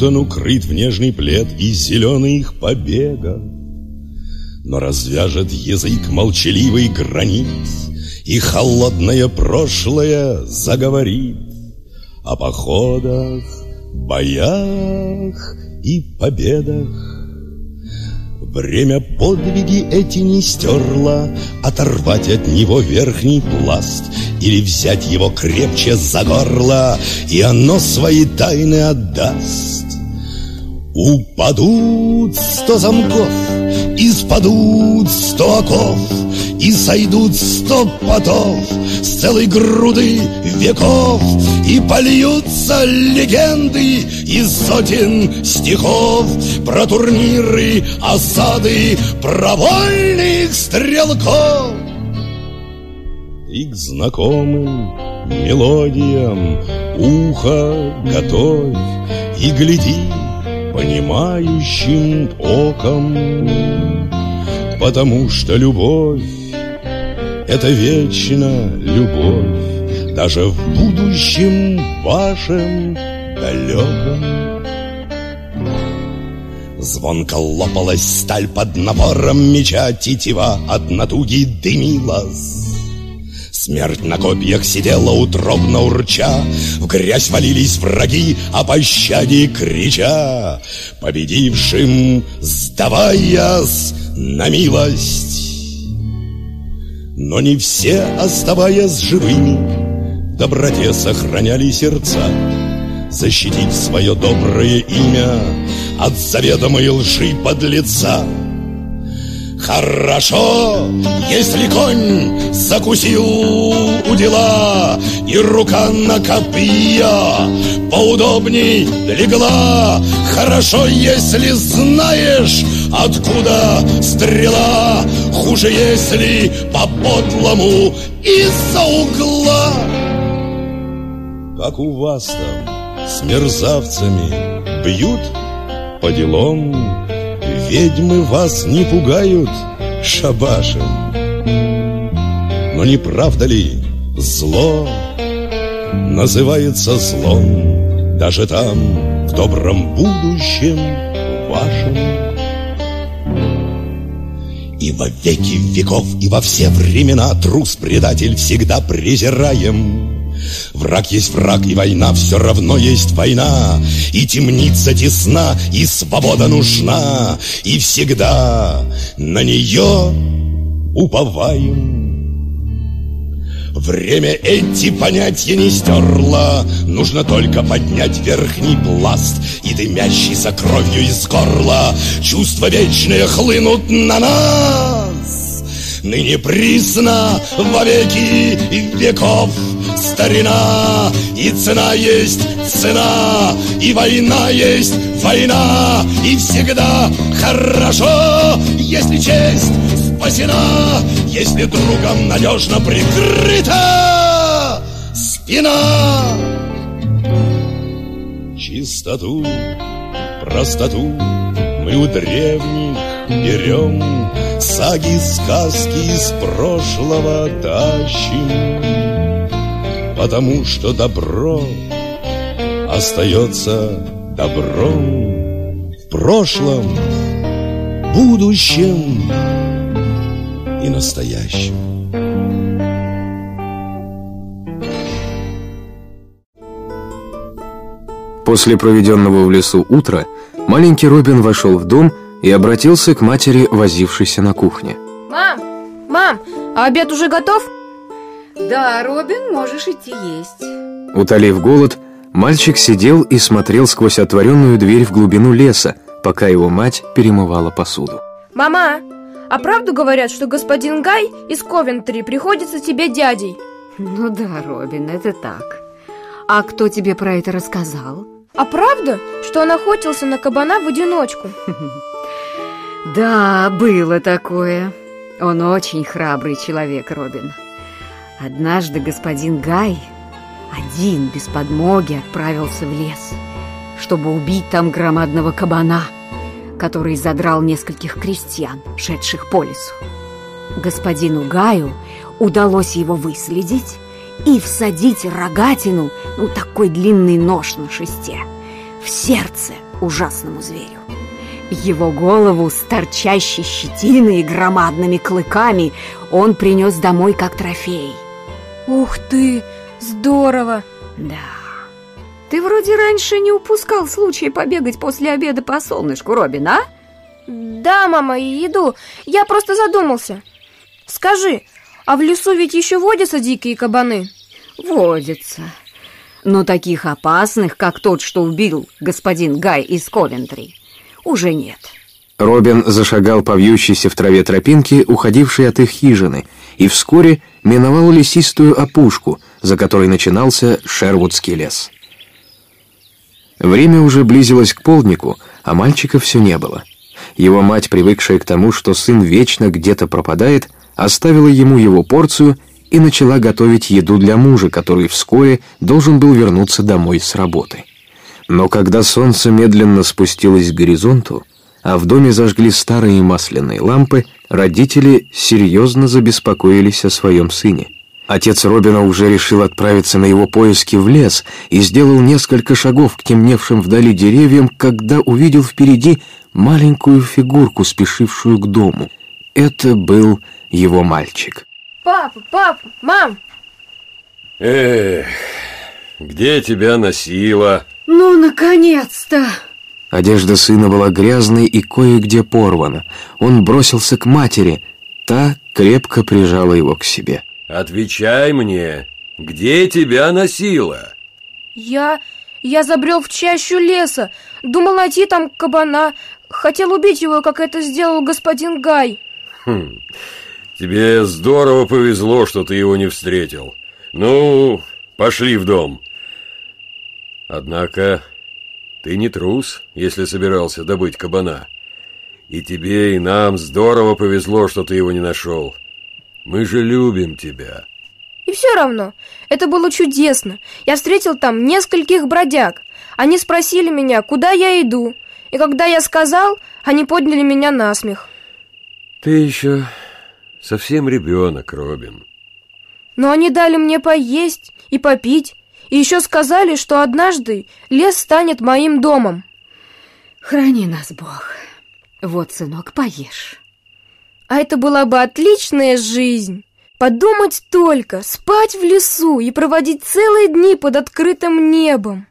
укутан, укрыт в нежный плед и зеленый их побега. Но развяжет язык молчаливый гранит, И холодное прошлое заговорит О походах, боях и победах. Время подвиги эти не стерло, Оторвать от него верхний пласт Или взять его крепче за горло, И оно свои тайны отдаст. Упадут сто замков, Испадут сто оков, И сойдут сто потов С целой груды веков, И польются легенды Из сотен стихов Про турниры, осады, Про вольных стрелков. И к знакомым мелодиям Ухо готовь и гляди понимающим оком, Потому что любовь — это вечно любовь, Даже в будущем вашем далеком. Звонко лопалась сталь под напором меча, Тетива от натуги дымилась. Смерть на копьях сидела утробно урча, В грязь валились враги, о пощаде крича, Победившим сдаваясь на милость. Но не все, оставаясь живыми, доброте сохраняли сердца, Защитить свое доброе имя от заведомой лжи подлеца. Хорошо, если конь закусил у дела И рука на копья поудобней легла. Хорошо, если знаешь, откуда стрела. Хуже, если по-подлому из-за угла. Как у вас там с мерзавцами бьют по делам Ведьмы вас не пугают шабашем Но не правда ли зло? Называется злом Даже там, в добром будущем вашем. И во веки веков, и во все времена Трус-предатель всегда презираем Враг есть враг, и война все равно есть война. И темница тесна, и свобода нужна, и всегда на нее уповаем. Время эти понятия не стерло Нужно только поднять верхний пласт И дымящийся кровью из горла Чувства вечные хлынут на нас Ныне присно во веки веков старина И цена есть цена И война есть война И всегда хорошо Если честь спасена Если другом надежно прикрыта Спина. Чистоту, простоту Мы у древних берем Саги, сказки из прошлого тащим потому что добро остается добром в прошлом, будущем и настоящем. После проведенного в лесу утра маленький Робин вошел в дом и обратился к матери, возившейся на кухне. Мам, мам, а обед уже готов? Да, Робин, можешь идти есть. Утолив голод, мальчик сидел и смотрел сквозь отворенную дверь в глубину леса, пока его мать перемывала посуду. Мама, а правду говорят, что господин Гай из Ковентри приходится тебе дядей? Ну да, Робин, это так. А кто тебе про это рассказал? А правда, что он охотился на кабана в одиночку? Да, было такое. Он очень храбрый человек, Робин. Однажды господин Гай один без подмоги отправился в лес, чтобы убить там громадного кабана, который задрал нескольких крестьян, шедших по лесу. Господину Гаю удалось его выследить и всадить рогатину, ну такой длинный нож на шесте, в сердце ужасному зверю. Его голову с торчащей щетиной и громадными клыками он принес домой как трофей – Ух ты, здорово! Да. Ты вроде раньше не упускал случая побегать после обеда по солнышку, Робин, а? Да, мама, иду. Я просто задумался. Скажи, а в лесу ведь еще водятся дикие кабаны? Водятся. Но таких опасных, как тот, что убил господин Гай из Ковентри, уже нет. Робин зашагал по вьющейся в траве тропинке, уходившей от их хижины, и вскоре миновал лесистую опушку, за которой начинался Шервудский лес. Время уже близилось к полднику, а мальчика все не было. Его мать, привыкшая к тому, что сын вечно где-то пропадает, оставила ему его порцию и начала готовить еду для мужа, который вскоре должен был вернуться домой с работы. Но когда солнце медленно спустилось к горизонту, а в доме зажгли старые масляные лампы, родители серьезно забеспокоились о своем сыне. Отец Робина уже решил отправиться на его поиски в лес и сделал несколько шагов к темневшим вдали деревьям, когда увидел впереди маленькую фигурку, спешившую к дому. Это был его мальчик. Папа, папа, мам! Эх, где тебя носило? Ну, наконец-то! Одежда сына была грязной и кое-где порвана. Он бросился к матери. Та крепко прижала его к себе. Отвечай мне, где тебя носило? Я... я забрел в чащу леса. Думал найти там кабана. Хотел убить его, как это сделал господин Гай. Хм, тебе здорово повезло, что ты его не встретил. Ну, пошли в дом. Однако ты не трус, если собирался добыть кабана. И тебе, и нам здорово повезло, что ты его не нашел. Мы же любим тебя. И все равно, это было чудесно. Я встретил там нескольких бродяг. Они спросили меня, куда я иду. И когда я сказал, они подняли меня на смех. Ты еще совсем ребенок, Робин. Но они дали мне поесть и попить. И еще сказали, что однажды лес станет моим домом. Храни нас, Бог. Вот, сынок, поешь. А это была бы отличная жизнь. Подумать только, спать в лесу и проводить целые дни под открытым небом.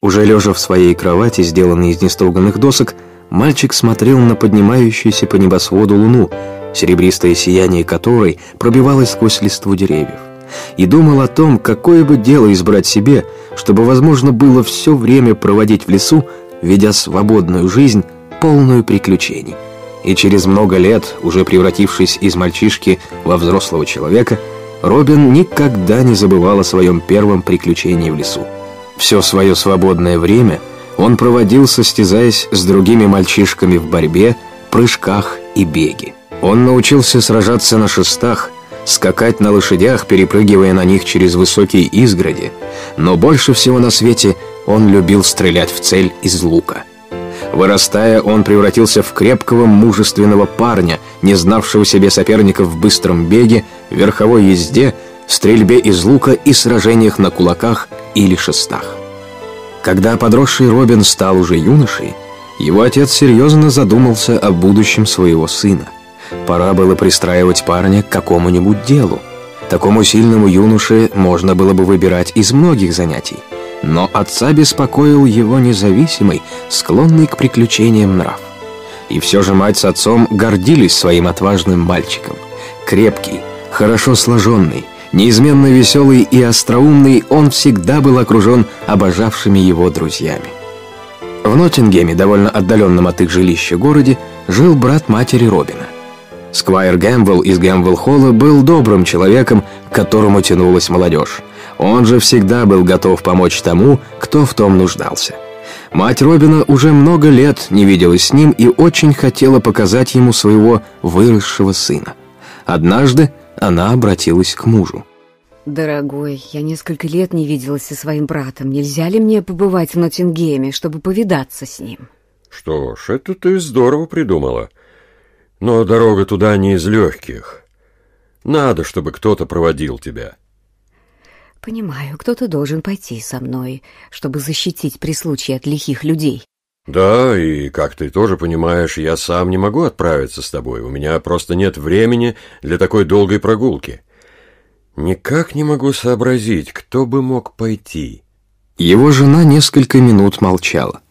Уже лежа в своей кровати, сделанной из неструганных досок, мальчик смотрел на поднимающуюся по небосводу луну, серебристое сияние которой пробивалось сквозь листву деревьев и думал о том, какое бы дело избрать себе, чтобы возможно было все время проводить в лесу, ведя свободную жизнь, полную приключений. И через много лет, уже превратившись из мальчишки во взрослого человека, Робин никогда не забывал о своем первом приключении в лесу. Все свое свободное время он проводил, состязаясь с другими мальчишками в борьбе, прыжках и беге. Он научился сражаться на шестах – скакать на лошадях, перепрыгивая на них через высокие изгороди, но больше всего на свете он любил стрелять в цель из лука. Вырастая, он превратился в крепкого, мужественного парня, не знавшего себе соперников в быстром беге, верховой езде, стрельбе из лука и сражениях на кулаках или шестах. Когда подросший Робин стал уже юношей, его отец серьезно задумался о будущем своего сына. Пора было пристраивать парня к какому-нибудь делу. Такому сильному юноше можно было бы выбирать из многих занятий. Но отца беспокоил его независимый, склонный к приключениям нрав. И все же мать с отцом гордились своим отважным мальчиком. Крепкий, хорошо сложенный, неизменно веселый и остроумный, он всегда был окружен обожавшими его друзьями. В Ноттингеме, довольно отдаленном от их жилища городе, жил брат матери Робина. Сквайр Гэмвелл из Гэмвелл-Холла был добрым человеком, к которому тянулась молодежь. Он же всегда был готов помочь тому, кто в том нуждался. Мать Робина уже много лет не виделась с ним и очень хотела показать ему своего выросшего сына. Однажды она обратилась к мужу. Дорогой, я несколько лет не виделась со своим братом. Нельзя ли мне побывать в Ноттингеме, чтобы повидаться с ним? Что ж, это ты здорово придумала. Но дорога туда не из легких. Надо, чтобы кто-то проводил тебя. Понимаю, кто-то должен пойти со мной, чтобы защитить при случае от лихих людей. Да, и, как ты тоже понимаешь, я сам не могу отправиться с тобой. У меня просто нет времени для такой долгой прогулки. Никак не могу сообразить, кто бы мог пойти. Его жена несколько минут молчала.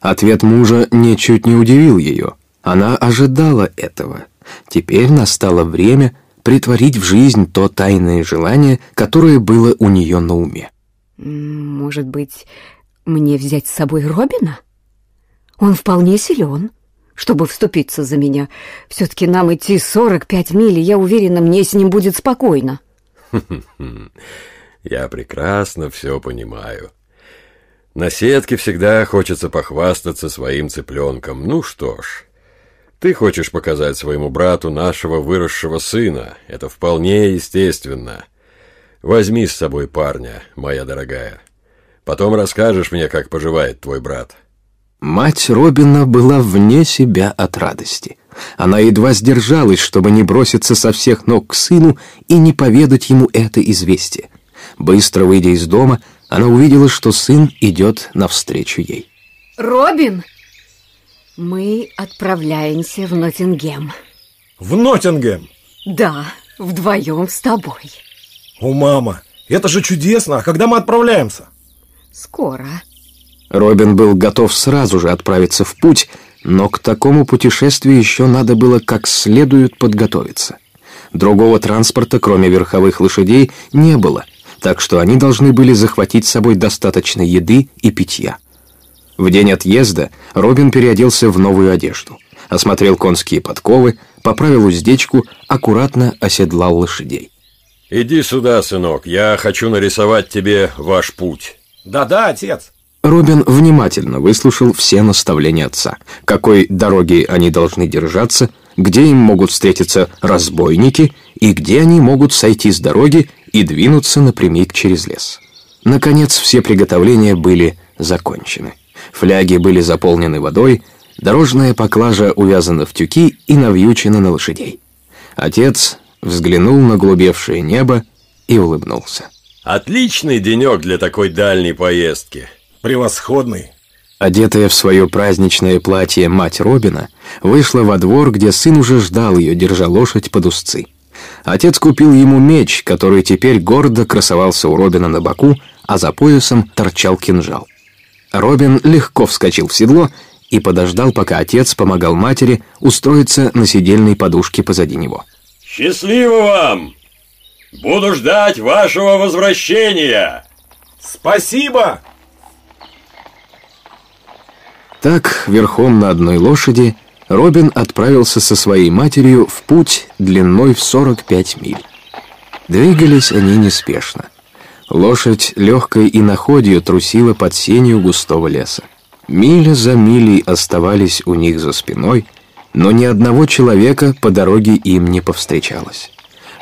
Ответ мужа ничуть не удивил ее. Она ожидала этого. Теперь настало время притворить в жизнь то тайное желание, которое было у нее на уме. Может быть, мне взять с собой Робина? Он вполне силен, чтобы вступиться за меня. Все-таки нам идти 45 миль, и я уверена, мне с ним будет спокойно. Я прекрасно все понимаю. На сетке всегда хочется похвастаться своим цыпленком. Ну что ж, ты хочешь показать своему брату нашего выросшего сына. Это вполне естественно. Возьми с собой парня, моя дорогая. Потом расскажешь мне, как поживает твой брат. Мать Робина была вне себя от радости. Она едва сдержалась, чтобы не броситься со всех ног к сыну и не поведать ему это известие. Быстро выйдя из дома, она увидела, что сын идет навстречу ей. «Робин!» Мы отправляемся в Ноттингем. В Ноттингем? Да, вдвоем с тобой. О, мама, это же чудесно. А когда мы отправляемся? Скоро. Робин был готов сразу же отправиться в путь, но к такому путешествию еще надо было как следует подготовиться. Другого транспорта, кроме верховых лошадей, не было, так что они должны были захватить с собой достаточно еды и питья. В день отъезда Робин переоделся в новую одежду, осмотрел конские подковы, поправил уздечку, аккуратно оседлал лошадей. «Иди сюда, сынок, я хочу нарисовать тебе ваш путь». «Да-да, отец». Робин внимательно выслушал все наставления отца, какой дороги они должны держаться, где им могут встретиться разбойники и где они могут сойти с дороги и двинуться напрямик через лес. Наконец, все приготовления были закончены. Фляги были заполнены водой, дорожная поклажа увязана в тюки и навьючена на лошадей. Отец взглянул на глубевшее небо и улыбнулся. «Отличный денек для такой дальней поездки!» «Превосходный!» Одетая в свое праздничное платье мать Робина вышла во двор, где сын уже ждал ее, держа лошадь под узцы. Отец купил ему меч, который теперь гордо красовался у Робина на боку, а за поясом торчал кинжал. Робин легко вскочил в седло и подождал, пока отец помогал матери устроиться на сидельной подушке позади него. «Счастливо вам! Буду ждать вашего возвращения!» «Спасибо!» Так, верхом на одной лошади, Робин отправился со своей матерью в путь длиной в 45 миль. Двигались они неспешно. Лошадь легкой и находью трусила под сенью густого леса. Миля за милей оставались у них за спиной, но ни одного человека по дороге им не повстречалось.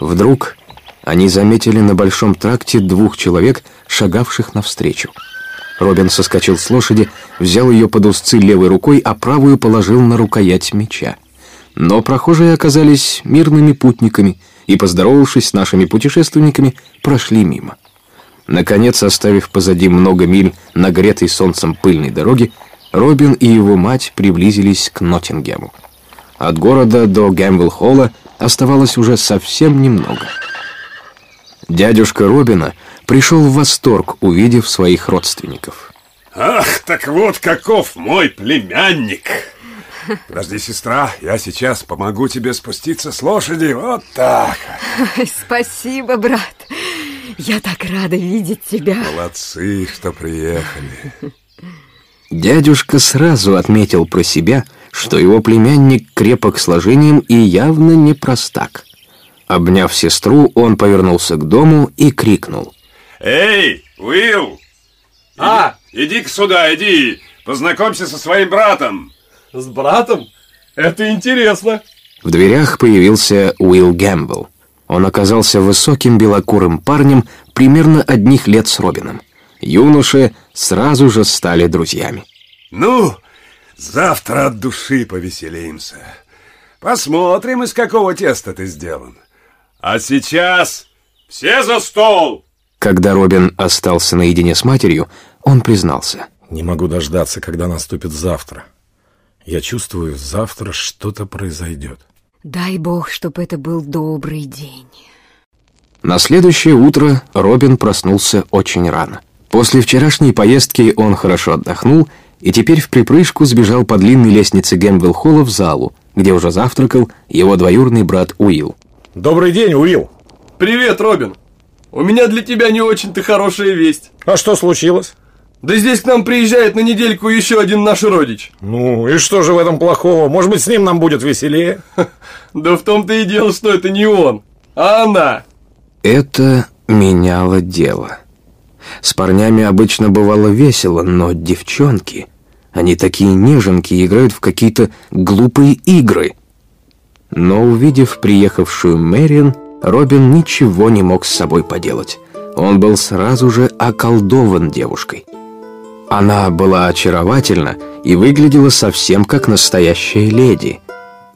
Вдруг они заметили на большом тракте двух человек, шагавших навстречу. Робин соскочил с лошади, взял ее под узцы левой рукой, а правую положил на рукоять меча. Но прохожие оказались мирными путниками, и, поздоровавшись с нашими путешественниками, прошли мимо. Наконец, оставив позади много миль нагретой солнцем пыльной дороги, Робин и его мать приблизились к Ноттингему. От города до Гэмбл-Холла оставалось уже совсем немного. Дядюшка Робина пришел в восторг, увидев своих родственников. Ах, так вот каков мой племянник! Подожди, сестра, я сейчас помогу тебе спуститься с лошади. Вот так. Спасибо, брат. Я так рада видеть тебя. Молодцы, что приехали. Дядюшка сразу отметил про себя, что его племянник крепок сложением и явно не простак. Обняв сестру, он повернулся к дому и крикнул. Эй, Уилл! А, иди-ка сюда, иди, познакомься со своим братом. С братом? Это интересно. В дверях появился Уилл Гэмбл. Он оказался высоким белокурым парнем примерно одних лет с Робином. Юноши сразу же стали друзьями. Ну, завтра от души повеселимся. Посмотрим, из какого теста ты сделан. А сейчас все за стол! Когда Робин остался наедине с матерью, он признался. Не могу дождаться, когда наступит завтра. Я чувствую, завтра что-то произойдет. Дай бог, чтобы это был добрый день. На следующее утро Робин проснулся очень рано. После вчерашней поездки он хорошо отдохнул и теперь в припрыжку сбежал по длинной лестнице Гэмбвилл-холла в залу, где уже завтракал его двоюродный брат Уилл. Добрый день, Уилл. Привет, Робин. У меня для тебя не очень-то хорошая весть. А что случилось? Да здесь к нам приезжает на недельку еще один наш родич. Ну, и что же в этом плохого? Может быть, с ним нам будет веселее? Да в том-то и дело, что это не он, а она. Это меняло дело. С парнями обычно бывало весело, но девчонки... Они такие неженки и играют в какие-то глупые игры. Но увидев приехавшую Мэриан, Робин ничего не мог с собой поделать. Он был сразу же околдован девушкой. Она была очаровательна и выглядела совсем как настоящая леди.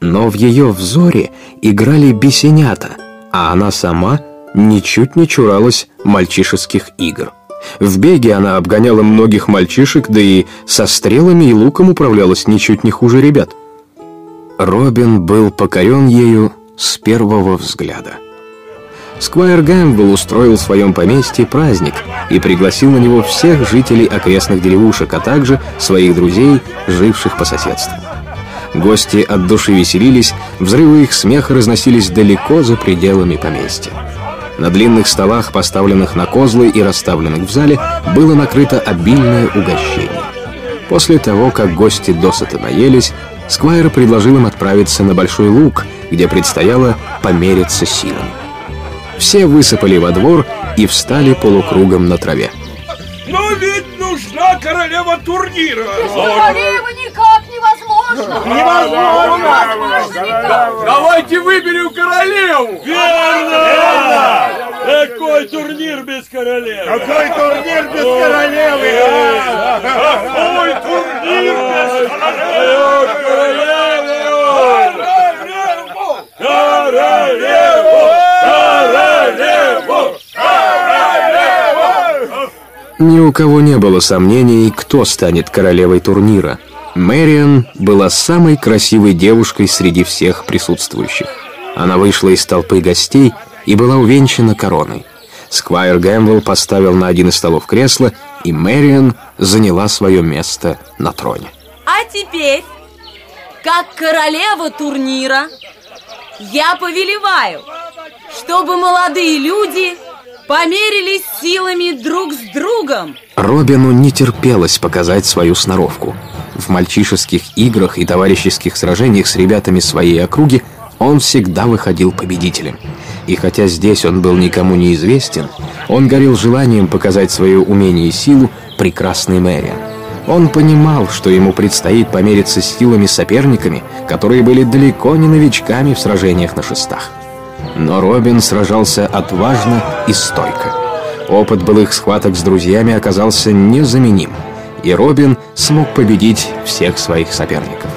Но в ее взоре играли бесенята, а она сама ничуть не чуралась мальчишеских игр. В беге она обгоняла многих мальчишек, да и со стрелами и луком управлялась ничуть не хуже ребят. Робин был покорен ею с первого взгляда. Сквайр Гэмбл устроил в своем поместье праздник и пригласил на него всех жителей окрестных деревушек, а также своих друзей, живших по соседству. Гости от души веселились, взрывы их смеха разносились далеко за пределами поместья. На длинных столах, поставленных на козлы и расставленных в зале, было накрыто обильное угощение. После того, как гости досыта наелись, Сквайр предложил им отправиться на Большой Луг, где предстояло помериться силами. Все высыпали во двор и встали полукругом на траве. Но ведь нужна королева турнира! Королева никак невозможно! Невозможно! Давайте выберем королеву! Верно! Какой турнир без королевы? Какой турнир без королевы? Какой турнир без королевы? Королеву! Королеву! Королеву! Королеву! Ни у кого не было сомнений, кто станет королевой турнира. Мэриан была самой красивой девушкой среди всех присутствующих. Она вышла из толпы гостей и была увенчана короной. Сквайр Гэмбл поставил на один из столов кресло, и Мэриан заняла свое место на троне. А теперь, как королева турнира, я повелеваю, чтобы молодые люди померились силами друг с другом. Робину не терпелось показать свою сноровку. В мальчишеских играх и товарищеских сражениях с ребятами своей округи он всегда выходил победителем. И хотя здесь он был никому не известен, он горел желанием показать свое умение и силу прекрасной Мэриан. Он понимал, что ему предстоит помериться силами соперниками, которые были далеко не новичками в сражениях на шестах. Но Робин сражался отважно и стойко. Опыт былых схваток с друзьями оказался незаменим, и Робин смог победить всех своих соперников.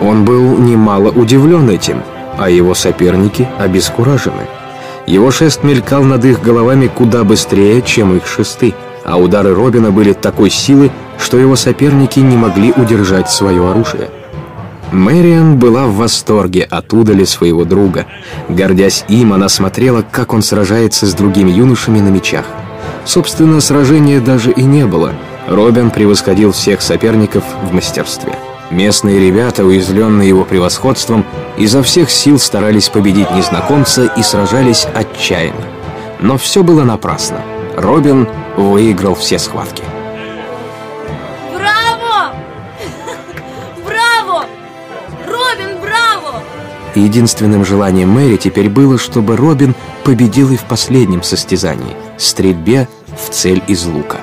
Он был немало удивлен этим, а его соперники обескуражены. Его шест мелькал над их головами куда быстрее, чем их шесты, а удары Робина были такой силы, что его соперники не могли удержать свое оружие. Мэриан была в восторге от удали своего друга. Гордясь им, она смотрела, как он сражается с другими юношами на мечах. Собственно, сражения даже и не было. Робин превосходил всех соперников в мастерстве. Местные ребята, уязвленные его превосходством, изо всех сил старались победить незнакомца и сражались отчаянно. Но все было напрасно. Робин выиграл все схватки. Единственным желанием Мэри теперь было, чтобы Робин победил и в последнем состязании – стрельбе в цель из лука.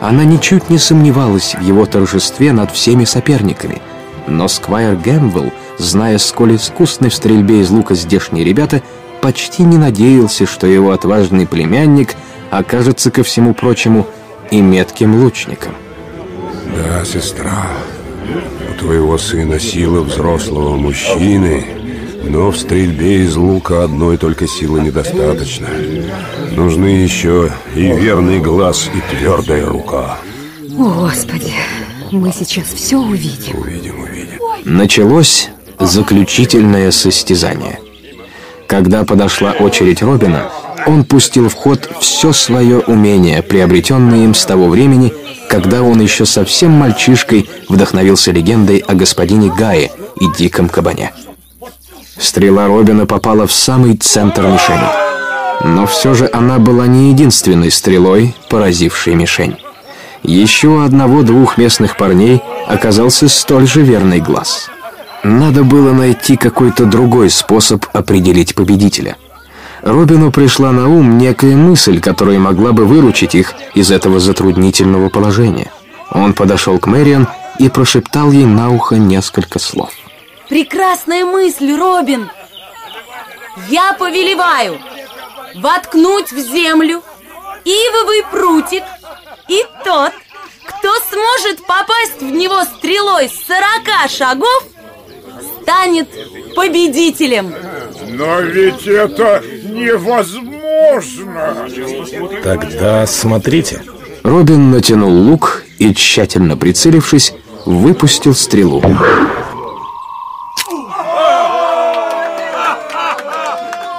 Она ничуть не сомневалась в его торжестве над всеми соперниками, но Сквайр Гэмвелл, зная, сколь искусны в стрельбе из лука здешние ребята, почти не надеялся, что его отважный племянник окажется, ко всему прочему, и метким лучником. Да, сестра, твоего сына сила взрослого мужчины, но в стрельбе из лука одной только силы недостаточно. Нужны еще и верный глаз, и твердая рука. О, Господи, мы сейчас все увидим. Увидим, увидим. Началось заключительное состязание. Когда подошла очередь Робина, он пустил в ход все свое умение, приобретенное им с того времени, когда он еще совсем мальчишкой вдохновился легендой о господине Гае и диком кабане. Стрела Робина попала в самый центр мишени. Но все же она была не единственной стрелой, поразившей мишень. Еще одного-двух местных парней оказался столь же верный глаз. Надо было найти какой-то другой способ определить победителя. Робину пришла на ум некая мысль, которая могла бы выручить их из этого затруднительного положения. Он подошел к Мэриан и прошептал ей на ухо несколько слов. Прекрасная мысль, Робин! Я повелеваю воткнуть в землю ивовый прутик, и тот, кто сможет попасть в него стрелой с сорока шагов, станет победителем. Но ведь это невозможно. Тогда смотрите. Робин натянул лук и, тщательно прицелившись, выпустил стрелу.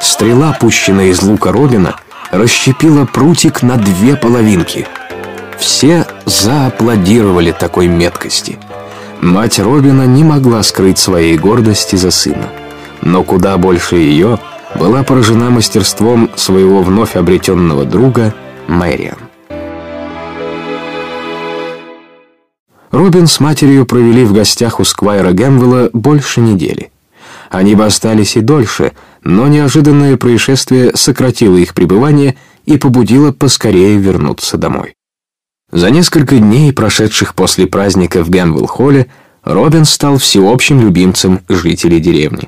Стрела, пущенная из лука Робина, расщепила прутик на две половинки. Все зааплодировали такой меткости. Мать Робина не могла скрыть своей гордости за сына. Но куда больше ее была поражена мастерством своего вновь обретенного друга Мэриан. Робин с матерью провели в гостях у Сквайра Гэмвелла больше недели. Они бы остались и дольше, но неожиданное происшествие сократило их пребывание и побудило поскорее вернуться домой. За несколько дней, прошедших после праздника в Гэмвилл-холле, Робин стал всеобщим любимцем жителей деревни.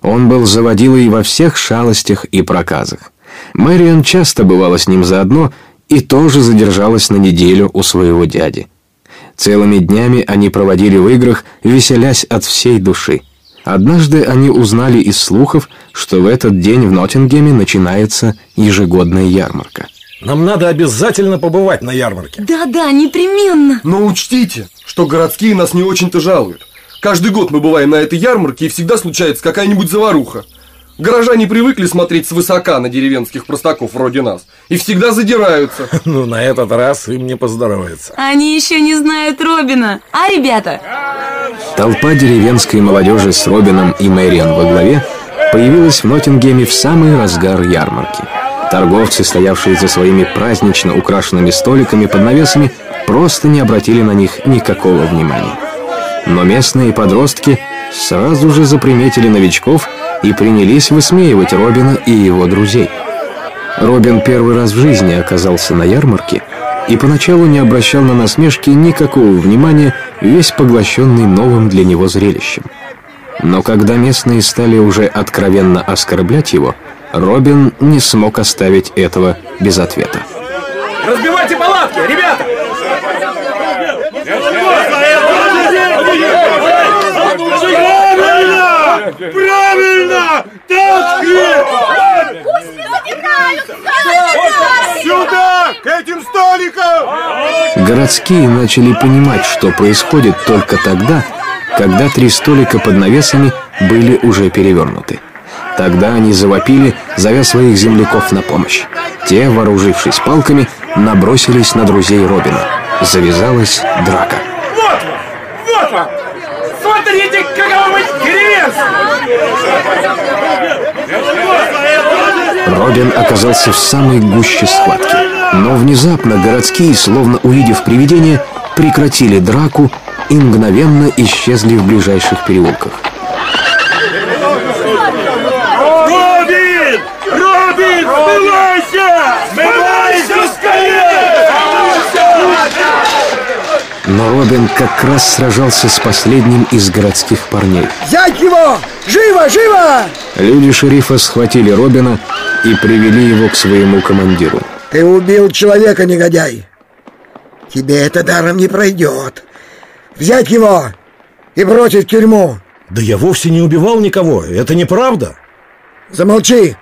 Он был заводилой во всех шалостях и проказах. Мэриан часто бывала с ним заодно и тоже задержалась на неделю у своего дяди. Целыми днями они проводили в играх, веселясь от всей души. Однажды они узнали из слухов, что в этот день в Ноттингеме начинается ежегодная ярмарка. Нам надо обязательно побывать на ярмарке. Да-да, непременно. Но учтите, что городские нас не очень-то жалуют. Каждый год мы бываем на этой ярмарке, и всегда случается какая-нибудь заваруха. Горожане привыкли смотреть свысока на деревенских простаков вроде нас и всегда задираются. Ну, на этот раз им не поздоровится. Они еще не знают Робина. А, ребята? Толпа деревенской молодежи с Робином и Мэриан во главе появилась в Ноттингеме в самый разгар ярмарки. Торговцы, стоявшие за своими празднично украшенными столиками под навесами, просто не обратили на них никакого внимания. Но местные подростки сразу же заприметили новичков и принялись высмеивать Робина и его друзей. Робин первый раз в жизни оказался на ярмарке и поначалу не обращал на насмешки никакого внимания, весь поглощенный новым для него зрелищем. Но когда местные стали уже откровенно оскорблять его, Робин не смог оставить этого без ответа. Разбивайте палатки, ребята! Правильно! Правильно! Так! Сюда! К этим столикам! Городские начали понимать, что происходит только тогда, когда три столика под навесами были уже перевернуты. Тогда они завопили, зовя своих земляков на помощь. Те, вооружившись палками, набросились на друзей Робина. Завязалась драка. Вот вам! Вот вам! Смотрите, какого мы Робин оказался в самой гуще схватки. Но внезапно городские, словно увидев привидение, прекратили драку и мгновенно исчезли в ближайших переулках. Робин! Робин, смывайся! Смывайся скорее! Но Робин как раз сражался с последним из городских парней. Взять его! Живо, живо! Люди шерифа схватили Робина и привели его к своему командиру. Ты убил человека, негодяй. Тебе это даром не пройдет. Взять его и бросить в тюрьму. Да я вовсе не убивал никого, это неправда. Замолчи.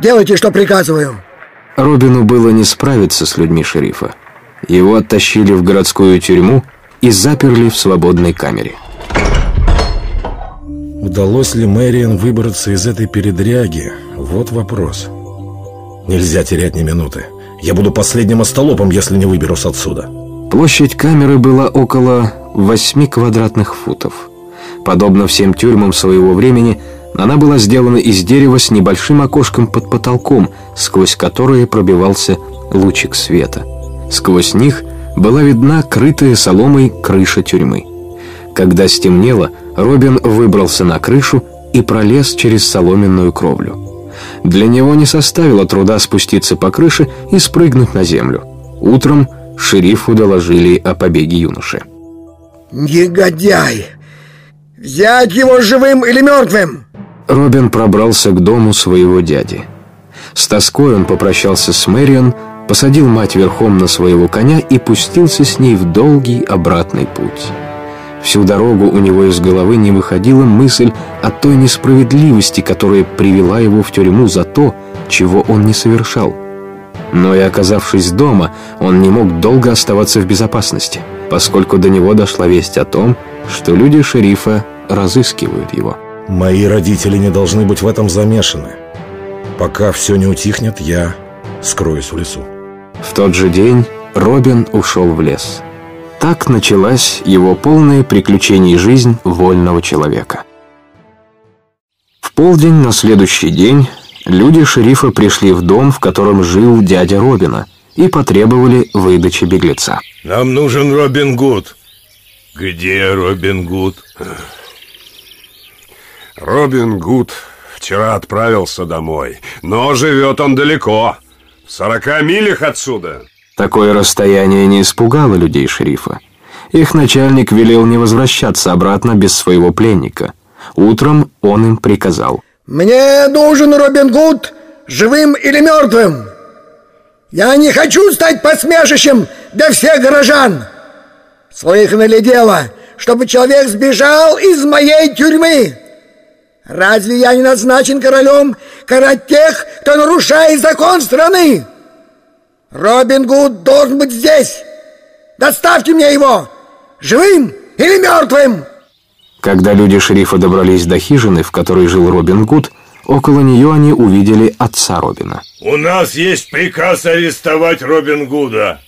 Делайте, что приказываю. Робину было не справиться с людьми шерифа. Его оттащили в городскую тюрьму и заперли в свободной камере. Удалось ли Мэриан выбраться из этой передряги? Вот вопрос. Нельзя терять ни минуты. Я буду последним остолопом, если не выберусь отсюда. Площадь камеры была около 8 квадратных футов. Подобно всем тюрьмам своего времени, она была сделана из дерева с небольшим окошком под потолком, сквозь которое пробивался лучик света. Сквозь них была видна крытая соломой крыша тюрьмы. Когда стемнело, Робин выбрался на крышу и пролез через соломенную кровлю. Для него не составило труда спуститься по крыше и спрыгнуть на землю. Утром шерифу доложили о побеге юноши. Негодяй! Взять его живым или мертвым? Робин пробрался к дому своего дяди. С тоской он попрощался с Мэриан, посадил мать верхом на своего коня и пустился с ней в долгий обратный путь. Всю дорогу у него из головы не выходила мысль о той несправедливости, которая привела его в тюрьму за то, чего он не совершал. Но и оказавшись дома, он не мог долго оставаться в безопасности, поскольку до него дошла весть о том, что люди шерифа разыскивают его. Мои родители не должны быть в этом замешаны. Пока все не утихнет, я скроюсь в лесу. В тот же день Робин ушел в лес. Так началась его полная приключений жизнь вольного человека. В полдень на следующий день люди шерифа пришли в дом, в котором жил дядя Робина, и потребовали выдачи беглеца. Нам нужен Робин Гуд. Где Робин Гуд? Робин Гуд вчера отправился домой, но живет он далеко, в сорока милях отсюда. Такое расстояние не испугало людей шерифа. Их начальник велел не возвращаться обратно без своего пленника. Утром он им приказал. Мне нужен Робин Гуд, живым или мертвым. Я не хочу стать посмешищем для всех горожан. Слыхано ли дело, чтобы человек сбежал из моей тюрьмы? Разве я не назначен королем карать тех, кто нарушает закон страны? Робин Гуд должен быть здесь. Доставьте мне его, живым или мертвым. Когда люди шерифа добрались до хижины, в которой жил Робин Гуд, около нее они увидели отца Робина. У нас есть приказ арестовать Робин Гуда.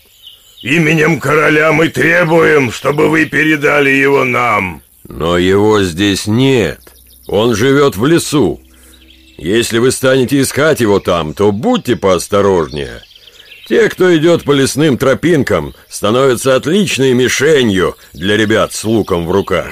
Именем короля мы требуем, чтобы вы передали его нам. Но его здесь нет. Он живет в лесу. Если вы станете искать его там, то будьте поосторожнее. Те, кто идет по лесным тропинкам, становятся отличной мишенью для ребят с луком в руках.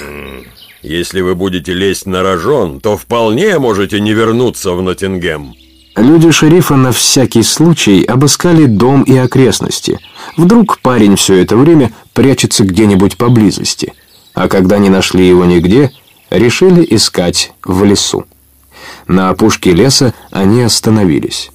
Если вы будете лезть на рожон, то вполне можете не вернуться в Ноттингем. Люди шерифа на всякий случай обыскали дом и окрестности. Вдруг парень все это время прячется где-нибудь поблизости. А когда не нашли его нигде, решили искать в лесу. На опушке леса они остановились.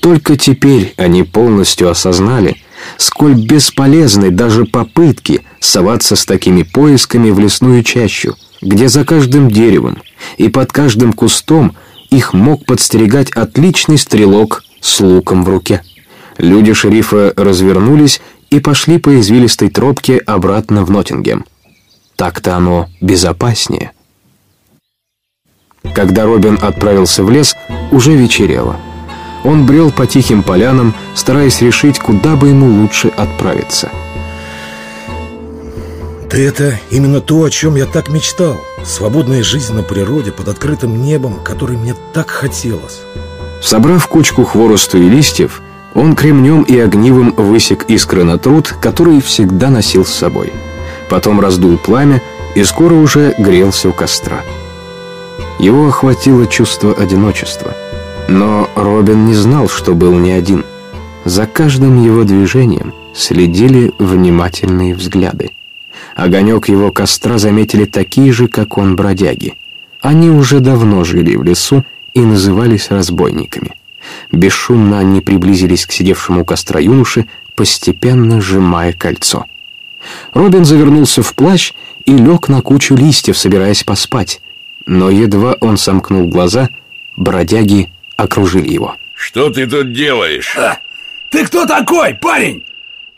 Только теперь они полностью осознали, сколь бесполезны даже попытки соваться с такими поисками в лесную чащу, где за каждым деревом и под каждым кустом их мог подстерегать отличный стрелок с луком в руке. Люди шерифа развернулись и пошли по извилистой тропке обратно в Ноттингем. Так-то оно безопаснее. Когда Робин отправился в лес, уже вечерело. Он брел по тихим полянам, стараясь решить, куда бы ему лучше отправиться. Да это именно то, о чем я так мечтал. Свободная жизнь на природе под открытым небом, которой мне так хотелось. Собрав кучку хворосту и листьев, он кремнем и огнивом высек искры на труд, который всегда носил с собой. Потом раздул пламя и скоро уже грелся у костра. Его охватило чувство одиночества. Но Робин не знал, что был не один. За каждым его движением следили внимательные взгляды. Огонек его костра заметили такие же, как он, бродяги. Они уже давно жили в лесу и назывались разбойниками. Бесшумно они приблизились к сидевшему у костра юноше, постепенно сжимая кольцо. Робин завернулся в плащ и лег на кучу листьев, собираясь поспать. Но едва он сомкнул глаза, бродяги окружили его. Что ты тут делаешь? А, ты кто такой, парень?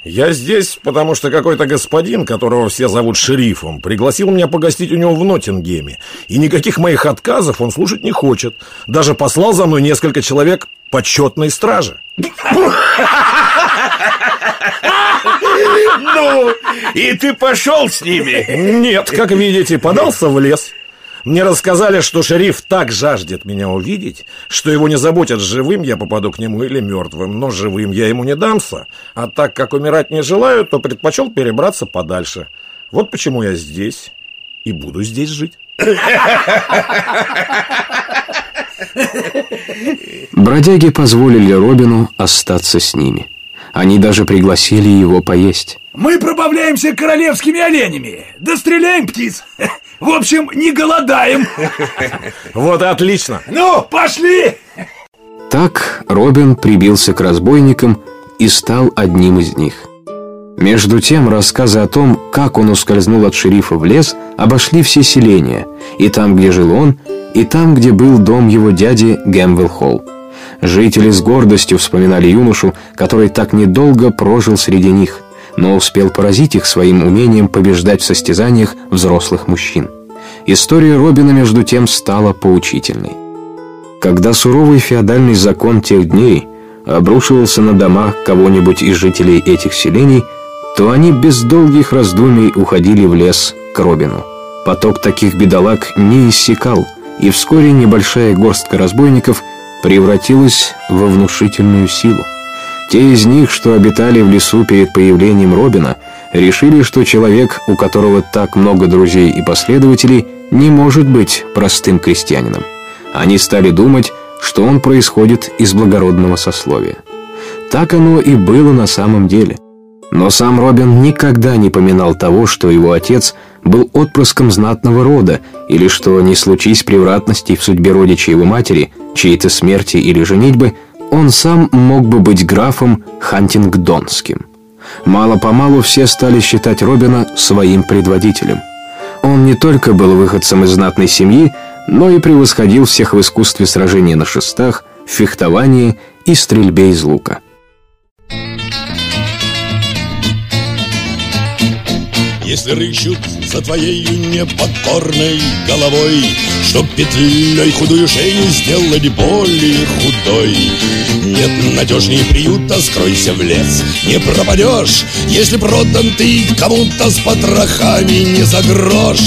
Я здесь, потому что какой-то господин, которого все зовут шерифом, пригласил меня погостить у него в Ноттингеме. И никаких моих отказов он слушать не хочет. Даже послал за мной несколько человек почетной стражи. Ну, и ты пошел с ними? Нет, как видите, подался в лес. Мне рассказали, что шериф так жаждет меня увидеть, что его не заботят, живым я попаду к нему или мертвым. Но живым я ему не дамся. А так как умирать не желаю, то предпочел перебраться подальше. Вот почему я здесь и буду здесь жить. Бродяги позволили Робину остаться с ними. Они даже пригласили его поесть. Мы пробавляемся королевскими оленями, да стреляем птиц. В общем, не голодаем. Вот отлично. Ну, пошли! Так Робин прибился к разбойникам и стал одним из них. Между тем, рассказы о том, как он ускользнул от шерифа в лес, обошли все селения, и там, где жил он, и там, где был дом его дяди Гэмвелл Холл. Жители с гордостью вспоминали юношу, который так недолго прожил среди них – но успел поразить их своим умением побеждать в состязаниях взрослых мужчин. История Робина, между тем, стала поучительной. Когда суровый феодальный закон тех дней обрушивался на дома кого-нибудь из жителей этих селений, то они без долгих раздумий уходили в лес к Робину. Поток таких бедолаг не иссякал, и вскоре небольшая горстка разбойников превратилась во внушительную силу. Те из них, что обитали в лесу перед появлением Робина, решили, что человек, у которого так много друзей и последователей, не может быть простым крестьянином. Они стали думать, что он происходит из благородного сословия. Так оно и было на самом деле. Но сам Робин никогда не поминал того, что его отец был отпрыском знатного рода, или что, не случись превратностей в судьбе родичей его матери, чьей-то смерти или женитьбы – он сам мог бы быть графом Хантингдонским. Мало-помалу все стали считать Робина своим предводителем. Он не только был выходцем из знатной семьи, но и превосходил всех в искусстве сражения на шестах, фехтовании и стрельбе из лука. Если рыщут за твоей непокорной головой Чтоб петлей худую шею сделать более худой. Нет надежнее приюта, скройся в лес Не пропадешь, если продан ты кому-то с потрохами не за грош.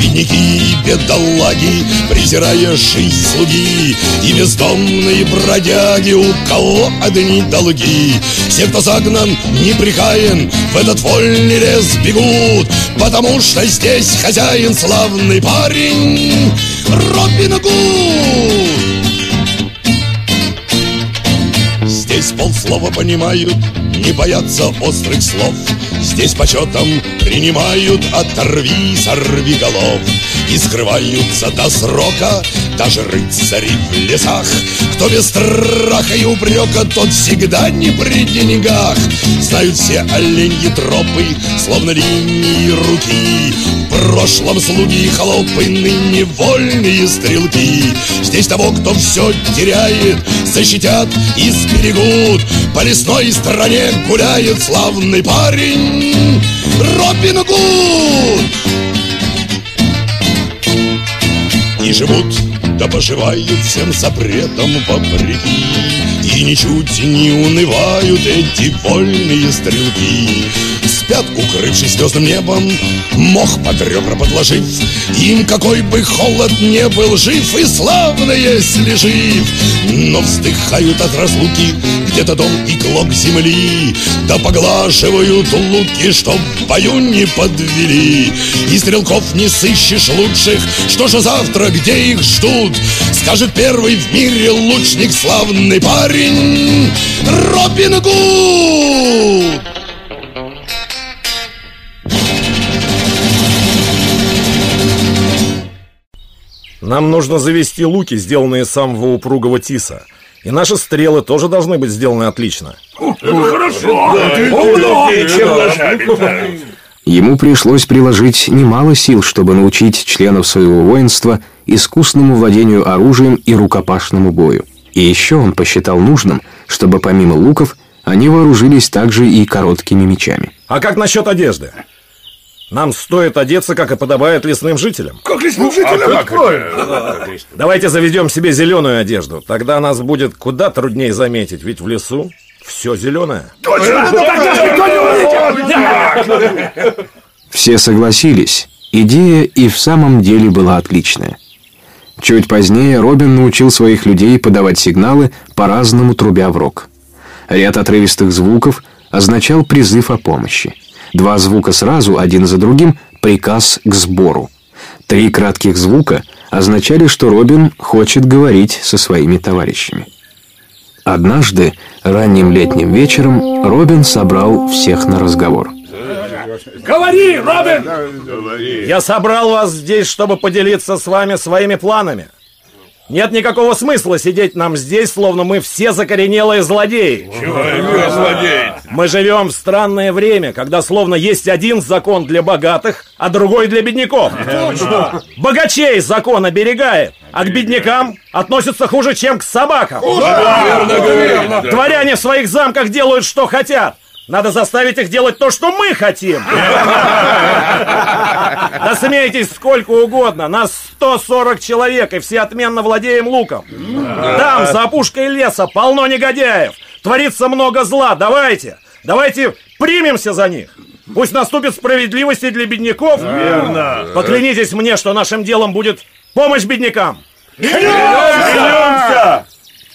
Бедняки и бедолаги, презирая жизнь слуги И бездомные бродяги, у кого одни долги. Все, кто загнан, неприкаян, в этот вольный лес бегут Потому что здесь хозяин славный парень Робин Гуд. Здесь полслова понимают, не боятся острых слов Здесь почетом принимают оторви, сорви голов И скрываются до срока даже рыцари в лесах. Кто без страха и упрека, тот всегда не при деньгах. Знают все оленьи тропы, словно линии руки. В прошлом слуги и холопы, ныне вольные стрелки. Здесь того, кто все теряет, защитят и сберегут. По лесной стране гуляет славный парень Робин Гуд! И живут да поживают всем запретом вопреки. И ничуть не унывают эти вольные стрелки. Спят, укрывшись звездным небом, мох под ребра подложив. Им какой бы холод не был жив и славно, если жив. Но вздыхают от разлуки где-то дом и клок земли. Да поглаживают луки, чтоб в бою не подвели. И стрелков не сыщешь лучших, что же завтра, где их ждут? Скажет первый в мире лучник славный парень Робин Гуд. Нам нужно завести луки, сделанные самого упругого тиса И наши стрелы тоже должны быть сделаны отлично Это хорошо! Умно! Ему пришлось приложить немало сил, чтобы научить членов своего воинства искусному владению оружием и рукопашному бою. И еще он посчитал нужным, чтобы помимо луков они вооружились также и короткими мечами. А как насчет одежды? Нам стоит одеться, как и подобает лесным жителям. Как лесным ну, жителям? А как Давайте заведем себе зеленую одежду. Тогда нас будет куда труднее заметить, ведь в лесу все зеленое. Все согласились. Идея и в самом деле была отличная. Чуть позднее Робин научил своих людей подавать сигналы, по-разному трубя в рог. Ряд отрывистых звуков означал призыв о помощи. Два звука сразу, один за другим, приказ к сбору. Три кратких звука означали, что Робин хочет говорить со своими товарищами. Однажды, ранним летним вечером, Робин собрал всех на разговор. Говори, Робин! Я собрал вас здесь, чтобы поделиться с вами своими планами. Нет никакого смысла сидеть нам здесь, словно мы все закоренелые злодеи. Чего злодеи? Мы живем в странное время, когда словно есть один закон для богатых, а другой для бедняков. Точно! Богачей закон оберегает, а к беднякам относятся хуже, чем к собакам. Верно, Дворяне в своих замках делают, что хотят. Надо заставить их делать то, что мы хотим. Да смейтесь сколько угодно. Нас 140 человек, и все отменно владеем луком. Там, за опушкой леса, полно негодяев. Творится много зла. Давайте, давайте примемся за них. Пусть наступит справедливость и для бедняков. Верно. Поклянитесь мне, что нашим делом будет помощь беднякам. Клянемся!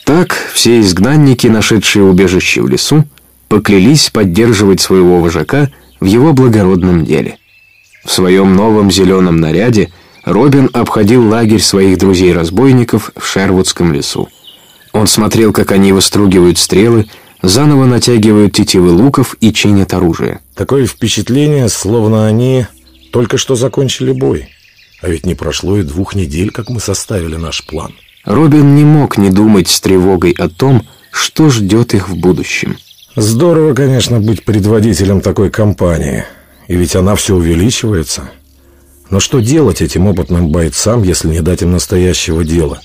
Так все изгнанники, нашедшие убежище в лесу, поклялись поддерживать своего вожака в его благородном деле. В своем новом зеленом наряде Робин обходил лагерь своих друзей-разбойников в Шервудском лесу. Он смотрел, как они выстругивают стрелы, заново натягивают тетивы луков и чинят оружие. Такое впечатление, словно они только что закончили бой. А ведь не прошло и двух недель, как мы составили наш план. Робин не мог не думать с тревогой о том, что ждет их в будущем. Здорово, конечно, быть предводителем такой компании. И ведь она все увеличивается. Но что делать этим опытным бойцам, если не дать им настоящего дела?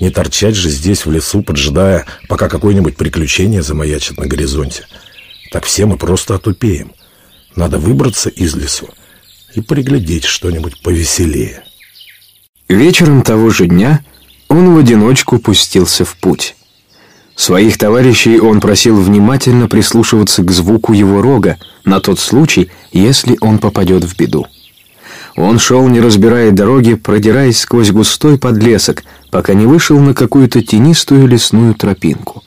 Не торчать же здесь в лесу, поджидая, пока какое-нибудь приключение замаячит на горизонте. Так все мы просто отупеем. Надо выбраться из лесу и приглядеть что-нибудь повеселее. Вечером того же дня он в одиночку пустился в путь. Своих товарищей он просил внимательно прислушиваться к звуку его рога на тот случай, если он попадет в беду. Он шел, не разбирая дороги, продираясь сквозь густой подлесок, пока не вышел на какую-то тенистую лесную тропинку.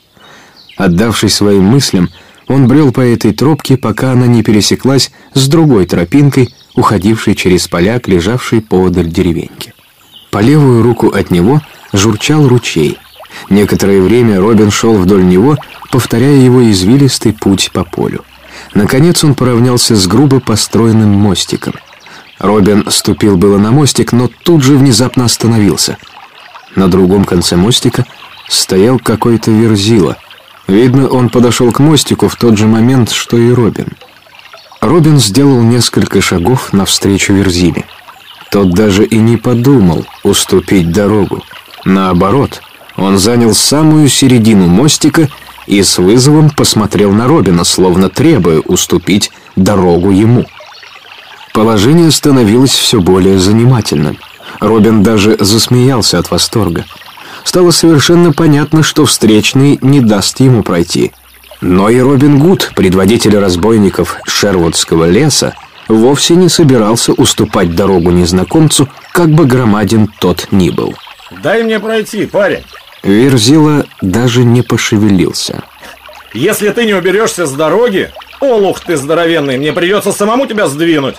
Отдавшись своим мыслям, он брел по этой тропке, пока она не пересеклась с другой тропинкой, уходившей через поляк, лежавший поодаль деревеньки. По левую руку от него журчал ручей — Некоторое время Робин шел вдоль него, повторяя его извилистый путь по полю. Наконец он поравнялся с грубо построенным мостиком. Робин ступил было на мостик, но тут же внезапно остановился. На другом конце мостика стоял какой-то верзила. Видно, он подошел к мостику в тот же момент, что и Робин. Робин сделал несколько шагов навстречу Верзиле. Тот даже и не подумал уступить дорогу. Наоборот, он занял самую середину мостика и с вызовом посмотрел на Робина, словно требуя уступить дорогу ему. Положение становилось все более занимательным. Робин даже засмеялся от восторга. Стало совершенно понятно, что встречный не даст ему пройти. Но и Робин Гуд, предводитель разбойников Шервудского леса, вовсе не собирался уступать дорогу незнакомцу, как бы громаден тот ни был. Дай мне пройти, парень. Верзила даже не пошевелился. Если ты не уберешься с дороги, олух ты здоровенный, мне придется самому тебя сдвинуть.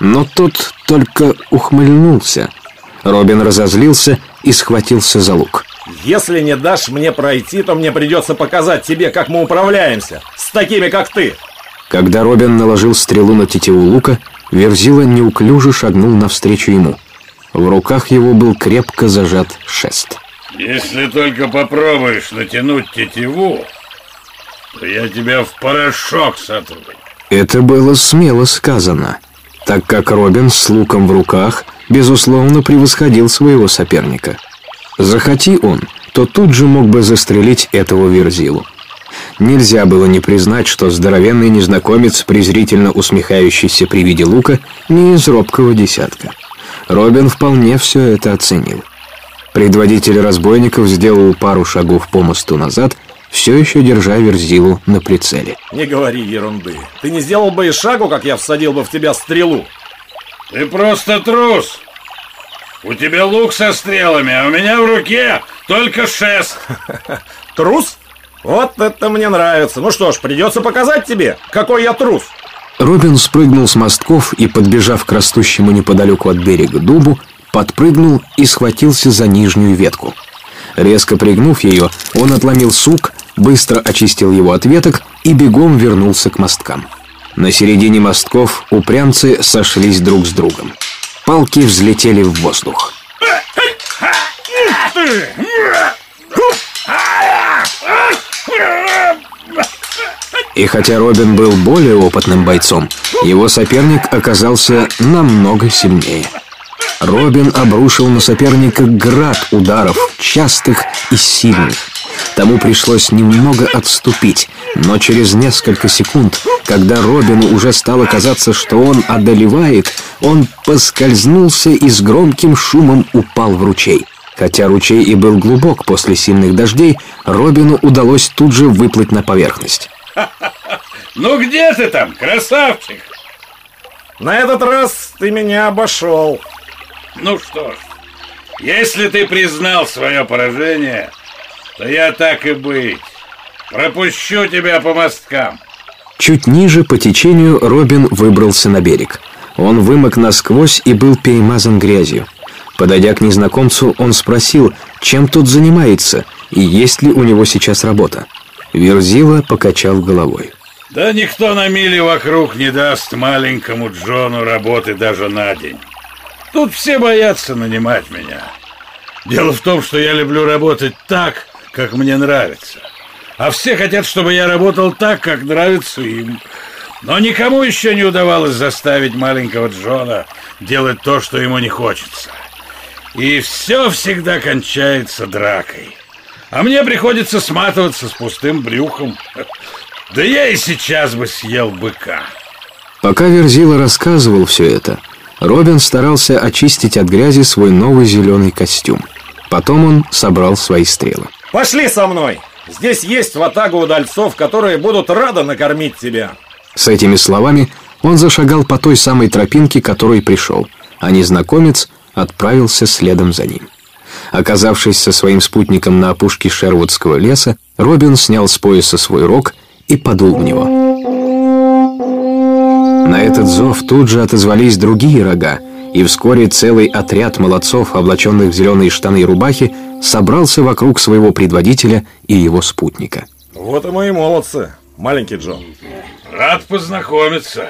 Но тот только ухмыльнулся. Робин разозлился и схватился за лук. Если не дашь мне пройти, то мне придется показать тебе, как мы управляемся. С такими, как ты. Когда Робин наложил стрелу на тетиву лука, Верзила неуклюже шагнул навстречу ему. В руках его был крепко зажат шест. Если только попробуешь натянуть тетиву, то я тебя в порошок сотру. Это было смело сказано, так как Робин с луком в руках, безусловно, превосходил своего соперника. Захоти он, то тут же мог бы застрелить этого Верзилу. Нельзя было не признать, что здоровенный незнакомец, презрительно усмехающийся при виде лука, не из робкого десятка. Робин вполне все это оценил. Предводитель разбойников сделал пару шагов по мосту назад, все еще держа Верзилу на прицеле. Не говори ерунды. Ты не сделал бы и шагу, как я всадил бы в тебя стрелу. Ты просто трус. У тебя лук со стрелами, а у меня в руке только шест. Трус? Вот это мне нравится. Ну что ж, придется показать тебе, какой я трус. Робин спрыгнул с мостков и, подбежав к растущему неподалеку от берега дубу, подпрыгнул и схватился за нижнюю ветку. Резко пригнув ее, он отломил сук, быстро очистил его от веток и бегом вернулся к мосткам. На середине мостков упрямцы сошлись друг с другом. Палки взлетели в воздух. И хотя Робин был более опытным бойцом, его соперник оказался намного сильнее. Робин обрушил на соперника град ударов, частых и сильных. Тому пришлось немного отступить, но через несколько секунд, когда Робину уже стало казаться, что он одолевает, он поскользнулся и с громким шумом упал в ручей. Хотя ручей и был глубок после сильных дождей, Робину удалось тут же выплыть на поверхность. Ну где ты там, красавчик? На этот раз ты меня обошел. Ну что ж, если ты признал свое поражение, то я так и быть. Пропущу тебя по мосткам. Чуть ниже по течению Робин выбрался на берег. Он вымок насквозь и был перемазан грязью. Подойдя к незнакомцу, он спросил, чем тот занимается и есть ли у него сейчас работа. Верзила покачал головой. Да никто на миле вокруг не даст маленькому Джону работы даже на день. Тут все боятся нанимать меня. Дело в том, что я люблю работать так, как мне нравится. А все хотят, чтобы я работал так, как нравится им. Но никому еще не удавалось заставить маленького Джона делать то, что ему не хочется. И все всегда кончается дракой. А мне приходится сматываться с пустым брюхом. Да я и сейчас бы съел быка. Пока Верзила рассказывал все это, Робин старался очистить от грязи свой новый зеленый костюм. Потом он собрал свои стрелы. Пошли со мной! Здесь есть ватага удальцов, которые будут рады накормить тебя. С этими словами он зашагал по той самой тропинке, которой пришел, а незнакомец отправился следом за ним. Оказавшись со своим спутником на опушке Шервудского леса, Робин снял с пояса свой рог и подул в него. На этот зов тут же отозвались другие рога, и вскоре целый отряд молодцов, облаченных в зеленые штаны и рубахи, собрался вокруг своего предводителя и его спутника. Вот и мои молодцы. маленький Джон. Рад познакомиться.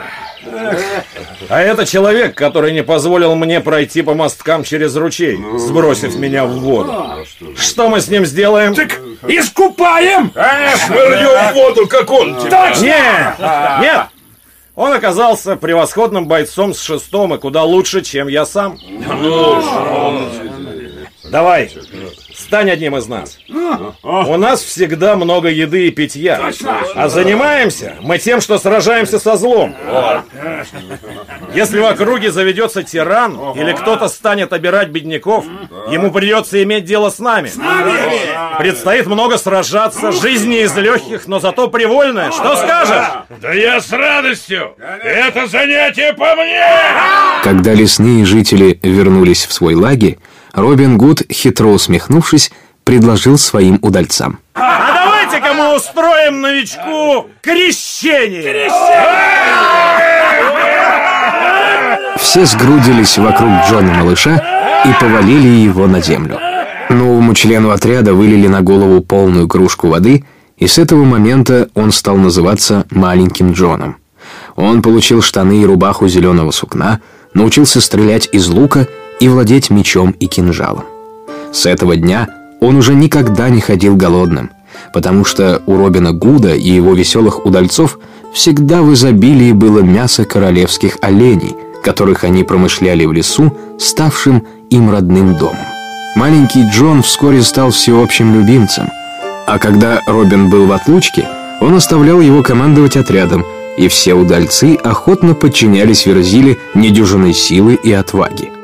А это человек, который не позволил мне пройти по мосткам через ручей, сбросив меня в воду. Что мы с ним сделаем? Так искупаем! А, швырнем в воду, как он тебя. Точно! Нет! Нет! Он оказался превосходным бойцом с шестом и куда лучше, чем я сам. Давай, стань одним из нас. У нас всегда много еды и питья. А занимаемся мы тем, что сражаемся со злом. Если в округе заведется тиран или кто-то станет обирать бедняков, ему придется иметь дело с нами. Предстоит много сражаться, жизнь не из легких, но зато привольная. Что скажешь? Да я с радостью! Это занятие по мне! Когда лесные жители вернулись в свой лагерь, Робин Гуд, хитро усмехнувшись, предложил своим удальцам. А давайте-ка мы устроим новичку крещение! Все сгрудились вокруг Джона Малыша и повалили его на землю. Новому члену отряда вылили на голову полную кружку воды, и с этого момента он стал называться «маленьким Джоном». Он получил штаны и рубаху зеленого сукна, научился стрелять из лука и владеть мечом и кинжалом. С этого дня он уже никогда не ходил голодным, потому что у Робина Гуда и его веселых удальцов всегда в изобилии было мясо королевских оленей, которых они промышляли в лесу, ставшим им родным домом. Маленький Джон вскоре стал всеобщим любимцем, а когда Робин был в отлучке, он оставлял его командовать отрядом, и все удальцы охотно подчинялись Верзиле недюжиной силы и отваги.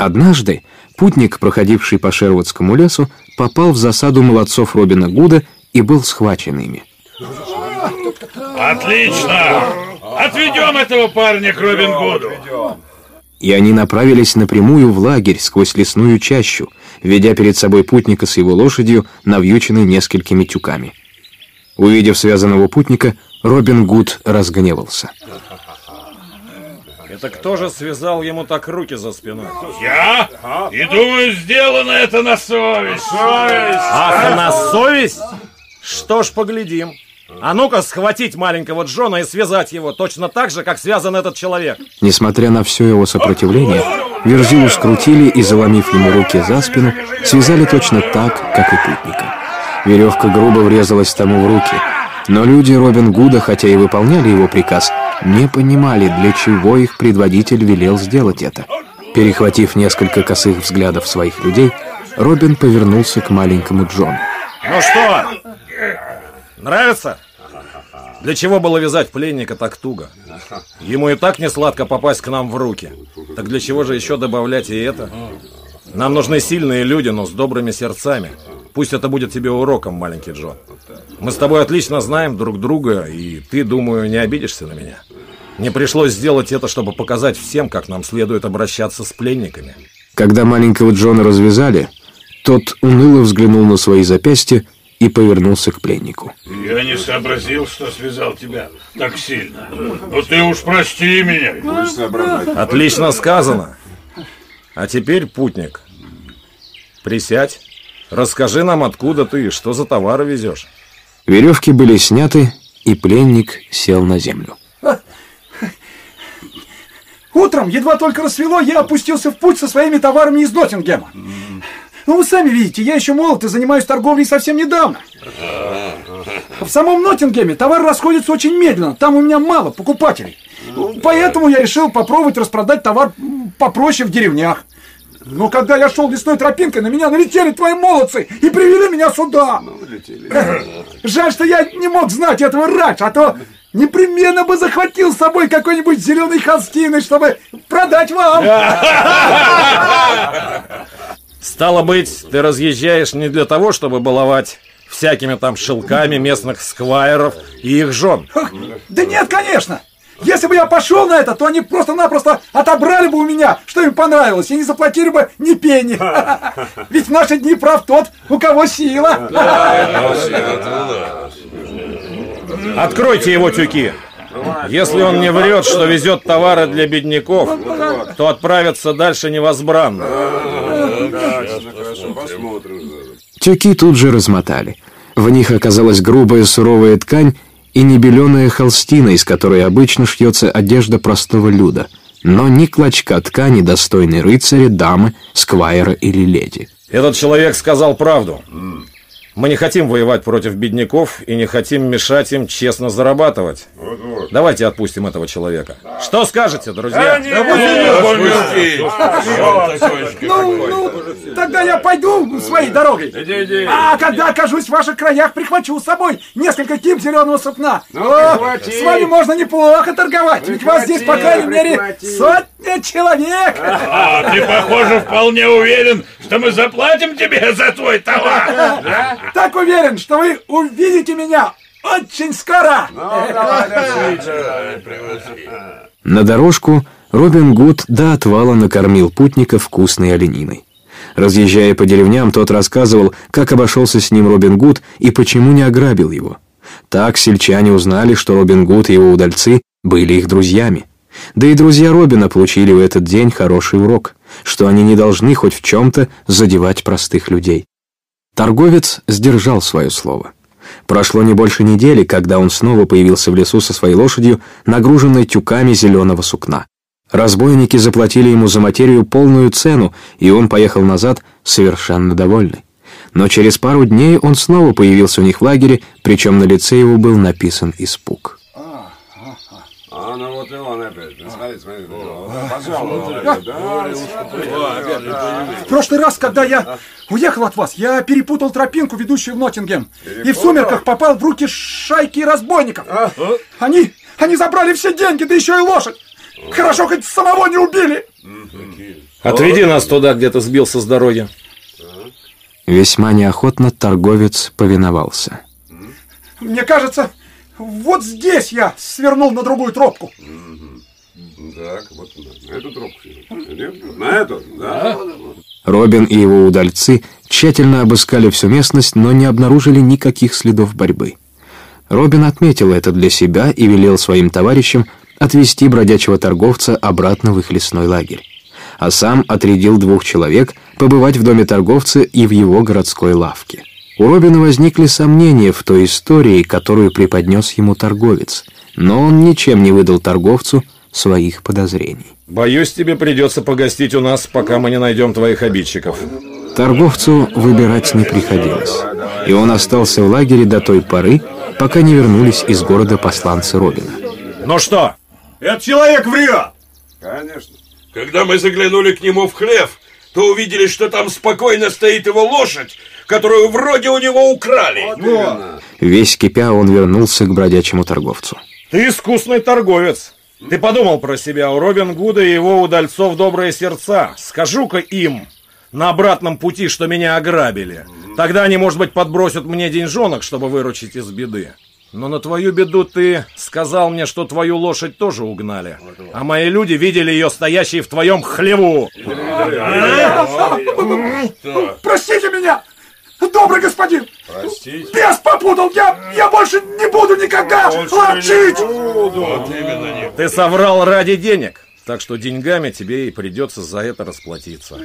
Однажды путник, проходивший по Шервудскому лесу, попал в засаду молодцов Робина Гуда и был схвачен ими. Отлично! Отведем этого парня к Робин Гуду. И они направились напрямую в лагерь сквозь лесную чащу, ведя перед собой путника с его лошадью, навьюченной несколькими тюками. Увидев связанного путника, Робин Гуд разгневался. Это кто же связал ему так руки за спиной? Я? И думаю, сделано это на совесть. Ах, на совесть? Что ж, поглядим. А ну-ка схватить маленького Джона и связать его точно так же, как связан этот человек. Несмотря на все его сопротивление, Верзилу скрутили и, заломив ему руки за спину, связали точно так, как и путника. Веревка грубо врезалась тому в руки, но люди Робин Гуда, хотя и выполняли его приказ, не понимали, для чего их предводитель велел сделать это. Перехватив несколько косых взглядов своих людей, Робин повернулся к маленькому Джону. Ну что, нравится? Для чего было вязать пленника так туго? Ему и так не сладко попасть к нам в руки. Так для чего же еще добавлять и это? Нам нужны сильные люди, но с добрыми сердцами. Пусть это будет тебе уроком, маленький Джон. Мы с тобой отлично знаем друг друга, и ты, думаю, не обидишься на меня. Мне пришлось сделать это, чтобы показать всем, как нам следует обращаться с пленниками. Когда маленького Джона развязали, тот уныло взглянул на свои запястья и повернулся к пленнику. Я не сообразил, что связал тебя так сильно. Но ты уж прости меня. Отлично сказано. А теперь, путник, присядь. Расскажи нам, откуда ты и что за товары везешь. Веревки были сняты, и пленник сел на землю. Утром, едва только рассвело, я опустился в путь со своими товарами из Ноттингема. Ну, вы сами видите, я еще молод и занимаюсь торговлей совсем недавно. В самом Ноттингеме товар расходится очень медленно, там у меня мало покупателей. Поэтому я решил попробовать распродать товар попроще в деревнях. Но когда я шел лесной тропинкой, на меня налетели твои молодцы и привели меня сюда. Жаль, что я не мог знать этого раньше, а то непременно бы захватил с собой какой-нибудь зеленый холстины, чтобы продать вам. Стало быть, ты разъезжаешь не для того, чтобы баловать всякими там шелками местных сквайров и их жен. Да нет, конечно. Если бы я пошел на это, то они просто-напросто отобрали бы у меня, что им понравилось, и не заплатили бы ни пени. Ведь в наши дни прав тот, у кого сила. Откройте его тюки. Если он не врет, что везет товары для бедняков, то отправится дальше невозбранно. Тюки тут же размотали. В них оказалась грубая суровая ткань и небеленая холстина, из которой обычно шьется одежда простого люда, но ни клочка ткани, достойной рыцаря, дамы, сквайра или леди. Этот человек сказал правду. Мы не хотим воевать против бедняков и не хотим мешать им честно зарабатывать. Давайте отпустим этого человека. Что скажете, друзья? Ну, ну, тогда я пойду своей дорогой. А когда окажусь в ваших краях, прихвачу с собой несколько ким зеленого сукна. О, с вами можно неплохо торговать, ведь вас здесь, по крайней мере, сотня человек. А, ты, похоже, вполне уверен, что мы заплатим тебе за твой товар. Так уверен, что вы увидите меня очень скоро. На дорожку Робин Гуд до отвала накормил путника вкусной олениной. Разъезжая по деревням, тот рассказывал, как обошелся с ним Робин Гуд и почему не ограбил его. Так сельчане узнали, что Робин Гуд и его удальцы были их друзьями. Да и друзья Робина получили в этот день хороший урок, что они не должны хоть в чем-то задевать простых людей. Торговец сдержал свое слово. Прошло не больше недели, когда он снова появился в лесу со своей лошадью, нагруженной тюками зеленого сукна. Разбойники заплатили ему за материю полную цену, и он поехал назад совершенно довольный. Но через пару дней он снова появился у них в лагере, причем на лице его был написан испуг. А, ну вот и он опять. Смотри, смотри. В прошлый раз, когда я уехал от вас, я перепутал тропинку, ведущую в Ноттингем. И в сумерках попал в руки шайки разбойников. Они, они забрали все деньги, да еще и лошадь. Хорошо, хоть самого не убили. Отведи нас туда, где ты сбился с дороги. Весьма неохотно торговец повиновался. Мне кажется, вот здесь я свернул на другую тропку. Так, вот на эту тропку. Нет, на эту, да. Робин и его удальцы тщательно обыскали всю местность, но не обнаружили никаких следов борьбы. Робин отметил это для себя и велел своим товарищам отвезти бродячего торговца обратно в их лесной лагерь. А сам отрядил двух человек побывать в доме торговца и в его городской лавке. У Робина возникли сомнения в той истории, которую преподнес ему торговец, но он ничем не выдал торговцу своих подозрений. Боюсь, тебе придется погостить у нас, пока мы не найдем твоих обидчиков. Торговцу выбирать не приходилось, и он остался в лагере до той поры, пока не вернулись из города посланцы Робина. Ну что? Этот человек врет. Конечно. Когда мы заглянули к нему в хлев, то увидели, что там спокойно стоит его лошадь, которую вроде у него украли. Весь кипя он вернулся к бродячему торговцу. Ты искусный торговец. Ты подумал про себя, у Робин Гуда и его удальцов добрые сердца. Скажу-ка им на обратном пути, что меня ограбили. Тогда они, может быть, подбросят мне деньжонок, чтобы выручить из беды. Но на твою беду ты сказал мне, что твою лошадь тоже угнали. А мои люди видели ее стоящей в твоем хлеву. Простите меня, добрый господин. Простите. Бес попутал, я, я больше не буду никогда ловчить. Ты соврал ради денег. Так что деньгами тебе и придется за это расплатиться.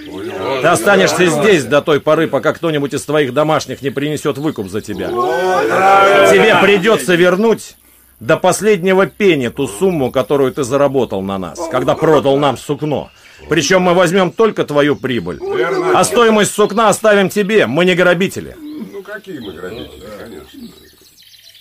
Ты останешься здесь до той поры, пока кто-нибудь из твоих домашних не принесет выкуп за тебя. Тебе придется вернуть до последнего пени ту сумму, которую ты заработал на нас, когда продал нам сукно. Причем мы возьмем только твою прибыль. А стоимость сукна оставим тебе, мы не грабители. Ну, какие мы грабители, конечно.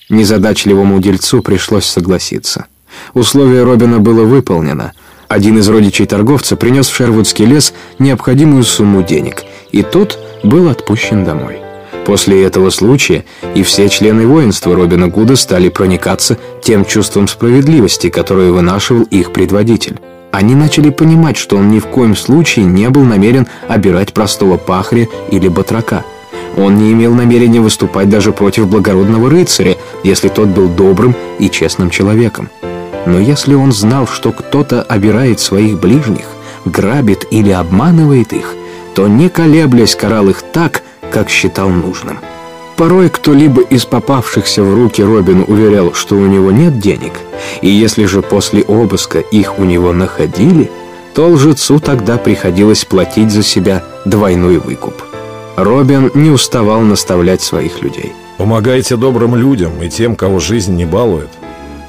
Незадачливому дельцу пришлось согласиться. Условие Робина было выполнено. Один из родичей торговца принес в Шервудский лес необходимую сумму денег, и тот был отпущен домой. После этого случая и все члены воинства Робина Гуда стали проникаться тем чувством справедливости, которое вынашивал их предводитель. Они начали понимать, что он ни в коем случае не был намерен обирать простого пахаря или батрака. Он не имел намерения выступать даже против благородного рыцаря, если тот был добрым и честным человеком. Но если он знал, что кто-то обирает своих ближних, грабит или обманывает их, то не колеблясь карал их так, как считал нужным. Порой кто-либо из попавшихся в руки Робину уверял, что у него нет денег, и если же после обыска их у него находили, то лжецу тогда приходилось платить за себя двойной выкуп. Робин не уставал наставлять своих людей. Помогайте добрым людям и тем, кого жизнь не балует.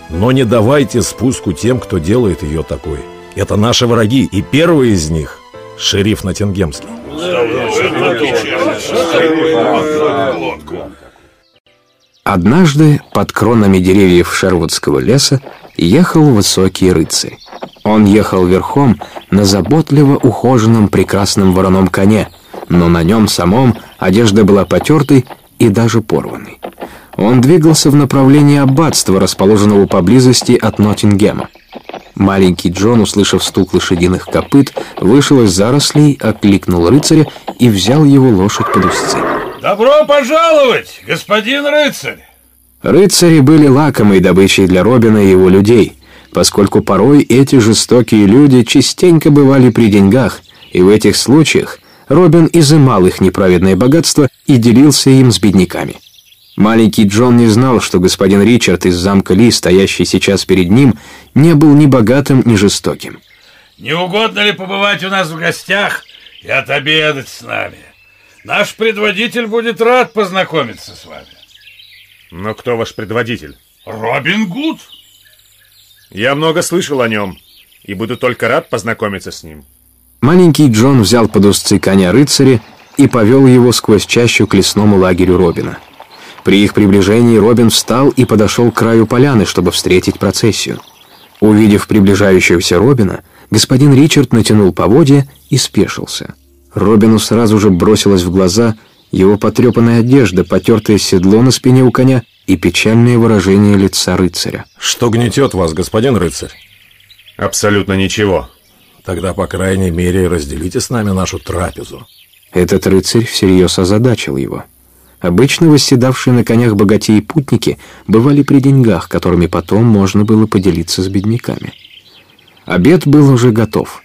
Но не давайте спуску тем, кто делает ее такой. Это наши враги, и первый из них — шериф Натингемский. Однажды под кронами деревьев Шервудского леса ехал высокий рыцарь. Он ехал верхом на заботливо ухоженном прекрасном вороном коне, но на нем самом одежда была потертой и даже порванной. Он двигался в направлении аббатства, расположенного поблизости от Ноттингема. Маленький Джон, услышав стук лошадиных копыт, вышел из зарослей, окликнул рыцаря и взял его лошадь под узцы. Добро пожаловать, господин рыцарь! Рыцари были лакомой добычей для Робина и его людей, поскольку порой эти жестокие люди частенько бывали при деньгах, и в этих случаях Робин изымал их неправедное богатство и делился им с бедняками. Маленький Джон не знал, что господин Ричард из замка Ли, стоящий сейчас перед ним, не был ни богатым, ни жестоким. Не угодно ли побывать у нас в гостях и отобедать с нами? Наш предводитель будет рад познакомиться с вами. Но кто ваш предводитель? Робин Гуд. Я много слышал о нем и буду только рад познакомиться с ним. Маленький Джон взял под узцы коня рыцаря и повел его сквозь чащу к лесному лагерю Робина. При их приближении Робин встал и подошел к краю поляны, чтобы встретить процессию. Увидев приближающегося Робина, господин Ричард натянул поводья и спешился. Робину сразу же бросилась в глаза его потрепанная одежда, потертое седло на спине у коня и печальное выражение лица рыцаря. Что гнетет вас, господин рыцарь? Абсолютно ничего. Тогда, по крайней мере, разделите с нами нашу трапезу. Этот рыцарь всерьез озадачил его. Обычно восседавшие на конях богатеи путники бывали при деньгах, которыми потом можно было поделиться с бедняками. Обед был уже готов,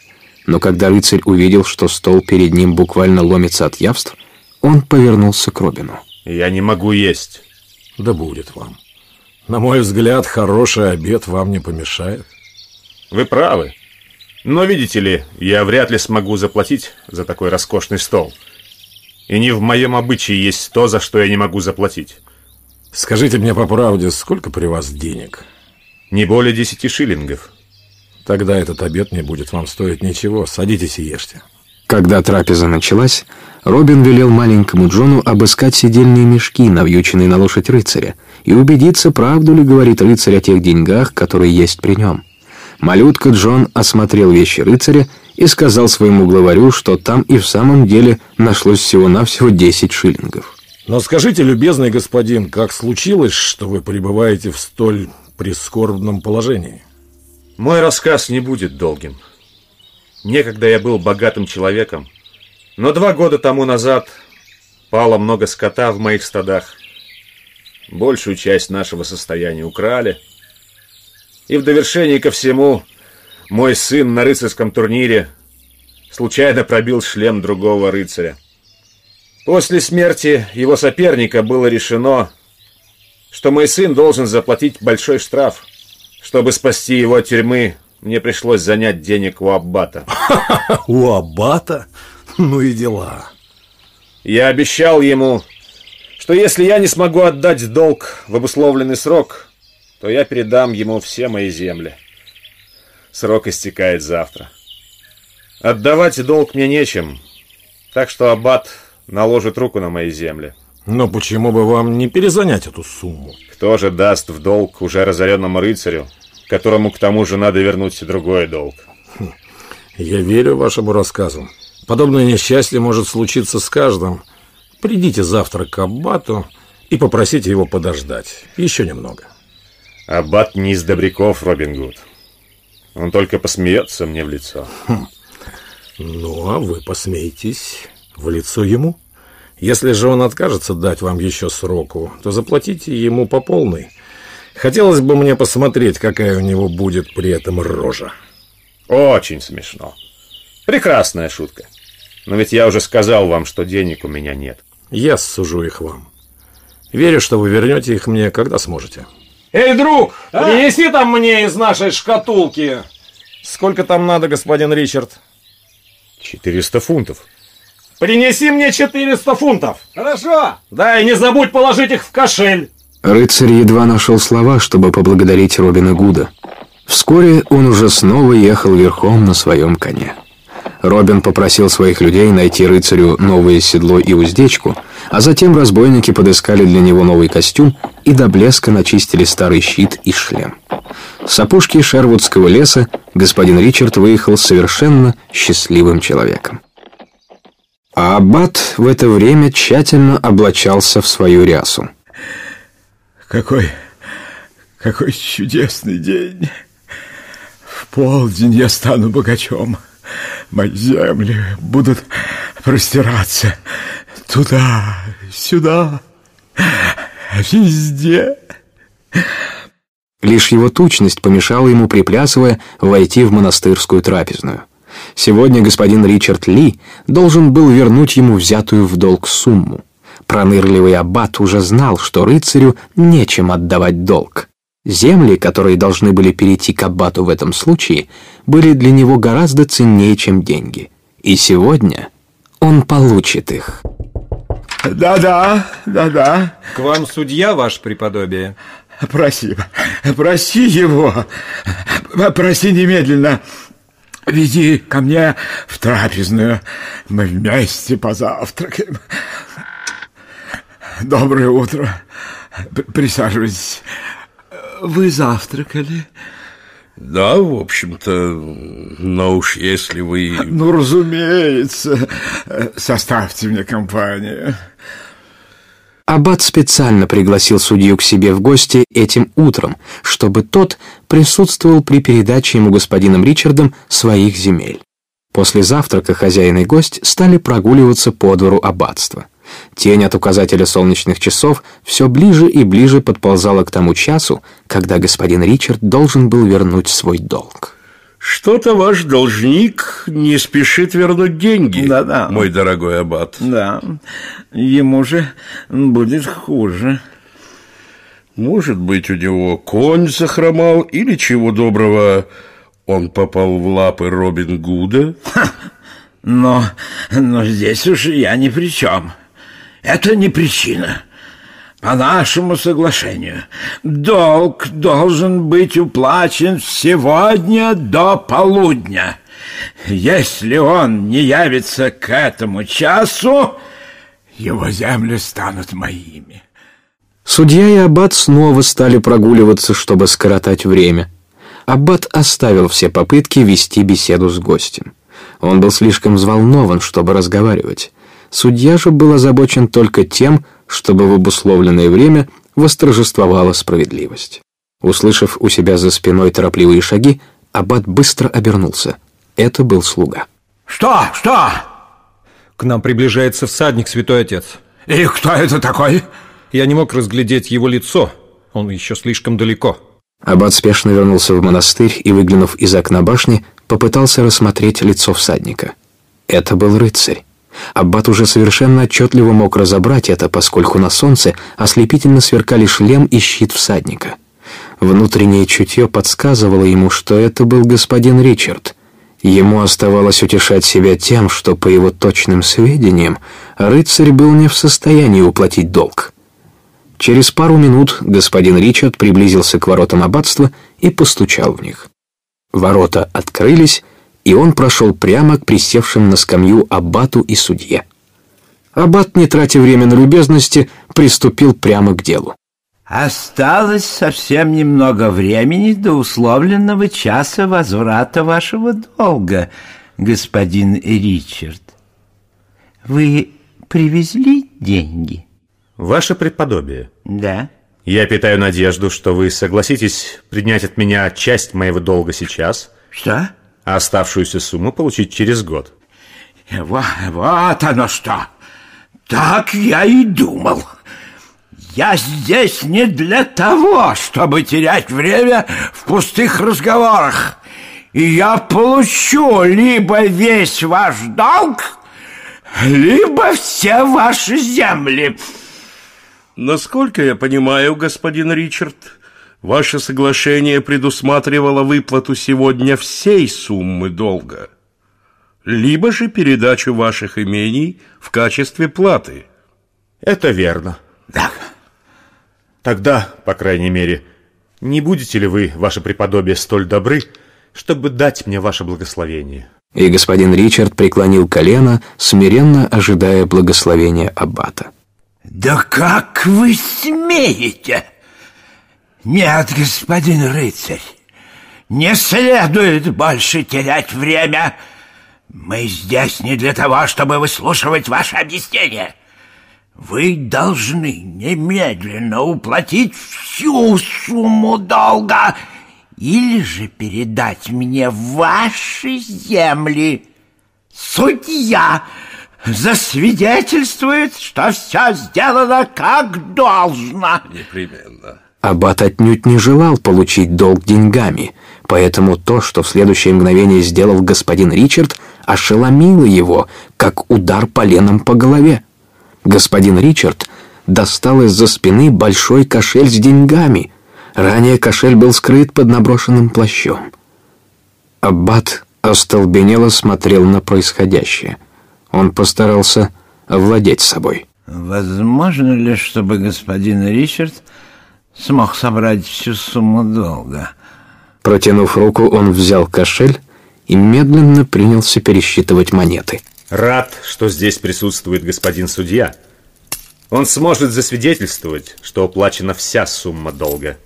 но когда рыцарь увидел, что стол перед ним буквально ломится от явств, он повернулся к Робину. «Я не могу есть». «Да будет вам. На мой взгляд, хороший обед вам не помешает». «Вы правы. Но, видите ли, я вряд ли смогу заплатить за такой роскошный стол. И не в моем обычае есть то, за что я не могу заплатить». «Скажите мне по правде, сколько при вас денег?» «Не более десяти шиллингов». «Тогда этот обед не будет вам стоить ничего. Садитесь и ешьте». Когда трапеза началась, Робин велел маленькому Джону обыскать сидельные мешки, навьюченные на лошадь рыцаря, и убедиться, правду ли говорит рыцарь о тех деньгах, которые есть при нем. Малютка Джон осмотрел вещи рыцаря и сказал своему главарю, что там и в самом деле нашлось всего-навсего 10 шиллингов. Но скажите, любезный господин, как случилось, что вы пребываете в столь прискорбном положении? Мой рассказ не будет долгим. Некогда я был богатым человеком, но два года тому назад пало много скота в моих стадах. Большую часть нашего состояния украли. И в довершении ко всему, мой сын на рыцарском турнире случайно пробил шлем другого рыцаря. После смерти его соперника было решено, что мой сын должен заплатить большой штраф. Чтобы спасти его от тюрьмы, мне пришлось занять денег у аббата. У аббата? Ну и дела. Я обещал ему, что если я не смогу отдать долг в обусловленный срок, то я передам ему все мои земли. Срок истекает завтра. Отдавать долг мне нечем, так что аббат наложит руку на мои земли. Но почему бы вам не перезанять эту сумму? Кто же даст в долг уже разоренному рыцарю, которому к тому же надо вернуть другой долг? Хм, я верю вашему рассказу. Подобное несчастье может случиться с каждым. Придите завтра к аббату и попросите его подождать. Еще немного. Аббат не из добряков, Робин Гуд. Он только посмеется мне в лицо. Хм. Ну, а вы посмеетесь в лицо ему? Если же он откажется дать вам еще сроку, то заплатите ему по полной. Хотелось бы мне посмотреть, какая у него будет при этом рожа. Очень смешно. Прекрасная шутка. Но ведь я уже сказал вам, что денег у меня нет. Я сужу их вам. Верю, что вы вернете их мне, когда сможете. Эй, друг, а? принеси там мне из нашей шкатулки. Сколько там надо, господин Ричард? 400 фунтов. Принеси мне 400 фунтов. Хорошо. Да, и не забудь положить их в кошель. Рыцарь едва нашел слова, чтобы поблагодарить Робина Гуда. Вскоре он уже снова ехал верхом на своем коне. Робин попросил своих людей найти рыцарю новое седло и уздечку, а затем разбойники подыскали для него новый костюм и до блеска начистили старый щит и шлем. С опушки Шервудского леса господин Ричард выехал совершенно счастливым человеком. А аббат в это время тщательно облачался в свою рясу. Какой, какой чудесный день! В полдень я стану богачом. Мои земли будут простираться туда, сюда, везде. Лишь его тучность помешала ему, приплясывая, войти в монастырскую трапезную. Сегодня господин Ричард Ли должен был вернуть ему взятую в долг сумму. Пронырливый аббат уже знал, что рыцарю нечем отдавать долг. Земли, которые должны были перейти к аббату в этом случае, были для него гораздо ценнее, чем деньги. И сегодня он получит их. Да-да, да-да. К вам судья, ваше преподобие. Проси, проси его, проси немедленно. Веди ко мне в трапезную, мы вместе позавтракаем. Доброе утро. Присаживайтесь. Вы завтракали? Да, в общем-то, но уж если вы... Ну, разумеется. Составьте мне компанию. Аббат специально пригласил судью к себе в гости этим утром, чтобы тот присутствовал при передаче ему господином Ричардом своих земель. После завтрака хозяин и гость стали прогуливаться по двору аббатства. Тень от указателя солнечных часов все ближе и ближе подползала к тому часу, когда господин Ричард должен был вернуть свой долг. Что-то ваш должник не спешит вернуть деньги, Да-да. мой дорогой аббат. Да, ему же будет хуже. Может быть, у него конь захромал, или чего доброго он попал в лапы Робин Гуда? Но, но здесь уж я ни при чем. Это не причина. По нашему соглашению, долг должен быть уплачен сегодня до полудня. Если он не явится к этому часу, его земли станут моими. Судья и аббат снова стали прогуливаться, чтобы скоротать время. Аббат оставил все попытки вести беседу с гостем. Он был слишком взволнован, чтобы разговаривать. Судья же был озабочен только тем, чтобы в обусловленное время восторжествовала справедливость. Услышав у себя за спиной торопливые шаги, аббат быстро обернулся. Это был слуга. Что? Что? К нам приближается всадник, святой отец. И кто это такой? Я не мог разглядеть его лицо. Он еще слишком далеко. Аббат спешно вернулся в монастырь и, выглянув из окна башни, попытался рассмотреть лицо всадника. Это был рыцарь. Аббат уже совершенно отчетливо мог разобрать это, поскольку на солнце ослепительно сверкали шлем и щит всадника. Внутреннее чутье подсказывало ему, что это был господин Ричард. Ему оставалось утешать себя тем, что, по его точным сведениям, рыцарь был не в состоянии уплатить долг. Через пару минут господин Ричард приблизился к воротам аббатства и постучал в них. Ворота открылись, и он прошел прямо к присевшим на скамью аббату и судье. Аббат, не тратя время на любезности, приступил прямо к делу. Осталось совсем немного времени до условленного часа возврата вашего долга, господин Ричард. Вы привезли деньги? Ваше предподобие. Да. Я питаю надежду, что вы согласитесь принять от меня часть моего долга сейчас. Что? А оставшуюся сумму получить через год. Вот, вот оно что. Так я и думал. Я здесь не для того, чтобы терять время в пустых разговорах. И я получу либо весь ваш долг, либо все ваши земли. Насколько я понимаю, господин Ричард, ваше соглашение предусматривало выплату сегодня всей суммы долга. либо же передачу ваших имений в качестве платы. Это верно. Да. Тогда, по крайней мере, не будете ли вы, ваше преподобие, столь добры, чтобы дать мне ваше благословение? И господин Ричард преклонил колено, смиренно ожидая благословения аббата. Да как вы смеете? Нет, господин рыцарь, не следует больше терять время. Мы здесь не для того, чтобы выслушивать ваше объяснение. Вы должны немедленно уплатить всю сумму долга или же передать мне ваши земли. Судья засвидетельствует, что все сделано как должно. Непременно. Аббат отнюдь не желал получить долг деньгами, поэтому то, что в следующее мгновение сделал господин Ричард, ошеломило его, как удар поленом по голове. Господин Ричард достал из-за спины большой кошель с деньгами. Ранее кошель был скрыт под наброшенным плащом. Аббат остолбенело смотрел на происходящее. Он постарался овладеть собой. Возможно ли, чтобы господин Ричард смог собрать всю сумму долга? Протянув руку, он взял кошель и медленно принялся пересчитывать монеты. Рад, что здесь присутствует господин судья. Он сможет засвидетельствовать, что уплачена вся сумма долга.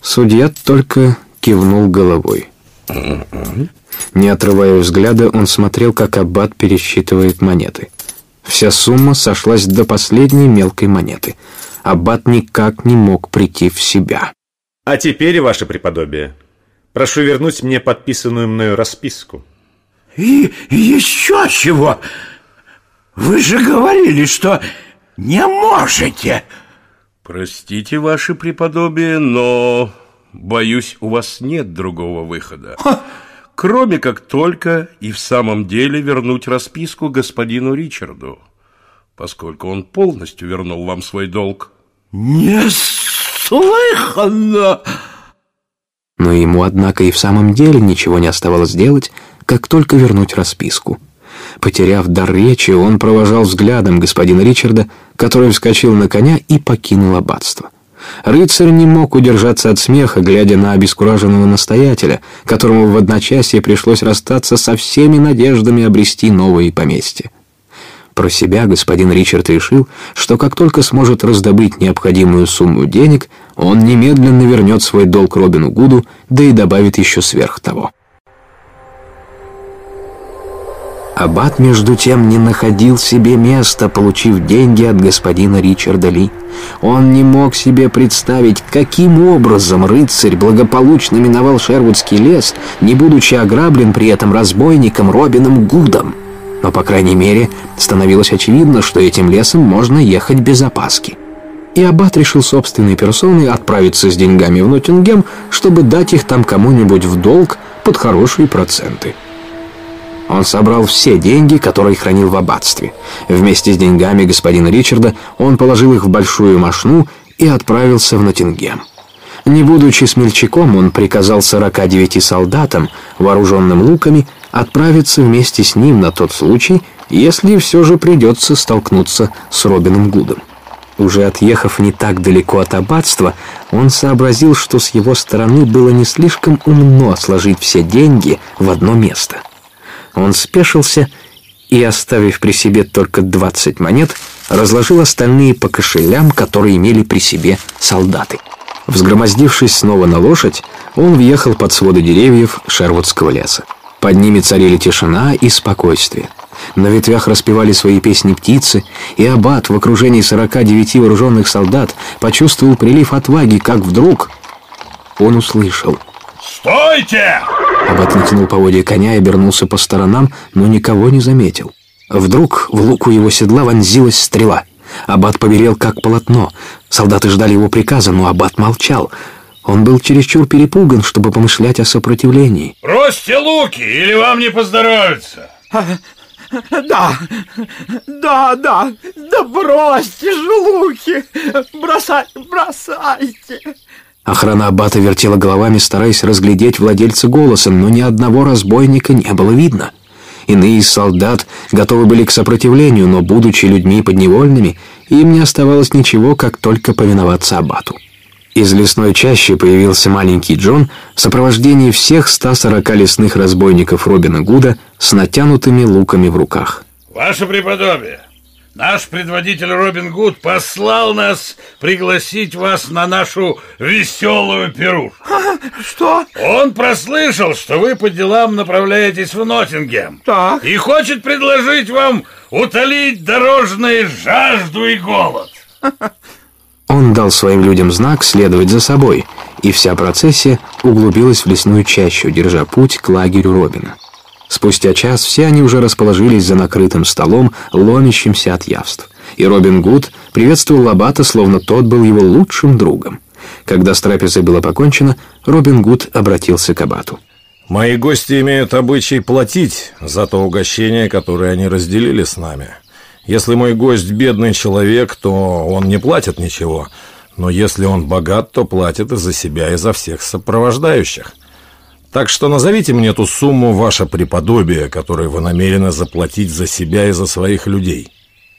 Судья только кивнул головой. Не отрывая взгляда, он смотрел, как аббат пересчитывает монеты. Вся сумма сошлась до последней мелкой монеты. Аббат никак не мог прийти в себя. А теперь, ваше преподобие, прошу вернуть мне подписанную мною расписку. И еще чего? Вы же говорили, что не можете. Простите, ваше преподобие, но, боюсь, у вас нет другого выхода. Кроме как только и в самом деле вернуть расписку господину Ричарду, поскольку он полностью вернул вам свой долг. Неслыханно! Но ему, однако, и в самом деле ничего не оставалось делать, как только вернуть расписку. Потеряв дар речи, он провожал взглядом господина Ричарда, который вскочил на коня и покинул аббатство. Рыцарь не мог удержаться от смеха, глядя на обескураженного настоятеля, которому в одночасье пришлось расстаться со всеми надеждами обрести новые поместья. Про себя господин Ричард решил, что как только сможет раздобыть необходимую сумму денег, он немедленно вернет свой долг Робину Гуду, да и добавит еще сверх того. Аббат, между тем, не находил себе места, получив деньги от господина Ричарда Ли. Он не мог себе представить, каким образом рыцарь благополучно миновал Шервудский лес, не будучи ограблен при этом разбойником Робином Гудом. Но, по крайней мере, становилось очевидно, что этим лесом можно ехать без опаски. И Аббат решил собственной персоной отправиться с деньгами в Ноттингем, чтобы дать их там кому-нибудь в долг под хорошие проценты. Он собрал все деньги, которые хранил в аббатстве. Вместе с деньгами господина Ричарда он положил их в большую мошну и отправился в Ноттингем. Не будучи смельчаком, он приказал 49 солдатам, вооруженным луками, отправиться вместе с ним на тот случай, если все же придется столкнуться с Робином Гудом. Уже отъехав не так далеко от аббатства, он сообразил, что с его стороны было не слишком умно сложить все деньги в одно место – он спешился и, оставив при себе только 20 монет, разложил остальные по кошелям, которые имели при себе солдаты. Взгромоздившись снова на лошадь, он въехал под своды деревьев Шервудского леса. Под ними царили тишина и спокойствие. На ветвях распевали свои песни птицы, и аббат в окружении 49 вооруженных солдат почувствовал прилив отваги, как вдруг он услышал — «Стойте!» Аббат натянул поводья коня и обернулся по сторонам, но никого не заметил. Вдруг в луку его седла вонзилась стрела. Аббат побелел, как полотно. Солдаты ждали его приказа, но Аббат молчал. Он был чересчур перепуган, чтобы помышлять о сопротивлении. «Бросьте луки, или вам не поздоровится!» Да, да, да, да бросьте же луки, бросай, бросайте. Охрана аббата вертела головами, стараясь разглядеть владельца голоса, но ни одного разбойника не было видно. Иные из солдат готовы были к сопротивлению, но, будучи людьми подневольными, им не оставалось ничего, как только повиноваться аббату. Из лесной чащи появился маленький Джон в сопровождении всех 140 лесных разбойников Робина Гуда с натянутыми луками в руках. Ваше преподобие, наш предводитель Робин Гуд послал нас пригласить вас на нашу веселую пирушку. Что? Он прослышал, что вы по делам направляетесь в Ноттингем. Так. И хочет предложить вам утолить дорожные жажду и голод. Он дал своим людям знак следовать за собой, и вся процессия углубилась в лесную чащу, держа путь к лагерю Робина. Спустя час все они уже расположились за накрытым столом, ломящимся от явств. И Робин Гуд приветствовал Лабата, словно тот был его лучшим другом. Когда с трапезой было покончено, Робин Гуд обратился к Абату. «Мои гости имеют обычай платить за то угощение, которое они разделили с нами. Если мой гость бедный человек, то он не платит ничего, но если он богат, то платит и за себя, и за всех сопровождающих. Так что назовите мне ту сумму, ваше преподобие, которую вы намерены заплатить за себя и за своих людей».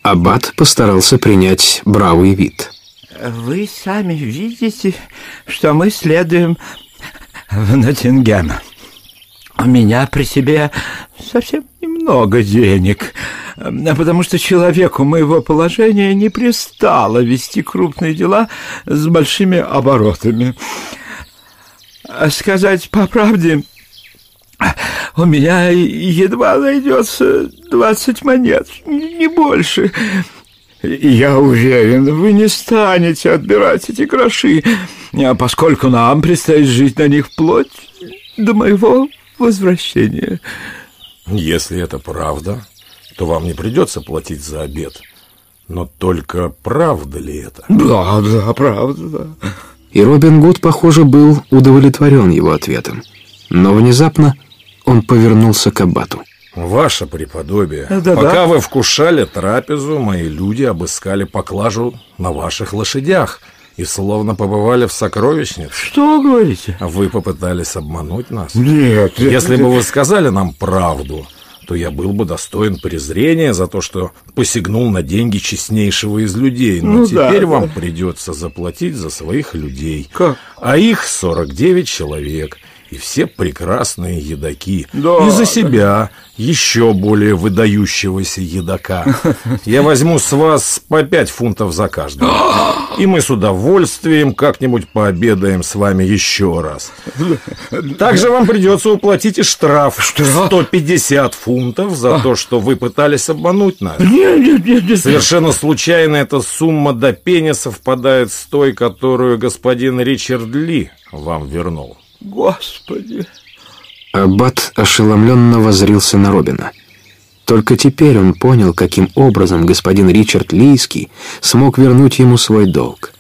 Аббат постарался принять бравый вид. Вы сами видите, что мы следуем в Ноттингем. У меня при себе совсем немного денег, потому что человеку моего положения не пристало вести крупные дела с большими оборотами. А сказать по правде, у меня едва найдется двадцать монет, не больше. Я уверен, вы не станете отбирать эти гроши, а поскольку нам предстоит жить на них вплоть до моего возвращения. Если это правда, то вам не придется платить за обед. Но только правда ли это? Да, да, правда, да. И Робин Гуд, похоже, был удовлетворен его ответом. Но внезапно он повернулся к Аббату. Ваше преподобие, Да-да. пока вы вкушали трапезу, мои люди обыскали поклажу на ваших лошадях и словно побывали в сокровищнице. Что вы говорите? Вы попытались обмануть нас? Нет. Если нет, бы нет. вы сказали нам правду, то я был бы достоин презрения за то, что посягнул на деньги честнейшего из людей. Но Ну да, теперь да. вам придется заплатить за своих людей. Как? А их 49 человек. И все прекрасные едаки. Да, и за да. Еще более выдающегося едока. Я возьму с вас по 5 фунтов за каждого. И мы с удовольствием как-нибудь пообедаем с вами еще раз. Также вам придется уплатить и штраф. 150 фунтов за то, что вы пытались обмануть нас. Нет, нет, нет, нет. Совершенно случайно эта сумма до пени совпадает с той, которую господин Ричард Ли вам вернул. Господи. Аббат ошеломленно возрился на Робина. Только теперь он понял, каким образом господин Ричард Лийский смог вернуть ему свой долг.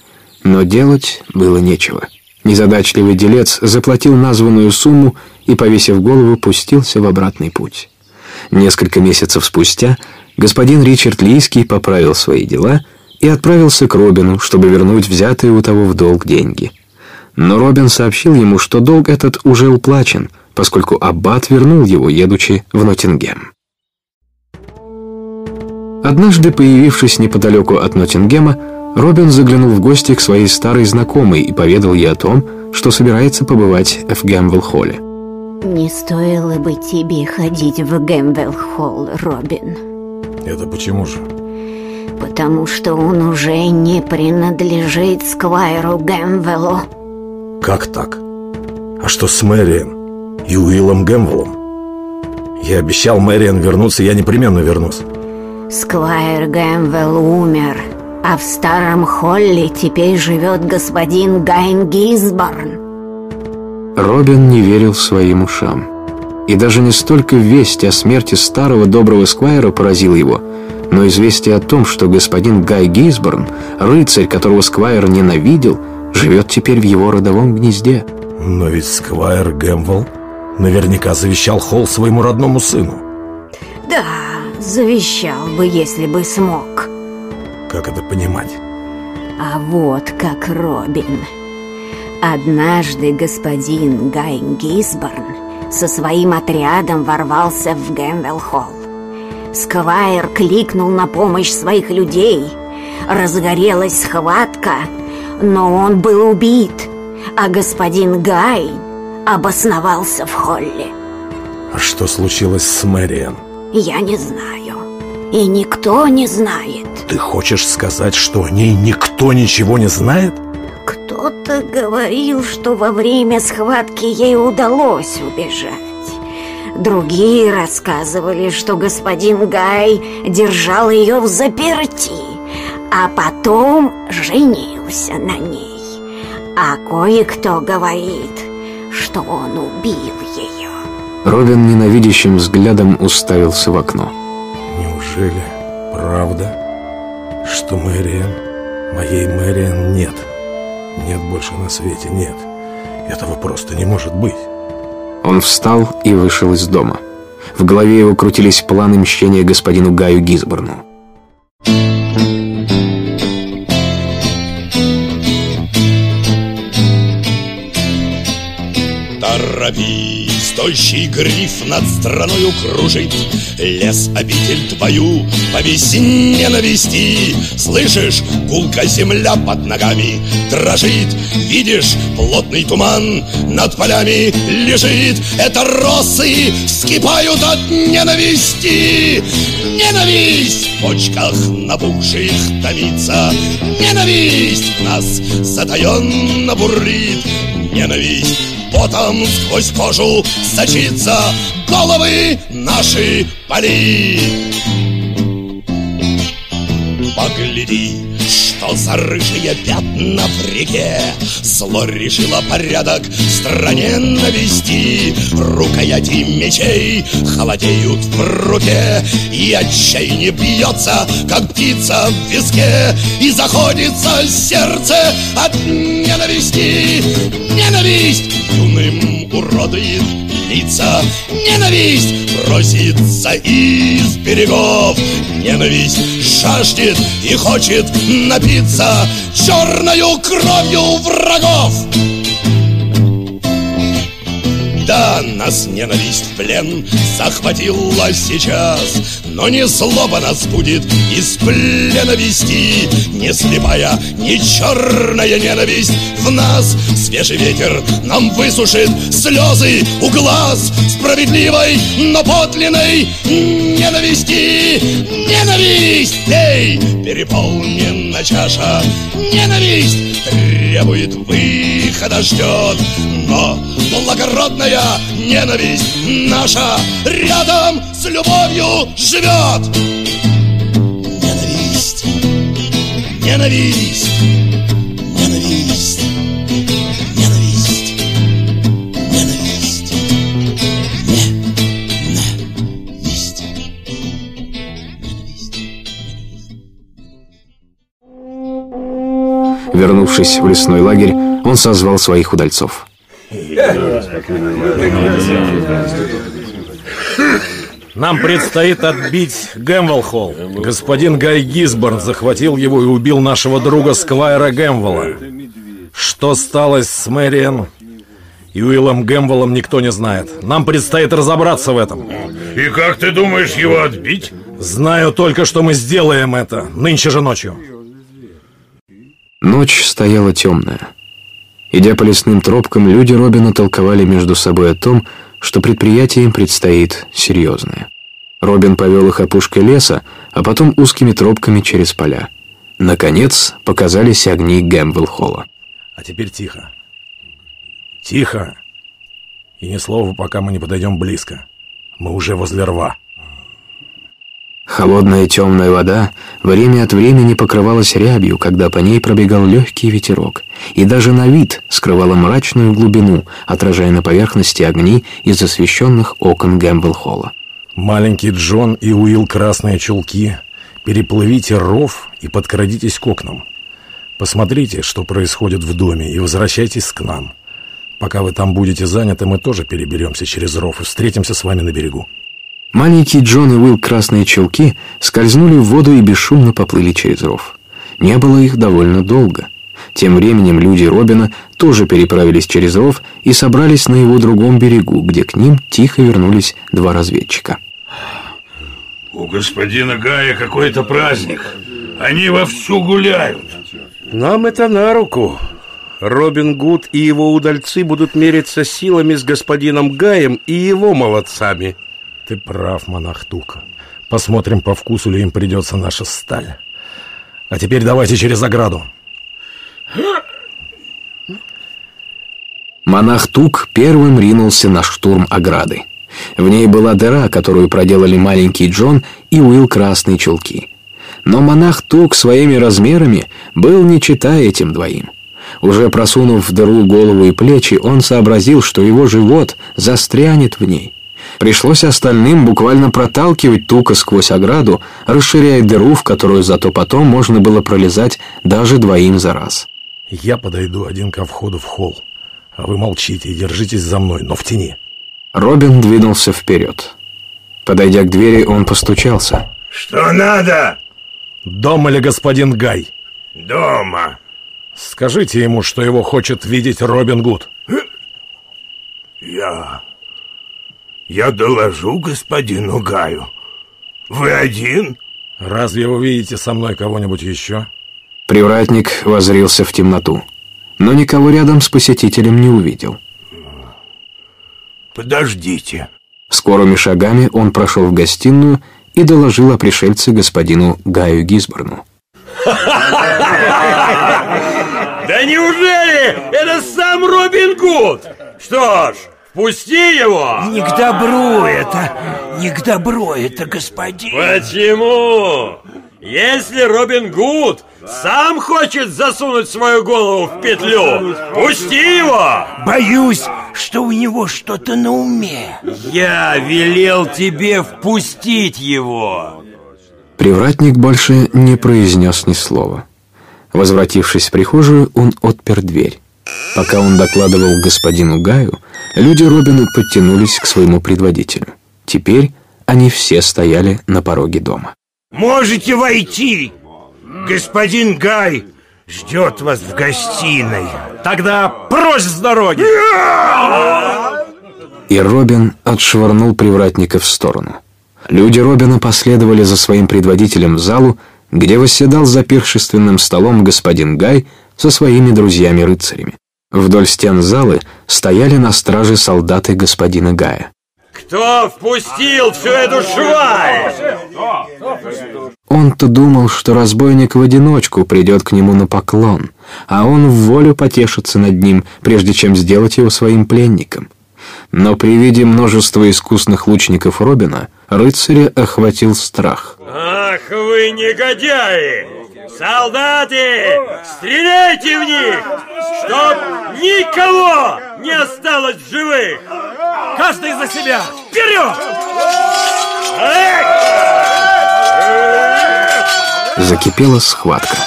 Но делать было нечего. Незадачливый делец заплатил названную сумму и, повесив голову, пустился в обратный путь. Несколько месяцев спустя господин Ричард Лийский поправил свои дела и отправился к Робину, чтобы вернуть взятые у того в долг деньги. Но Робин сообщил ему, что долг этот уже уплачен, поскольку Аббат вернул его, едучи в Ноттингем. Однажды, появившись неподалеку от Ноттингема, Робин заглянул в гости к своей старой знакомой и поведал ей о том, что собирается побывать в Гэмвелл-холле. Не стоило бы тебе ходить в Гэмвелл-холл, Робин, Это почему же? потому что он уже не принадлежит Сквайру Гэмвеллу. Как так? А что с Мэриан и Уиллом Гэмвеллом? Я обещал Мэриан вернуться, я непременно вернусь. Сквайр Гэмвелл умер, а в старом холле теперь живет господин Гай Гизборн. Робин не верил своим ушам. И даже не столько весть о смерти старого доброго Сквайра поразила его, но известие о том, что господин Гай Гисборн, рыцарь, которого Сквайр ненавидел, живет теперь в его родовом гнезде. Но ведь Сквайр Гэмвелл наверняка завещал холл своему родному сыну. Да, завещал бы, если бы смог. Как это понимать? А вот как Робин. Однажды господин Гай Гисборн со своим отрядом ворвался в Гэмвелл-холл. Сквайр кликнул на помощь своих людей. Разгорелась схватка, но он был убит, а господин Гай обосновался в холле. А что случилось с Мэриан? Я не знаю. И никто не знает. Ты хочешь сказать, что о ней никто ничего не знает? Кто-то говорил, что во время схватки ей удалось убежать. Другие рассказывали, что господин Гай держал ее в заперти, а потом женился на ней. А кое-кто говорит, что он убил ее. Робин ненавидящим взглядом уставился в окно. Неужели правда, что Мэриан, моей Мэриан нет? Нет больше на свете, нет. Этого просто не может быть. Он встал и вышел из дома. В голове его крутились планы мщения господину Гаю Гизборну. Торопись, тощий гриф над страною кружит. Лес обитель твою по весне навести. Слышишь, гулка земля под ногами дрожит. Видишь, плотный туман над полями лежит. Это росы вскипают от ненависти. Ненависть в почках набухших томится. Ненависть в нас затаенно бурлит. Ненависть потом сквозь кожу сочится Головы наши пали Погляди, что за рыжие пятна в реке. Зло решило порядок в стране навести. Рукояти мечей холодеют в руке И отчаяние бьется, как птица в виске. И заходится сердце от ненависти. Ненависть юным уродует лица. Ненависть просится из берегов. Ненависть жаждет и хочет напиться Черною кровью врагов да, нас ненависть в плен захватила сейчас. Но не злоба нас будет из плена вести Не слепая, не черная ненависть в нас. Свежий ветер нам высушит слезы у глаз Справедливой, но подлинной ненависти. Ненависть, эй, переполнена чаша. Ненависть требует выхода, ждет Но благородная ненависть наша Рядом с любовью живет. Ненависть, ненависть, ненависть Ненависть, ненависть, ненависть. Вернувшись в лесной лагерь, он созвал своих удальцов. Нам предстоит отбить Гэмвелл-холл. Господин Гай Гизборн захватил его и убил нашего друга Сквайра Гэмвелла. Что стало с Мэриэн и Уиллом Гэмвеллом, никто не знает. Нам предстоит разобраться в этом. И как ты думаешь его отбить? Знаю только, что мы сделаем это нынче же ночью. Ночь стояла темная. Идя по лесным тропкам, люди Робина толковали между собой о том, что предприятие им предстоит серьезное. Робин повел их опушкой леса, а потом узкими тропками через поля. Наконец показались огни Гэмвелл-холла. А теперь тихо. Тихо. И ни слова, пока мы не подойдем близко. Мы уже возле рва. Холодная темная вода время от времени покрывалась рябью, когда по ней пробегал легкий ветерок, и даже на вид скрывала мрачную глубину, отражая на поверхности огни из освещенных окон Гэмбл-холла. Маленький Джон и Уилл Красные Чулки, переплывите ров и подкрадитесь к окнам. Посмотрите, что происходит в доме, и возвращайтесь к нам. Пока вы там будете заняты, мы тоже переберемся через ров и встретимся с вами на берегу. Маленький Джон и Уилл Красные Челки скользнули в воду и бесшумно поплыли через ров. Не было их довольно долго. Тем временем люди Робина тоже переправились через ров и собрались на его другом берегу, где к ним тихо вернулись два разведчика. У господина Гая какой-то праздник. Они вовсю гуляют. Нам это на руку. Робин Гуд и его удальцы будут мериться силами с господином Гаем и его молодцами. Ты прав, монах Тука. Посмотрим, по вкусу ли им придется наша сталь. А теперь давайте через ограду. Монах Тук первым ринулся на штурм ограды. В ней была дыра, которую проделали маленький Джон и Уилл Красные Чулки. Но монах Тук своими размерами был не читая этим двоим. Уже просунув в дыру голову и плечи, он сообразил, что его живот застрянет в ней. Пришлось остальным буквально проталкивать Тука сквозь ограду, расширяя дыру, в которую зато потом можно было пролезать даже двоим за раз. Я подойду один ко входу в холл, а вы молчите и держитесь за мной, но в тени. Робин двинулся вперед. Подойдя к двери, он постучался. Что надо? Дома ли господин Гай? Дома. Скажите ему, что его хочет видеть Робин Гуд. Я... Я доложу господину Гаю. Вы один? Разве вы видите со мной кого-нибудь еще? Привратник возрился в темноту, но никого рядом с посетителем не увидел. Подождите. Скорыми шагами он прошел в гостиную и доложил о пришельце господину Гаю Гисборну. Да неужели это сам Робин Гуд? Что ж, Пусти его! Не к добру это, не к добру это, господин. Почему? Если Робин Гуд сам хочет засунуть свою голову в петлю, пусти его! Боюсь, что у него что-то на уме. Я велел тебе впустить его. Привратник больше не произнес ни слова. Возвратившись в прихожую, он отпер дверь. Пока он докладывал господину Гаю, люди Робина подтянулись к своему предводителю. Теперь они все стояли на пороге дома. «Можете войти! Господин Гай ждет вас в гостиной!» «Тогда прочь с дороги!» И Робин отшвырнул привратника в сторону. Люди Робина последовали за своим предводителем в залу, где восседал за пиршественным столом господин Гай со своими друзьями-рыцарями. Вдоль стен залы стояли на страже солдаты господина Гая. Кто впустил всю эту шваль? Он-то думал, что разбойник в одиночку придет к нему на поклон, а он в волю потешится над ним, прежде чем сделать его своим пленником. Но при виде множества искусных лучников Робина рыцаря охватил страх. Ах вы негодяи! Солдаты, стреляйте в них, чтоб никого не осталось в живых! Каждый за себя! Вперед! Закипела схватка.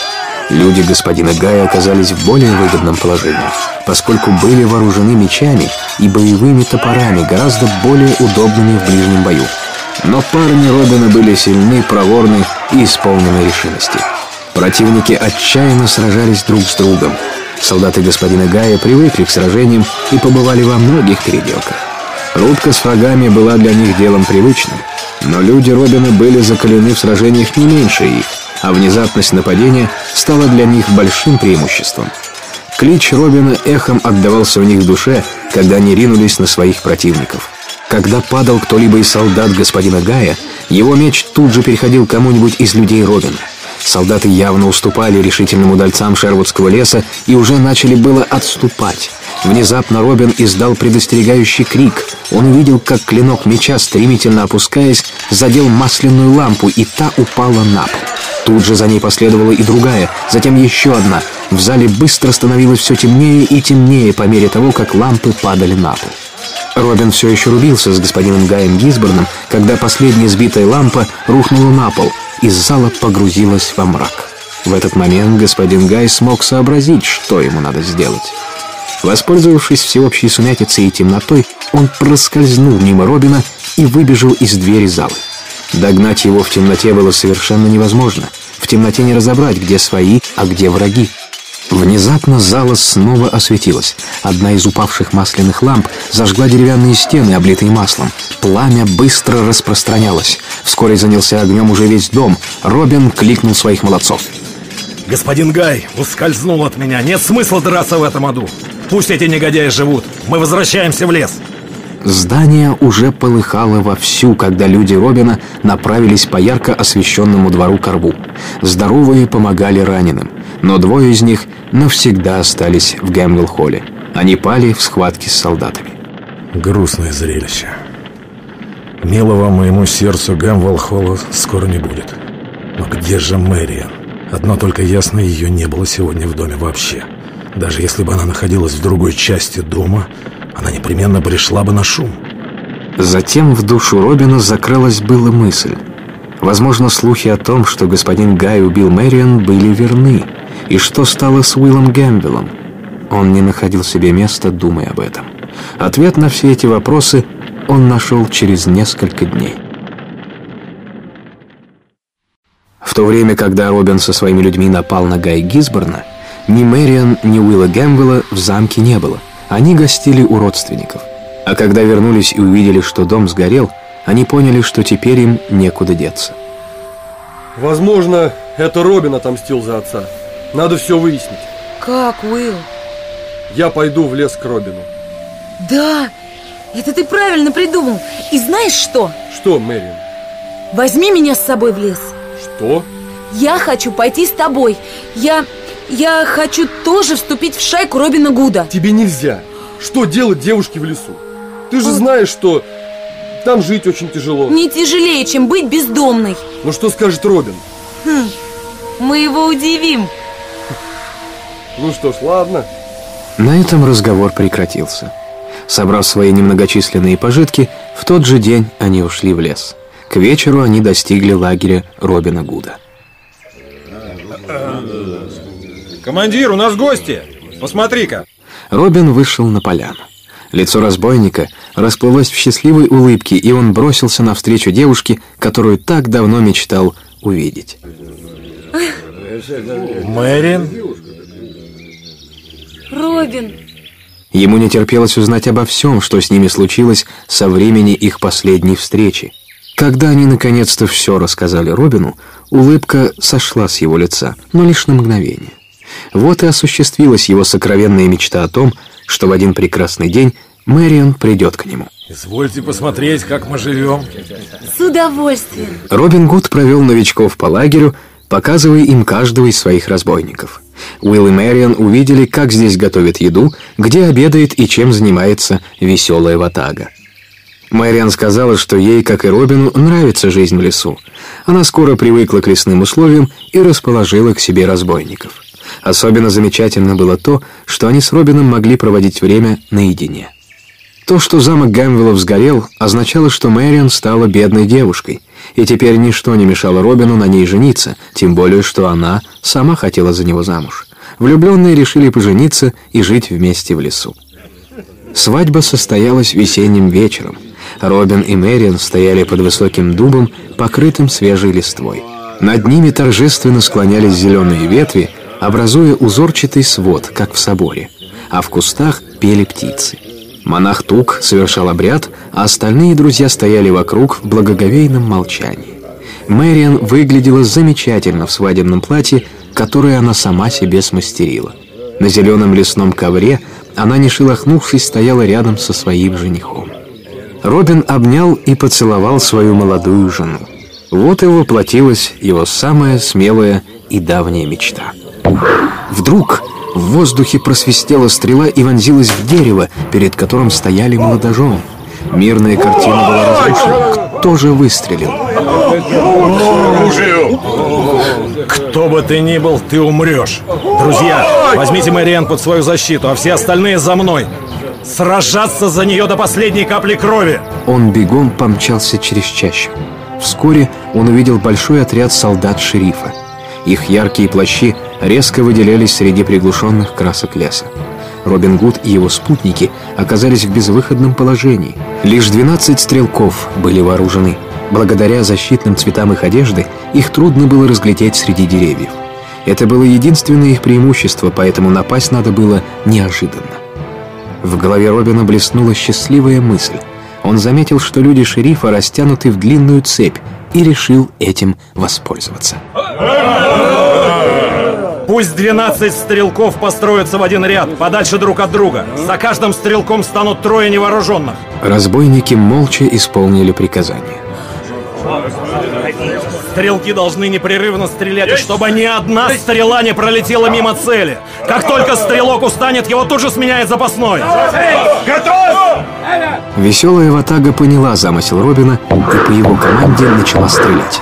Люди господина Гая оказались в более выгодном положении, поскольку были вооружены мечами и боевыми топорами, гораздо более удобными в ближнем бою. Но парни Робина были сильны, проворны и исполнены решимости. Противники отчаянно сражались друг с другом. Солдаты господина Гая привыкли к сражениям и побывали во многих переделках. Рудка с врагами была для них делом привычным, но люди Робина были закалены в сражениях не меньше их, а внезапность нападения стала для них большим преимуществом. Клич Робина эхом отдавался у них в душе, когда они ринулись на своих противников. Когда падал кто-либо из солдат господина Гая, его меч тут же переходил кому-нибудь из людей Робина. Солдаты явно уступали решительным удальцам Шервудского леса и уже начали было отступать. Внезапно Робин издал предостерегающий крик. Он увидел, как клинок меча, стремительно опускаясь, задел масляную лампу, и та упала на пол. Тут же за ней последовала и другая, затем еще одна. В зале быстро становилось все темнее и темнее по мере того, как лампы падали на пол. Робин все еще рубился с господином Гаем Гисборном, когда последняя сбитая лампа рухнула на пол, и зала погрузилась во мрак. В этот момент господин Гай смог сообразить, что ему надо сделать. Воспользовавшись всеобщей сумятицей и темнотой, он проскользнул мимо Робина и выбежал из двери залы. Догнать его в темноте было совершенно невозможно. В темноте не разобрать, где свои, а где враги. Внезапно зала снова осветилась. Одна из упавших масляных ламп зажгла деревянные стены, облитые маслом. Пламя быстро распространялось. Вскоре занялся огнем уже весь дом. Робин кликнул своих молодцов. Господин Гай ускользнул от меня. Нет смысла драться в этом аду. Пусть эти негодяи живут. Мы возвращаемся в лес. Здание уже полыхало вовсю, когда люди Робина направились по ярко освещенному двору к рву. Здоровые помогали раненым, но двое из них навсегда остались в Гэмвилл-холле. Они пали в схватке с солдатами. Грустное зрелище. Милого моему сердцу Гэмвилл-холла скоро не будет. Но где же Мэриан? Одно только ясно, ее не было сегодня в доме вообще. Даже если бы она находилась в другой части дома, она непременно пришла бы на шум. Затем в душу Робина закралась была мысль. Возможно, слухи о том, что господин Гай убил Мэриан, были верны. И что стало с Уиллом Гэмбеллом? Он не находил себе места, думая об этом. Ответ на все эти вопросы он нашел через несколько дней. В то время, когда Робин со своими людьми напал на Гай Гисборна, ни Мэриан, ни Уилла Гэмбелла в замке не было. Они гостили у родственников. А когда вернулись и увидели, что дом сгорел, они поняли, что теперь им некуда деться. Возможно, это Робин отомстил за отца. Надо все выяснить. Как, Уилл? Я пойду в лес к Робину. Да, это ты правильно придумал. И знаешь что? Что, Мэриан? Возьми меня с собой в лес. Что? Я хочу пойти с тобой. Я... Я хочу тоже вступить в шайку Робина Гуда. Тебе нельзя. Что делать девушке в лесу? Ты же знаешь, что там жить очень тяжело. Не тяжелее, чем быть бездомной. Ну что скажет Робин? Хм, мы его удивим. Ну что ж, ладно. На этом разговор прекратился. Собрав свои немногочисленные пожитки, в тот же день они ушли в лес. К вечеру они достигли лагеря Робина Гуда. Командир, у нас гости! Посмотри-ка! Робин вышел на поляну. Лицо разбойника расплылось в счастливой улыбке, и он бросился навстречу девушке, которую так давно мечтал увидеть. Мэрин? Робин! Ему не терпелось узнать обо всем, что с ними случилось со времени их последней встречи. Когда они наконец-то все рассказали Робину, улыбка сошла с его лица, но лишь на мгновение. Вот и осуществилась его сокровенная мечта о том, что в один прекрасный день Мэрион придет к нему. Извольте посмотреть, как мы живем. С удовольствием. Робин Гуд провел новичков по лагерю, показывая им каждого из своих разбойников. Уилл и Мэрион увидели, как здесь готовят еду, где обедает и чем занимается веселая ватага. Мэриан сказала, что ей, как и Робину, нравится жизнь в лесу. Она скоро привыкла к лесным условиям и расположила к себе разбойников. Особенно замечательно было то, что они с Робином могли проводить время наедине. То, что замок Гамвиллов сгорел, означало, что Мэриан стала бедной девушкой, и теперь ничто не мешало Робину на ней жениться, тем более, что она сама хотела за него замуж. Влюбленные решили пожениться и жить вместе в лесу. Свадьба состоялась весенним вечером. Робин и Мэриан стояли под высоким дубом, покрытым свежей листвой. Над ними торжественно склонялись зеленые ветви, образуя узорчатый свод, как в соборе, а в кустах пели птицы. Монах Тук совершал обряд, а остальные друзья стояли вокруг в благоговейном молчании. Мэриан выглядела замечательно в свадебном платье, которое она сама себе смастерила. На зеленом лесном ковре она, не шелохнувшись, стояла рядом со своим женихом. Робин обнял и поцеловал свою молодую жену. Вот и воплотилась его самая смелая и давняя мечта. Вдруг в воздухе просвистела стрела и вонзилась в дерево, перед которым стояли молодожены. Мирная картина была разрушена. Кто же выстрелил? Кто бы ты ни был, ты умрешь. Друзья, возьмите Мэриэн под свою защиту, а все остальные за мной. Сражаться за нее до последней капли крови. Он бегом помчался через чащу. Вскоре он увидел большой отряд солдат шерифа. Их яркие плащи резко выделялись среди приглушенных красок леса. Робин Гуд и его спутники оказались в безвыходном положении. Лишь 12 стрелков были вооружены. Благодаря защитным цветам их одежды их трудно было разглядеть среди деревьев. Это было единственное их преимущество, поэтому напасть надо было неожиданно. В голове Робина блеснула счастливая мысль. Он заметил, что люди шерифа растянуты в длинную цепь и решил этим воспользоваться. Пусть 12 стрелков построятся в один ряд, подальше друг от друга. За каждым стрелком станут трое невооруженных. Разбойники молча исполнили приказание. Стрелки должны непрерывно стрелять, чтобы ни одна стрела не пролетела мимо цели. Как только стрелок устанет, его тут же сменяет запасной. Готов! Веселая ватага поняла замысел Робина и по его команде начала стрелять.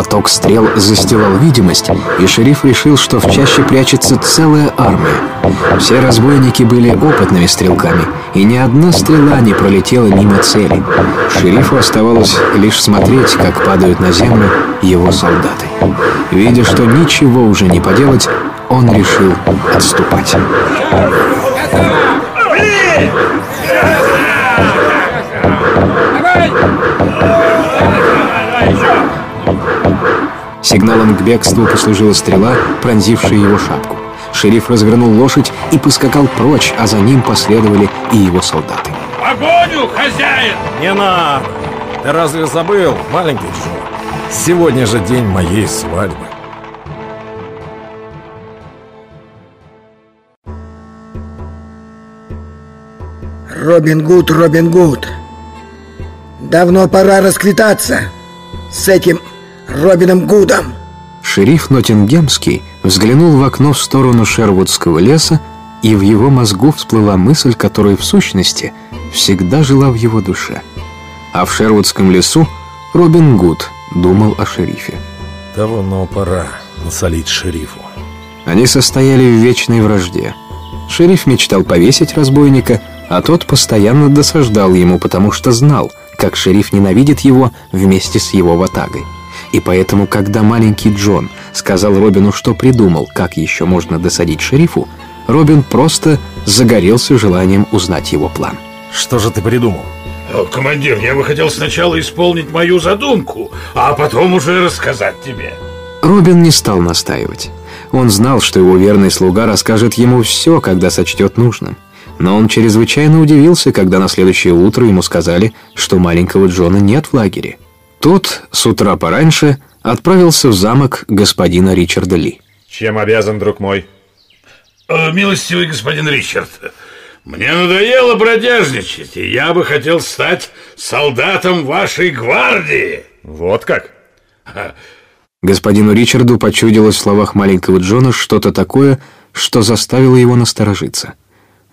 Поток стрел застилал видимость, и шериф решил, что в чаще прячется целая армия. Все разбойники были опытными стрелками, и ни одна стрела не пролетела мимо цели. Шерифу оставалось лишь смотреть, как падают на землю его солдаты. Видя, что ничего уже не поделать, он решил отступать. Сигналом к бегству послужила стрела, пронзившая его шапку. Шериф развернул лошадь и поскакал прочь, а за ним последовали и его солдаты. Погоню, хозяин! Не надо! Ты разве забыл, маленький Джо? Сегодня же день моей свадьбы. Робин Гуд, Робин Гуд. Давно пора расквитаться с этим Робином Гудом. Шериф Ноттингемский взглянул в окно в сторону Шервудского леса, и в его мозгу всплыла мысль, которая в сущности всегда жила в его душе. А в Шервудском лесу Робин Гуд думал о шерифе. Давно пора насолить шерифу. Они состояли в вечной вражде. Шериф мечтал повесить разбойника, а тот постоянно досаждал ему, потому что знал, как шериф ненавидит его вместе с его ватагой. И поэтому, когда маленький Джон сказал Робину, что придумал, как еще можно досадить шерифу, Робин просто загорелся желанием узнать его план. Что же ты придумал? О, командир, я бы хотел сначала исполнить мою задумку, а потом уже рассказать тебе. Робин не стал настаивать. Он знал, что его верный слуга расскажет ему все, когда сочтет нужным. Но он чрезвычайно удивился, когда на следующее утро ему сказали, что маленького Джона нет в лагере. Тот с утра пораньше отправился в замок господина Ричарда Ли. Чем обязан, друг мой? О, милостивый господин Ричард, мне надоело бродяжничать, и я бы хотел стать солдатом вашей гвардии. Вот как? Господину Ричарду почудилось в словах маленького Джона что-то такое, что заставило его насторожиться.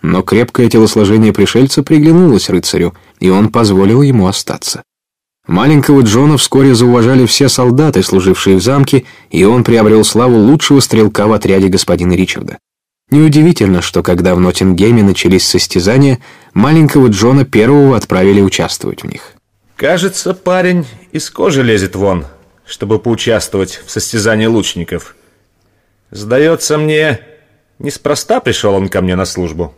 Но крепкое телосложение пришельца приглянулось рыцарю, и он позволил ему остаться. Маленького Джона вскоре зауважали все солдаты, служившие в замке, и он приобрел славу лучшего стрелка в отряде господина Ричарда. Неудивительно, что когда в Ноттингеме начались состязания, маленького Джона первого отправили участвовать в них. Кажется, парень из кожи лезет вон, чтобы поучаствовать в состязании лучников. Сдается мне, неспроста пришел он ко мне на службу.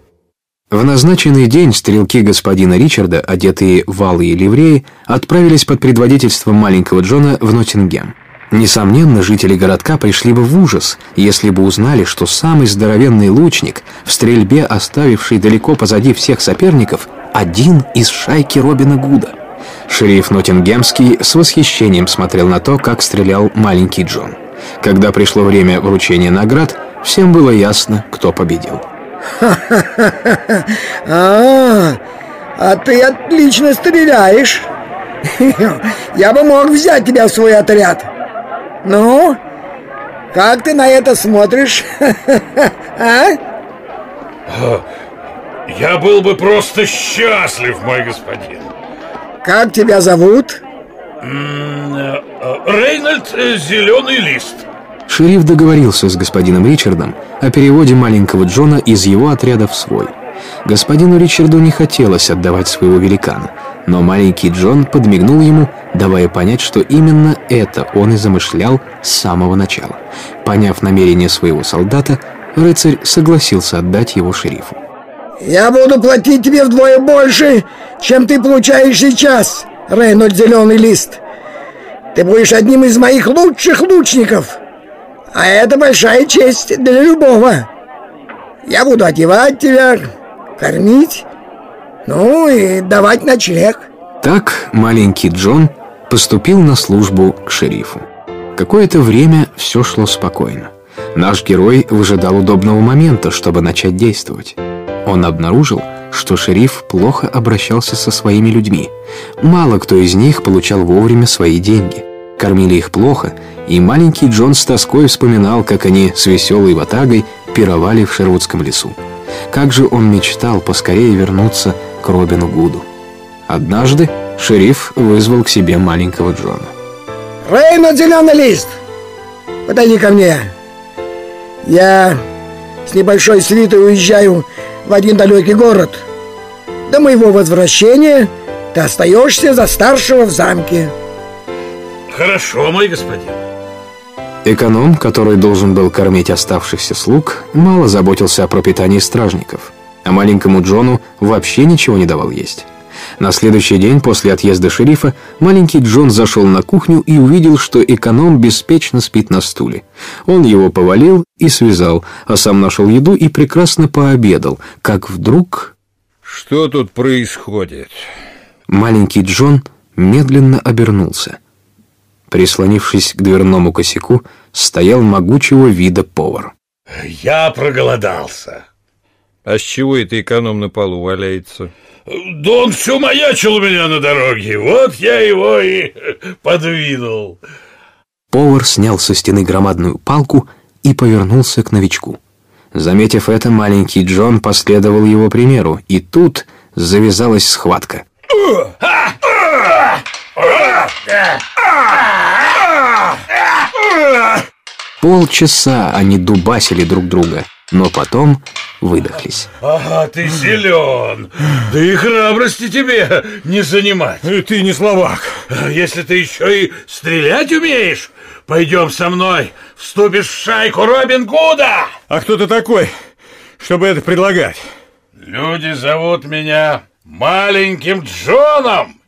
В назначенный день стрелки господина Ричарда, одетые в алые ливреи, отправились под предводительством маленького Джона в Ноттингем. Несомненно, жители городка пришли бы в ужас, если бы узнали, что самый здоровенный лучник, в стрельбе оставивший далеко позади всех соперников, один из шайки Робина Гуда. Шериф Ноттингемский с восхищением смотрел на то, как стрелял маленький Джон. Когда пришло время вручения наград, всем было ясно, кто победил. А, а ты отлично стреляешь. Я бы мог взять тебя в свой отряд. Ну, как ты на это смотришь? А? Я был бы просто счастлив, мой господин. Как тебя зовут? Рейнольд э, Зеленый Лист. Шериф договорился с господином Ричардом о переводе маленького Джона из его отряда в свой. Господину Ричарду не хотелось отдавать своего великана, но маленький Джон подмигнул ему, давая понять, что именно это он и замышлял с самого начала. Поняв намерение своего солдата, рыцарь согласился отдать его шерифу. Я буду платить тебе вдвое больше, чем ты получаешь сейчас, Рейнольд Зеленый Лист. Ты будешь одним из моих лучших лучников. А это большая честь для любого. Я буду одевать тебя, кормить, ну и давать ночлег. Так маленький Джон поступил на службу к шерифу. Какое-то время все шло спокойно. Наш герой выжидал удобного момента, чтобы начать действовать. Он обнаружил, что шериф плохо обращался со своими людьми. Мало кто из них получал вовремя свои деньги. Кормили их плохо, и маленький Джон с тоской вспоминал, как они с веселой ватагой пировали в Шервудском лесу. Как же он мечтал поскорее вернуться к Робину Гуду. Однажды шериф вызвал к себе маленького Джона. Рейнольд Зеленый Лист, подойди ко мне. Я с небольшой свитой уезжаю в один далекий город. До моего возвращения ты остаешься за старшего в замке. Хорошо, мой господин. Эконом, который должен был кормить оставшихся слуг, мало заботился о пропитании стражников, а маленькому Джону вообще ничего не давал есть. На следующий день после отъезда шерифа маленький Джон зашел на кухню и увидел, что эконом беспечно спит на стуле. Он его повалил и связал, а сам нашел еду и прекрасно пообедал, как вдруг... Что тут происходит? Маленький Джон медленно обернулся. Прислонившись к дверному косяку, стоял могучего вида повар. Я проголодался. А с чего это эконом на полу валяется? Да он все маячил у меня на дороге. Вот я его и подвинул. Повар снял со стены громадную палку и повернулся к новичку. Заметив это, маленький Джон последовал его примеру, и тут завязалась схватка. Полчаса они дубасили друг друга, но потом выдохлись. Ага, ты силен. Да и храбрости тебе не занимать. Ты не словак. Если ты еще и стрелять умеешь, пойдем со мной, вступишь в шайку Робин Гуда. А кто ты такой, чтобы это предлагать? Люди зовут меня Маленьким Джоном.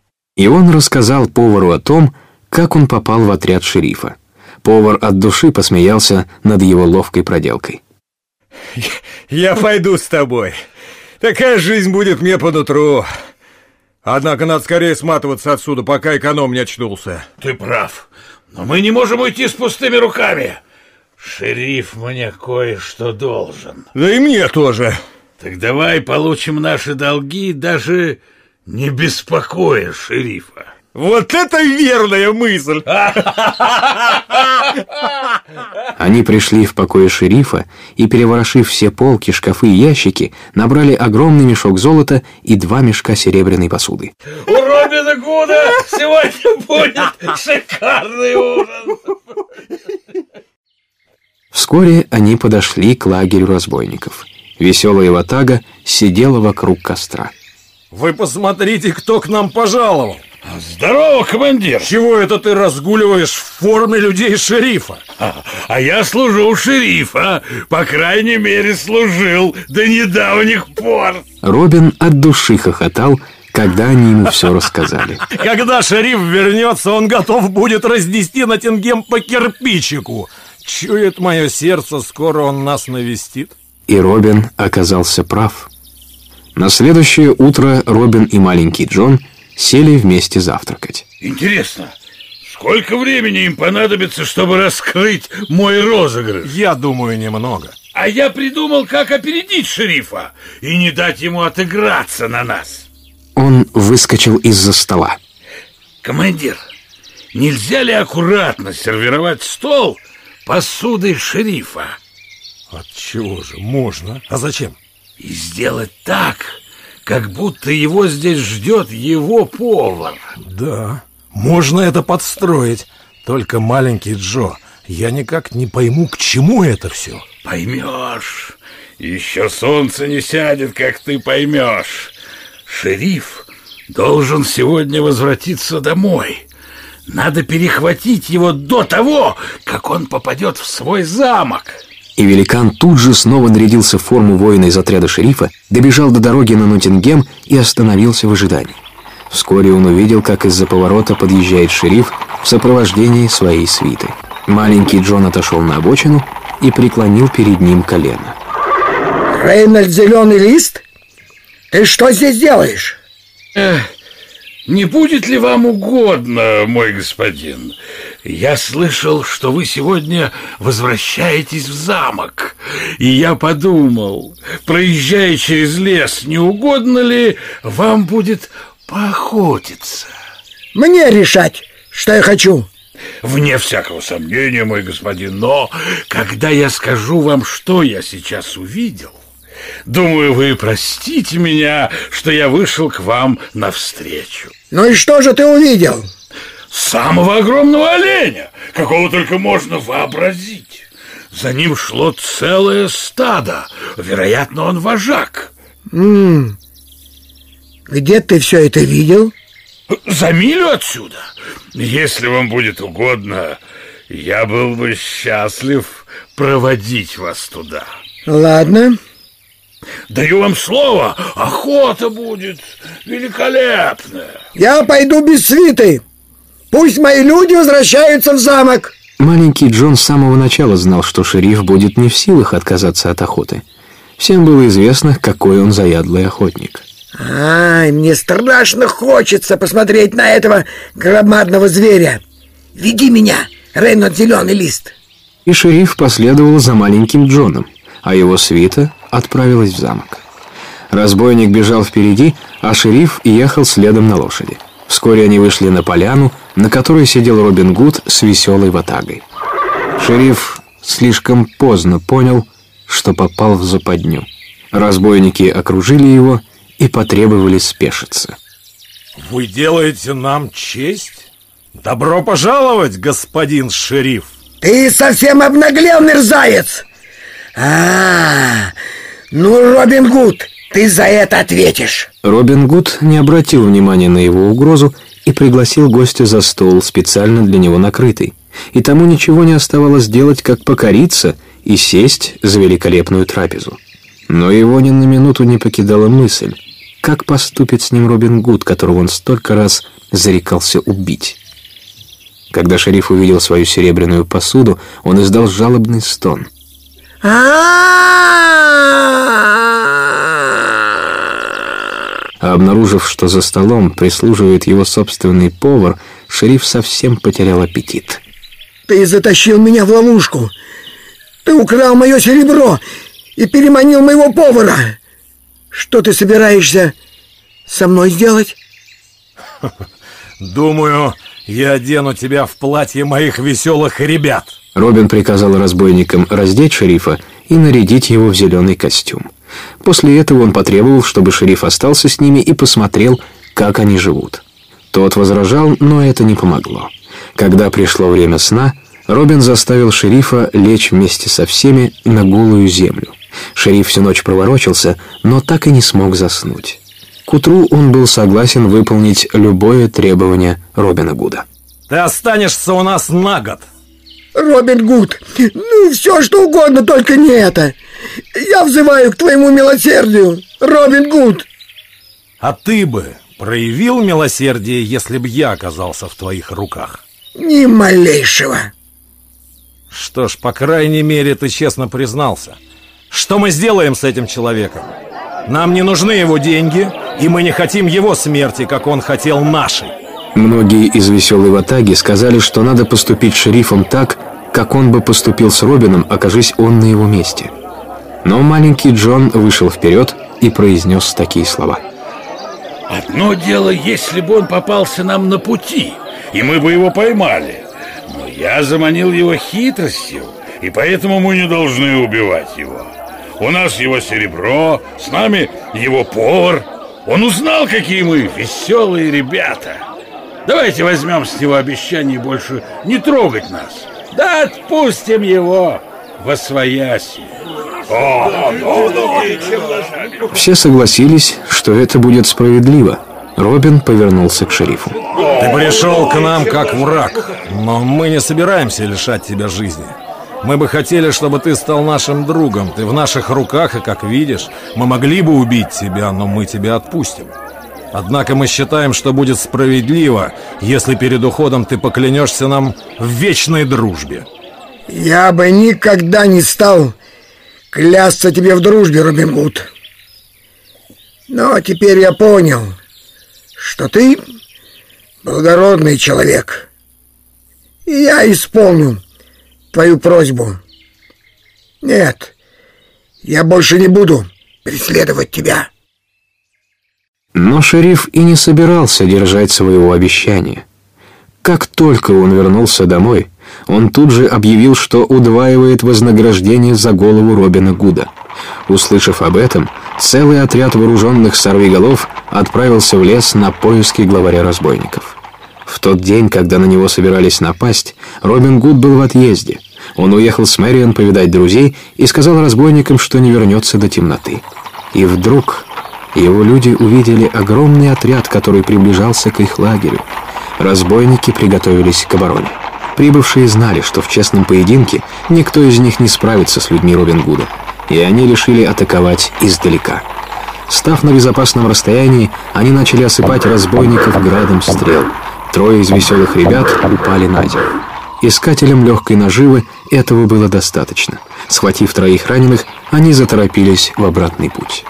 И он рассказал повару о том, как он попал в отряд шерифа. Повар от души посмеялся над его ловкой проделкой. Я пойду с тобой. Такая жизнь будет мне по нутру. Однако надо скорее сматываться отсюда, пока эконом не очнулся. Ты прав. Но мы не можем уйти с пустыми руками. Шериф мне кое-что должен. Да и мне тоже. Так давай получим наши долги, даже не беспокоя шерифа. Вот это верная мысль! Они пришли в покое шерифа и, переворошив все полки, шкафы и ящики, набрали огромный мешок золота и два мешка серебряной посуды. У Робина Гуда сегодня будет шикарный ужин! Вскоре они подошли к лагерю разбойников. Веселая ватага сидела вокруг костра. Вы посмотрите, кто к нам пожаловал! Здорово, командир! Чего это ты разгуливаешь в форме людей шерифа? А, а я служу у шерифа. По крайней мере, служил до недавних пор. Робин от души хохотал, когда они ему все рассказали. Когда шериф вернется, он готов будет разнести на Тингем по кирпичику. Чует мое сердце, скоро он нас навестит. И Робин оказался прав. На следующее утро Робин и маленький Джон сели вместе завтракать. Интересно, сколько времени им понадобится, чтобы раскрыть мой розыгрыш? Я думаю, немного. А я придумал, как опередить шерифа и не дать ему отыграться на нас. Он выскочил из-за стола. Командир, нельзя ли аккуратно сервировать стол посудой шерифа? От чего же можно? А зачем? И сделать так, как будто его здесь ждет его повар. Да, можно это подстроить. Только маленький Джо, я никак не пойму, к чему это все. Поймешь. Еще солнце не сядет, как ты поймешь. Шериф должен сегодня возвратиться домой. Надо перехватить его до того, как он попадет в свой замок. И великан тут же снова нарядился в форму воина из отряда шерифа, добежал до дороги на Нотингем и остановился в ожидании. Вскоре он увидел, как из-за поворота подъезжает шериф в сопровождении своей свиты. Маленький Джон отошел на обочину и преклонил перед ним колено. Рейнольд Зеленый Лист? Ты что здесь делаешь? Эх, не будет ли вам угодно, мой господин? Я слышал, что вы сегодня возвращаетесь в замок. И я подумал, проезжая через лес, не угодно ли вам будет поохотиться? Мне решать, что я хочу. Вне всякого сомнения, мой господин, но когда я скажу вам, что я сейчас увидел, думаю, вы простите меня, что я вышел к вам навстречу. Ну и что же ты увидел? Самого огромного оленя, какого только можно вообразить. За ним шло целое стадо, вероятно, он вожак. М -м. Где ты все это видел? За милю отсюда. Если вам будет угодно, я был бы счастлив проводить вас туда. Ладно. Даю вам слово, охота будет великолепная. Я пойду без свиты. Пусть мои люди возвращаются в замок. Маленький Джон с самого начала знал, что шериф будет не в силах отказаться от охоты. Всем было известно, какой он заядлый охотник. Ай, мне страшно хочется посмотреть на этого громадного зверя. Веди меня, Рейнольд Зеленый Лист. И шериф последовал за маленьким Джоном, а его свита отправилась в замок. Разбойник бежал впереди, а шериф ехал следом на лошади. Вскоре они вышли на поляну, на которой сидел Робин Гуд с веселой ватагой. Шериф слишком поздно понял, что попал в западню. Разбойники окружили его и потребовали спешиться. Вы делаете нам честь? Добро пожаловать, господин шериф! Ты совсем обнаглел, мерзавец! А, -а, -а ну, Робин Гуд, ты за это ответишь. Робин Гуд не обратил внимания на его угрозу и пригласил гостя за стол, специально для него накрытый. И тому ничего не оставалось делать, как покориться и сесть за великолепную трапезу. Но его ни на минуту не покидала мысль, как поступит с ним Робин Гуд, которого он столько раз зарекался убить. Когда шериф увидел свою серебряную посуду, он издал жалобный стон. А обнаружив, что за столом прислуживает его собственный повар, шериф совсем потерял аппетит. Ты затащил меня в ловушку. Ты украл мое серебро и переманил моего повара. Что ты собираешься со мной сделать? Думаю, я одену тебя в платье моих веселых ребят. Робин приказал разбойникам раздеть шерифа и нарядить его в зеленый костюм. После этого он потребовал, чтобы шериф остался с ними и посмотрел, как они живут. Тот возражал, но это не помогло. Когда пришло время сна, Робин заставил шерифа лечь вместе со всеми на голую землю. Шериф всю ночь проворочился, но так и не смог заснуть. К утру он был согласен выполнить любое требование Робина Гуда. Ты останешься у нас на год. Робин Гуд, ну все что угодно, только не это. Я взываю к твоему милосердию, Робин Гуд. А ты бы проявил милосердие, если бы я оказался в твоих руках? Ни малейшего. Что ж, по крайней мере, ты честно признался. Что мы сделаем с этим человеком? Нам не нужны его деньги, и мы не хотим его смерти, как он хотел нашей. Многие из веселой ватаги сказали, что надо поступить шерифом так, как он бы поступил с Робином, окажись он на его месте. Но маленький Джон вышел вперед и произнес такие слова. Одно дело, если бы он попался нам на пути, и мы бы его поймали. Но я заманил его хитростью, и поэтому мы не должны убивать его. У нас его серебро, с нами его повар. Он узнал, какие мы веселые ребята. Давайте возьмем с него обещание больше не трогать нас. Да отпустим его во свояси. Все согласились, что это будет справедливо. Робин повернулся к шерифу. Ты пришел к нам как враг, но мы не собираемся лишать тебя жизни. Мы бы хотели, чтобы ты стал нашим другом. Ты в наших руках, и, как видишь, мы могли бы убить тебя, но мы тебя отпустим. Однако мы считаем, что будет справедливо, если перед уходом ты поклянешься нам в вечной дружбе. Я бы никогда не стал клясться тебе в дружбе, Робин Гуд. Но теперь я понял, что ты благородный человек. И я исполню твою просьбу. Нет, я больше не буду преследовать тебя. Но шериф и не собирался держать своего обещания. Как только он вернулся домой, он тут же объявил, что удваивает вознаграждение за голову Робина Гуда. Услышав об этом, целый отряд вооруженных сорвиголов отправился в лес на поиски главаря разбойников. В тот день, когда на него собирались напасть, Робин Гуд был в отъезде. Он уехал с Мэриан повидать друзей и сказал разбойникам, что не вернется до темноты. И вдруг его люди увидели огромный отряд, который приближался к их лагерю. Разбойники приготовились к обороне. Прибывшие знали, что в честном поединке никто из них не справится с людьми Робин Гуда, и они решили атаковать издалека. Став на безопасном расстоянии, они начали осыпать разбойников градом стрел – Трое из веселых ребят упали на землю. Искателям легкой наживы этого было достаточно. Схватив троих раненых, они заторопились в обратный путь.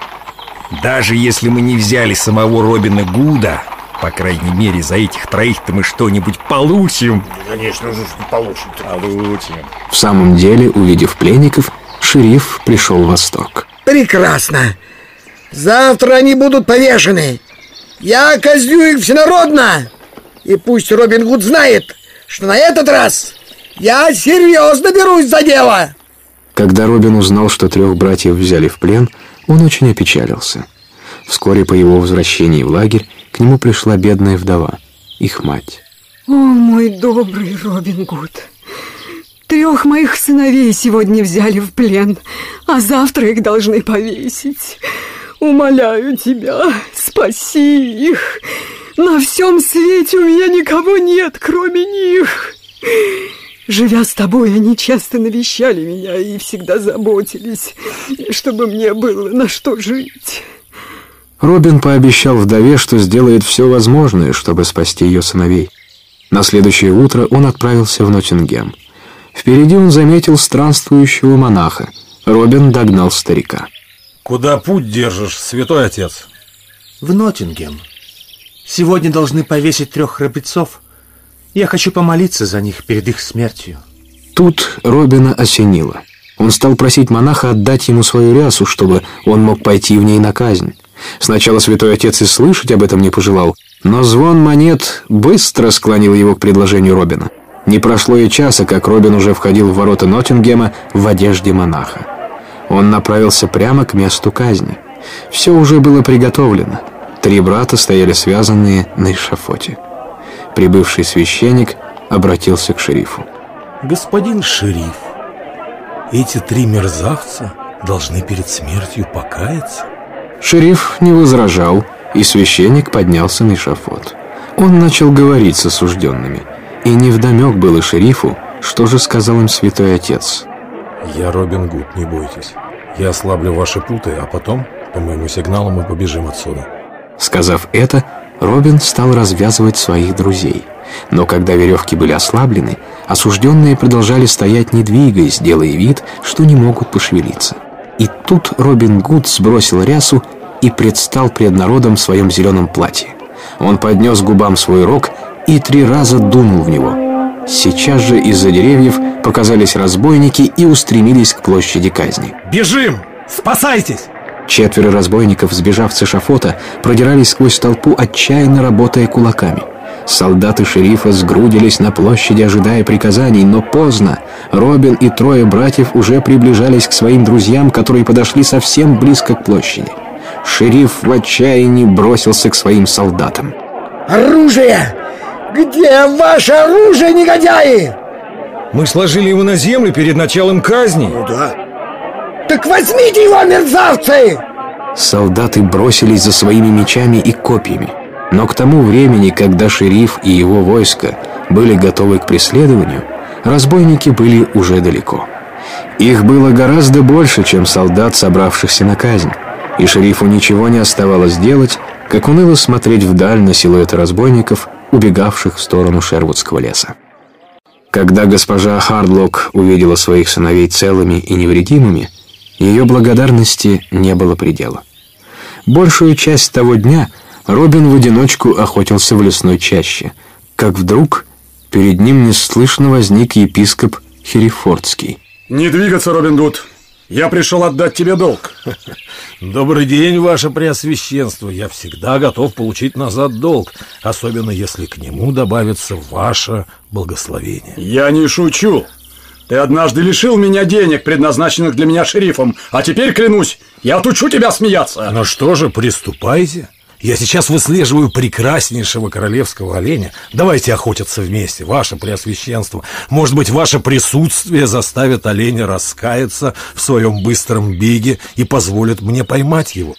Даже если мы не взяли самого Робина Гуда, по крайней мере, за этих троих-то мы что-нибудь получим. Конечно же, получим. Получим. В самом деле, увидев пленников, шериф пришел в восторг. Прекрасно. Завтра они будут повешены. Я казню их всенародно. И пусть Робин Гуд знает, что на этот раз я серьезно берусь за дело. Когда Робин узнал, что трех братьев взяли в плен, он очень опечалился. Вскоре по его возвращении в лагерь к нему пришла бедная вдова, их мать. О, мой добрый Робин Гуд, трех моих сыновей сегодня взяли в плен, а завтра их должны повесить. Умоляю тебя, спаси их. На всем свете у меня никого нет, кроме них. Живя с тобой, они часто навещали меня и всегда заботились, чтобы мне было на что жить. Робин пообещал вдове, что сделает все возможное, чтобы спасти ее сыновей. На следующее утро он отправился в Ноттингем. Впереди он заметил странствующего монаха. Робин догнал старика. «Куда путь держишь, святой отец?» «В Ноттингем», Сегодня должны повесить трех храбрецов. Я хочу помолиться за них перед их смертью. Тут Робина осенило. Он стал просить монаха отдать ему свою рясу, чтобы он мог пойти в ней на казнь. Сначала святой отец и слышать об этом не пожелал, но звон монет быстро склонил его к предложению Робина. Не прошло и часа, как Робин уже входил в ворота Ноттингема в одежде монаха. Он направился прямо к месту казни. Все уже было приготовлено. Три брата стояли связанные на эшафоте. Прибывший священник обратился к шерифу. «Господин шериф, эти три мерзавца должны перед смертью покаяться?» Шериф не возражал, и священник поднялся на эшафот. Он начал говорить с осужденными, и невдомек было шерифу, что же сказал им святой отец. «Я Робин Гуд, не бойтесь. Я ослаблю ваши путы, а потом, по моему сигналу, мы побежим отсюда». Сказав это, Робин стал развязывать своих друзей. Но когда веревки были ослаблены, осужденные продолжали стоять не двигаясь, делая вид, что не могут пошевелиться. И тут Робин Гуд сбросил рясу и предстал пред народом в своем зеленом платье. Он поднес губам свой рог и три раза дунул в него. Сейчас же из-за деревьев показались разбойники и устремились к площади казни. «Бежим! Спасайтесь!» Четверо разбойников, сбежав с эшафота, продирались сквозь толпу, отчаянно работая кулаками. Солдаты шерифа сгрудились на площади, ожидая приказаний, но поздно. Робин и трое братьев уже приближались к своим друзьям, которые подошли совсем близко к площади. Шериф в отчаянии бросился к своим солдатам. «Оружие! Где ваше оружие, негодяи?» Мы сложили его на землю перед началом казни. Ну да. Так возьмите его, мерзавцы! Солдаты бросились за своими мечами и копьями. Но к тому времени, когда шериф и его войско были готовы к преследованию, разбойники были уже далеко. Их было гораздо больше, чем солдат, собравшихся на казнь, и шерифу ничего не оставалось делать, как уныло смотреть вдаль на силуэты разбойников, убегавших в сторону Шервудского леса. Когда госпожа Хардлок увидела своих сыновей целыми и невредимыми, ее благодарности не было предела. Большую часть того дня Робин в одиночку охотился в лесной чаще, как вдруг перед ним неслышно возник епископ Херефордский. Не двигаться, Робин Гуд. Я пришел отдать тебе долг. Добрый день, ваше преосвященство. Я всегда готов получить назад долг, особенно если к нему добавится ваше благословение. Я не шучу. Ты однажды лишил меня денег, предназначенных для меня шерифом, а теперь, клянусь, я отучу тебя смеяться. Ну что же, приступайте. Я сейчас выслеживаю прекраснейшего королевского оленя. Давайте охотиться вместе, ваше преосвященство. Может быть, ваше присутствие заставит оленя раскаяться в своем быстром беге и позволит мне поймать его.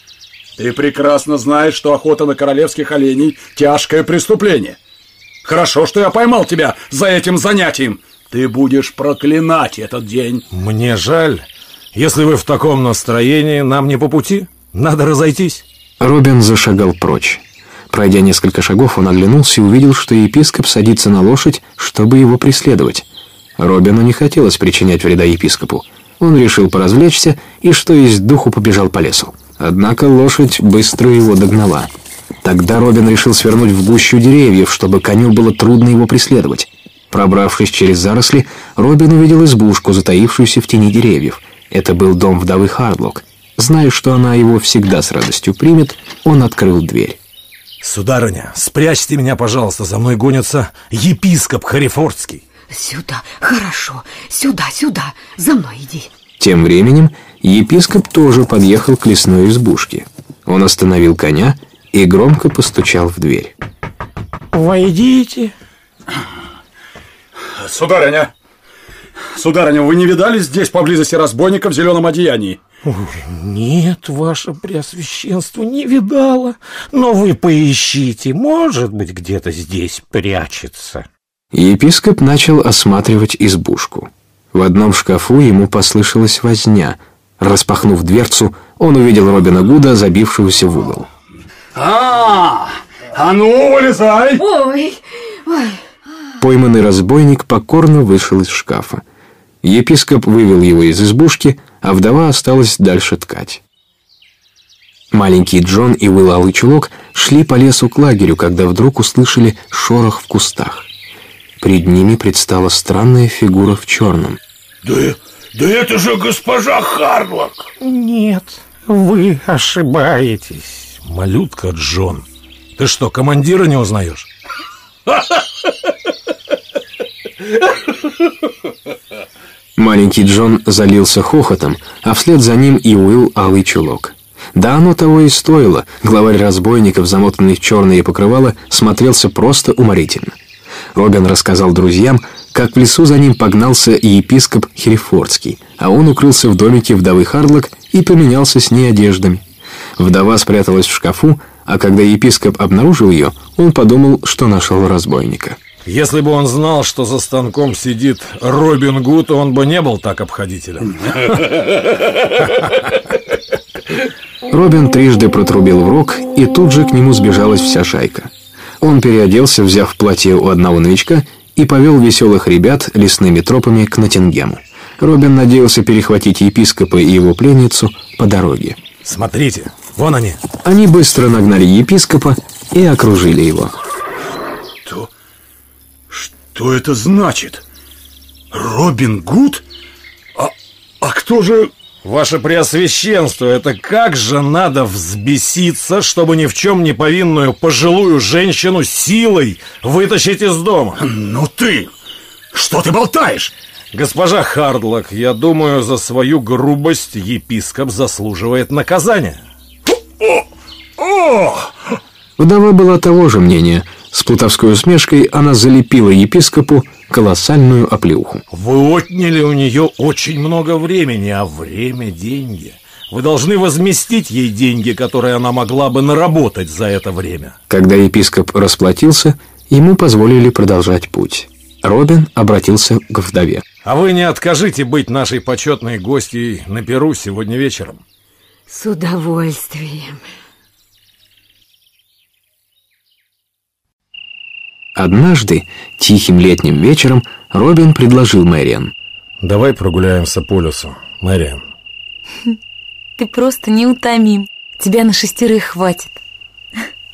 Ты прекрасно знаешь, что охота на королевских оленей – тяжкое преступление. Хорошо, что я поймал тебя за этим занятием. Ты будешь проклинать этот день. Мне жаль. Если вы в таком настроении, нам не по пути. Надо разойтись. Робин зашагал прочь. Пройдя несколько шагов, он оглянулся и увидел, что епископ садится на лошадь, чтобы его преследовать. Робину не хотелось причинять вреда епископу. Он решил поразвлечься и, что есть духу, побежал по лесу. Однако лошадь быстро его догнала. Тогда Робин решил свернуть в гущу деревьев, чтобы коню было трудно его преследовать. Пробравшись через заросли, Робин увидел избушку, затаившуюся в тени деревьев. Это был дом вдовы Хардлок. Зная, что она его всегда с радостью примет, он открыл дверь. Сударыня, спрячьте меня, пожалуйста, за мной гонится епископ Харифордский. Сюда, хорошо, сюда, сюда, за мной иди. Тем временем епископ тоже подъехал к лесной избушке. Он остановил коня и громко постучал в дверь. «Войдите». Сударыня, сударыня, вы не видали здесь поблизости разбойника в зеленом одеянии? Нет, ваше преосвященство, не видала. Но вы поищите, может быть, где-то здесь прячется. Епископ начал осматривать избушку. В одном шкафу ему послышалась возня. Распахнув дверцу, он увидел Робина Гуда, забившегося в угол. А, а ну, вылезай! Ой, ой. Пойманный разбойник покорно вышел из шкафа. Епископ вывел его из избушки, а вдова осталась дальше ткать. Маленький Джон и Уилл Алый Чулок шли по лесу к лагерю, когда вдруг услышали шорох в кустах. Пред ними предстала странная фигура в черном. Да, да это же госпожа Харлок! Нет, вы ошибаетесь. Малютка Джон, ты что, командира не узнаешь? Маленький Джон залился хохотом, а вслед за ним и Уилл алый чулок. Да оно того и стоило. Главарь разбойников, замотанный в черное покрывало, смотрелся просто уморительно. Робин рассказал друзьям, как в лесу за ним погнался и епископ Херефордский, а он укрылся в домике вдовы Хардлок и поменялся с ней одеждами. Вдова спряталась в шкафу, а когда епископ обнаружил ее, он подумал, что нашел разбойника. Если бы он знал, что за станком сидит Робин Гуд, он бы не был так обходителен. Робин трижды протрубил в рог, и тут же к нему сбежалась вся шайка. Он переоделся, взяв платье у одного новичка, и повел веселых ребят лесными тропами к Ноттингему. Робин надеялся перехватить епископа и его пленницу по дороге. Смотрите, вон они. Они быстро нагнали епископа и окружили его. Что? Это значит? Робин Гуд? А, а кто же... Ваше Преосвященство, это как же надо взбеситься, чтобы ни в чем не повинную пожилую женщину силой вытащить из дома? Ну ты! Что ты болтаешь? Госпожа Хардлок, я думаю, за свою грубость епископ заслуживает наказания. О! О! Вдова была того же мнения. С плутовской усмешкой она залепила епископу колоссальную оплеуху. Вы отняли у нее очень много времени, а время – деньги. Вы должны возместить ей деньги, которые она могла бы наработать за это время. Когда епископ расплатился, ему позволили продолжать путь. Робин обратился к вдове. А вы не откажите быть нашей почетной гостьей на Перу сегодня вечером? С удовольствием. Однажды, тихим летним вечером, Робин предложил Мэриан. Давай прогуляемся по лесу, Мэриан. Ты просто неутомим. Тебя на шестерых хватит.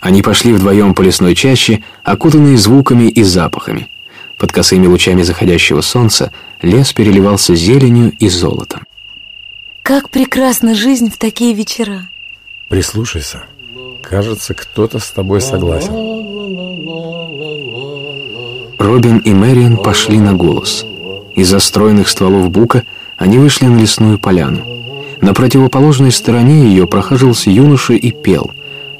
Они пошли вдвоем по лесной чаще, окутанные звуками и запахами. Под косыми лучами заходящего солнца лес переливался зеленью и золотом. Как прекрасна жизнь в такие вечера. Прислушайся. Кажется, кто-то с тобой согласен. Робин и Мэриан пошли на голос. Из-за стволов бука они вышли на лесную поляну. На противоположной стороне ее прохаживался юноша и пел.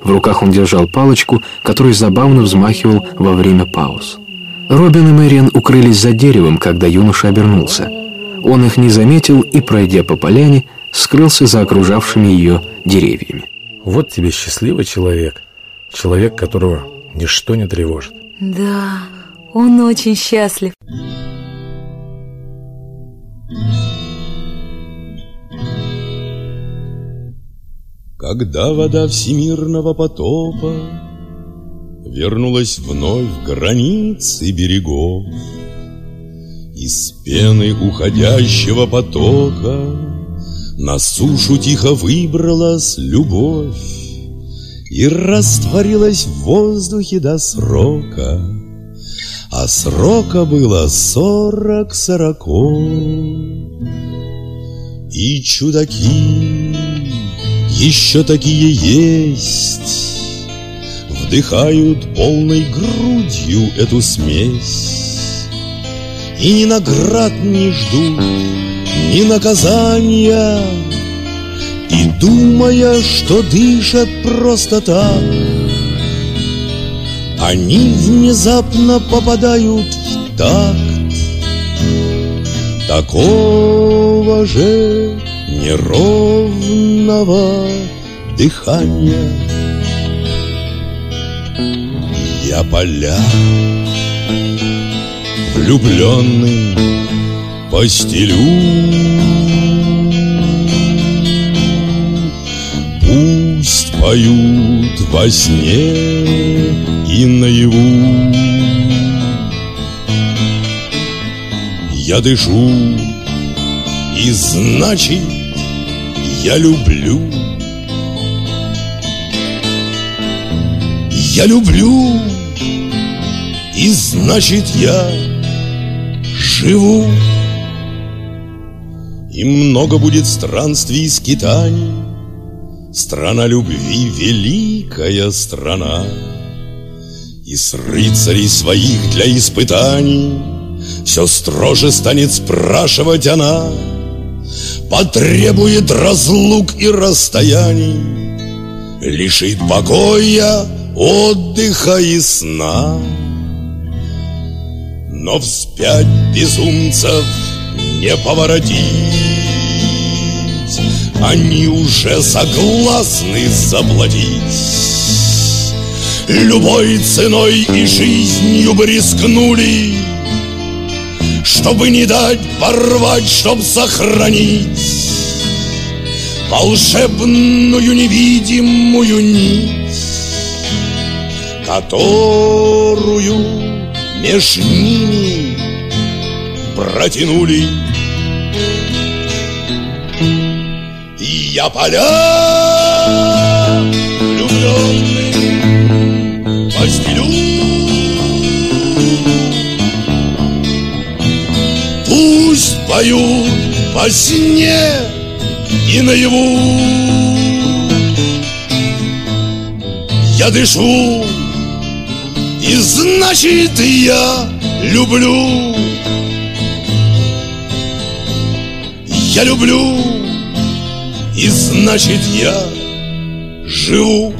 В руках он держал палочку, которой забавно взмахивал во время пауз. Робин и Мэриан укрылись за деревом, когда юноша обернулся. Он их не заметил и, пройдя по поляне, скрылся за окружавшими ее деревьями. Вот тебе счастливый человек. Человек, которого ничто не тревожит. Да, он очень счастлив. Когда вода всемирного потопа Вернулась вновь к границе берегов, Из пены уходящего потока На сушу тихо выбралась любовь И растворилась в воздухе до срока, А срока было сорок сороков. И чудаки еще такие есть, Вдыхают полной грудью эту смесь И ни наград не ждут, ни наказания И думая, что дышат просто так Они внезапно попадают в такт Такого же неровного дыхания. Я поля влюбленный постелю. Пусть поют во сне и наяву. Я дышу, и значит я люблю. Я люблю, и значит я живу. И много будет странствий и скитаний, Страна любви — великая страна. И с рыцарей своих для испытаний Все строже станет спрашивать она — Потребует разлук и расстояний Лишит покоя, отдыха и сна Но вспять безумцев не поворотить. Они уже согласны заплатить. Любой ценой и жизнью бы рискнули чтобы не дать порвать, чтоб сохранить Волшебную невидимую нить Которую меж ними протянули. И я поля влюбленный постелю Пусть поют во сне и наяву. Я дышу, и значит я люблю. Я люблю, и значит я живу.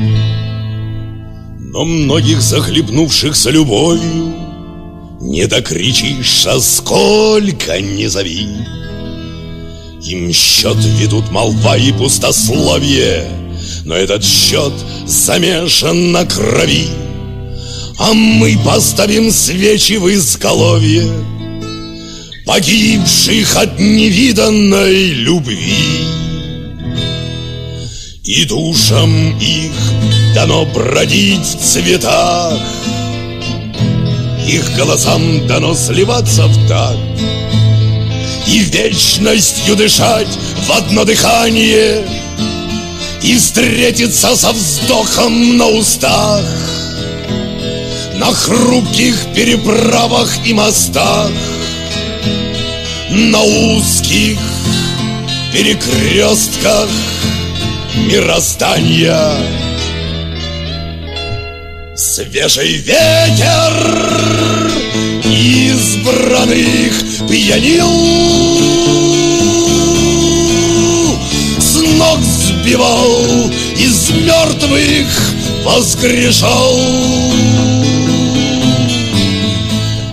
Но многих захлебнувшихся любовью не докричишь, а сколько не зови. Им счет ведут молва и пустословие Но этот счет замешан на крови А мы поставим свечи в изголовье Погибших от невиданной любви. И душам их дано бродить в цветах Их голосам дано сливаться в так И вечностью дышать в одно дыхание И встретиться со вздохом на устах на хрупких переправах и мостах На узких перекрестках мироздания. Свежий ветер избранных пьянил С ног сбивал, из мертвых воскрешал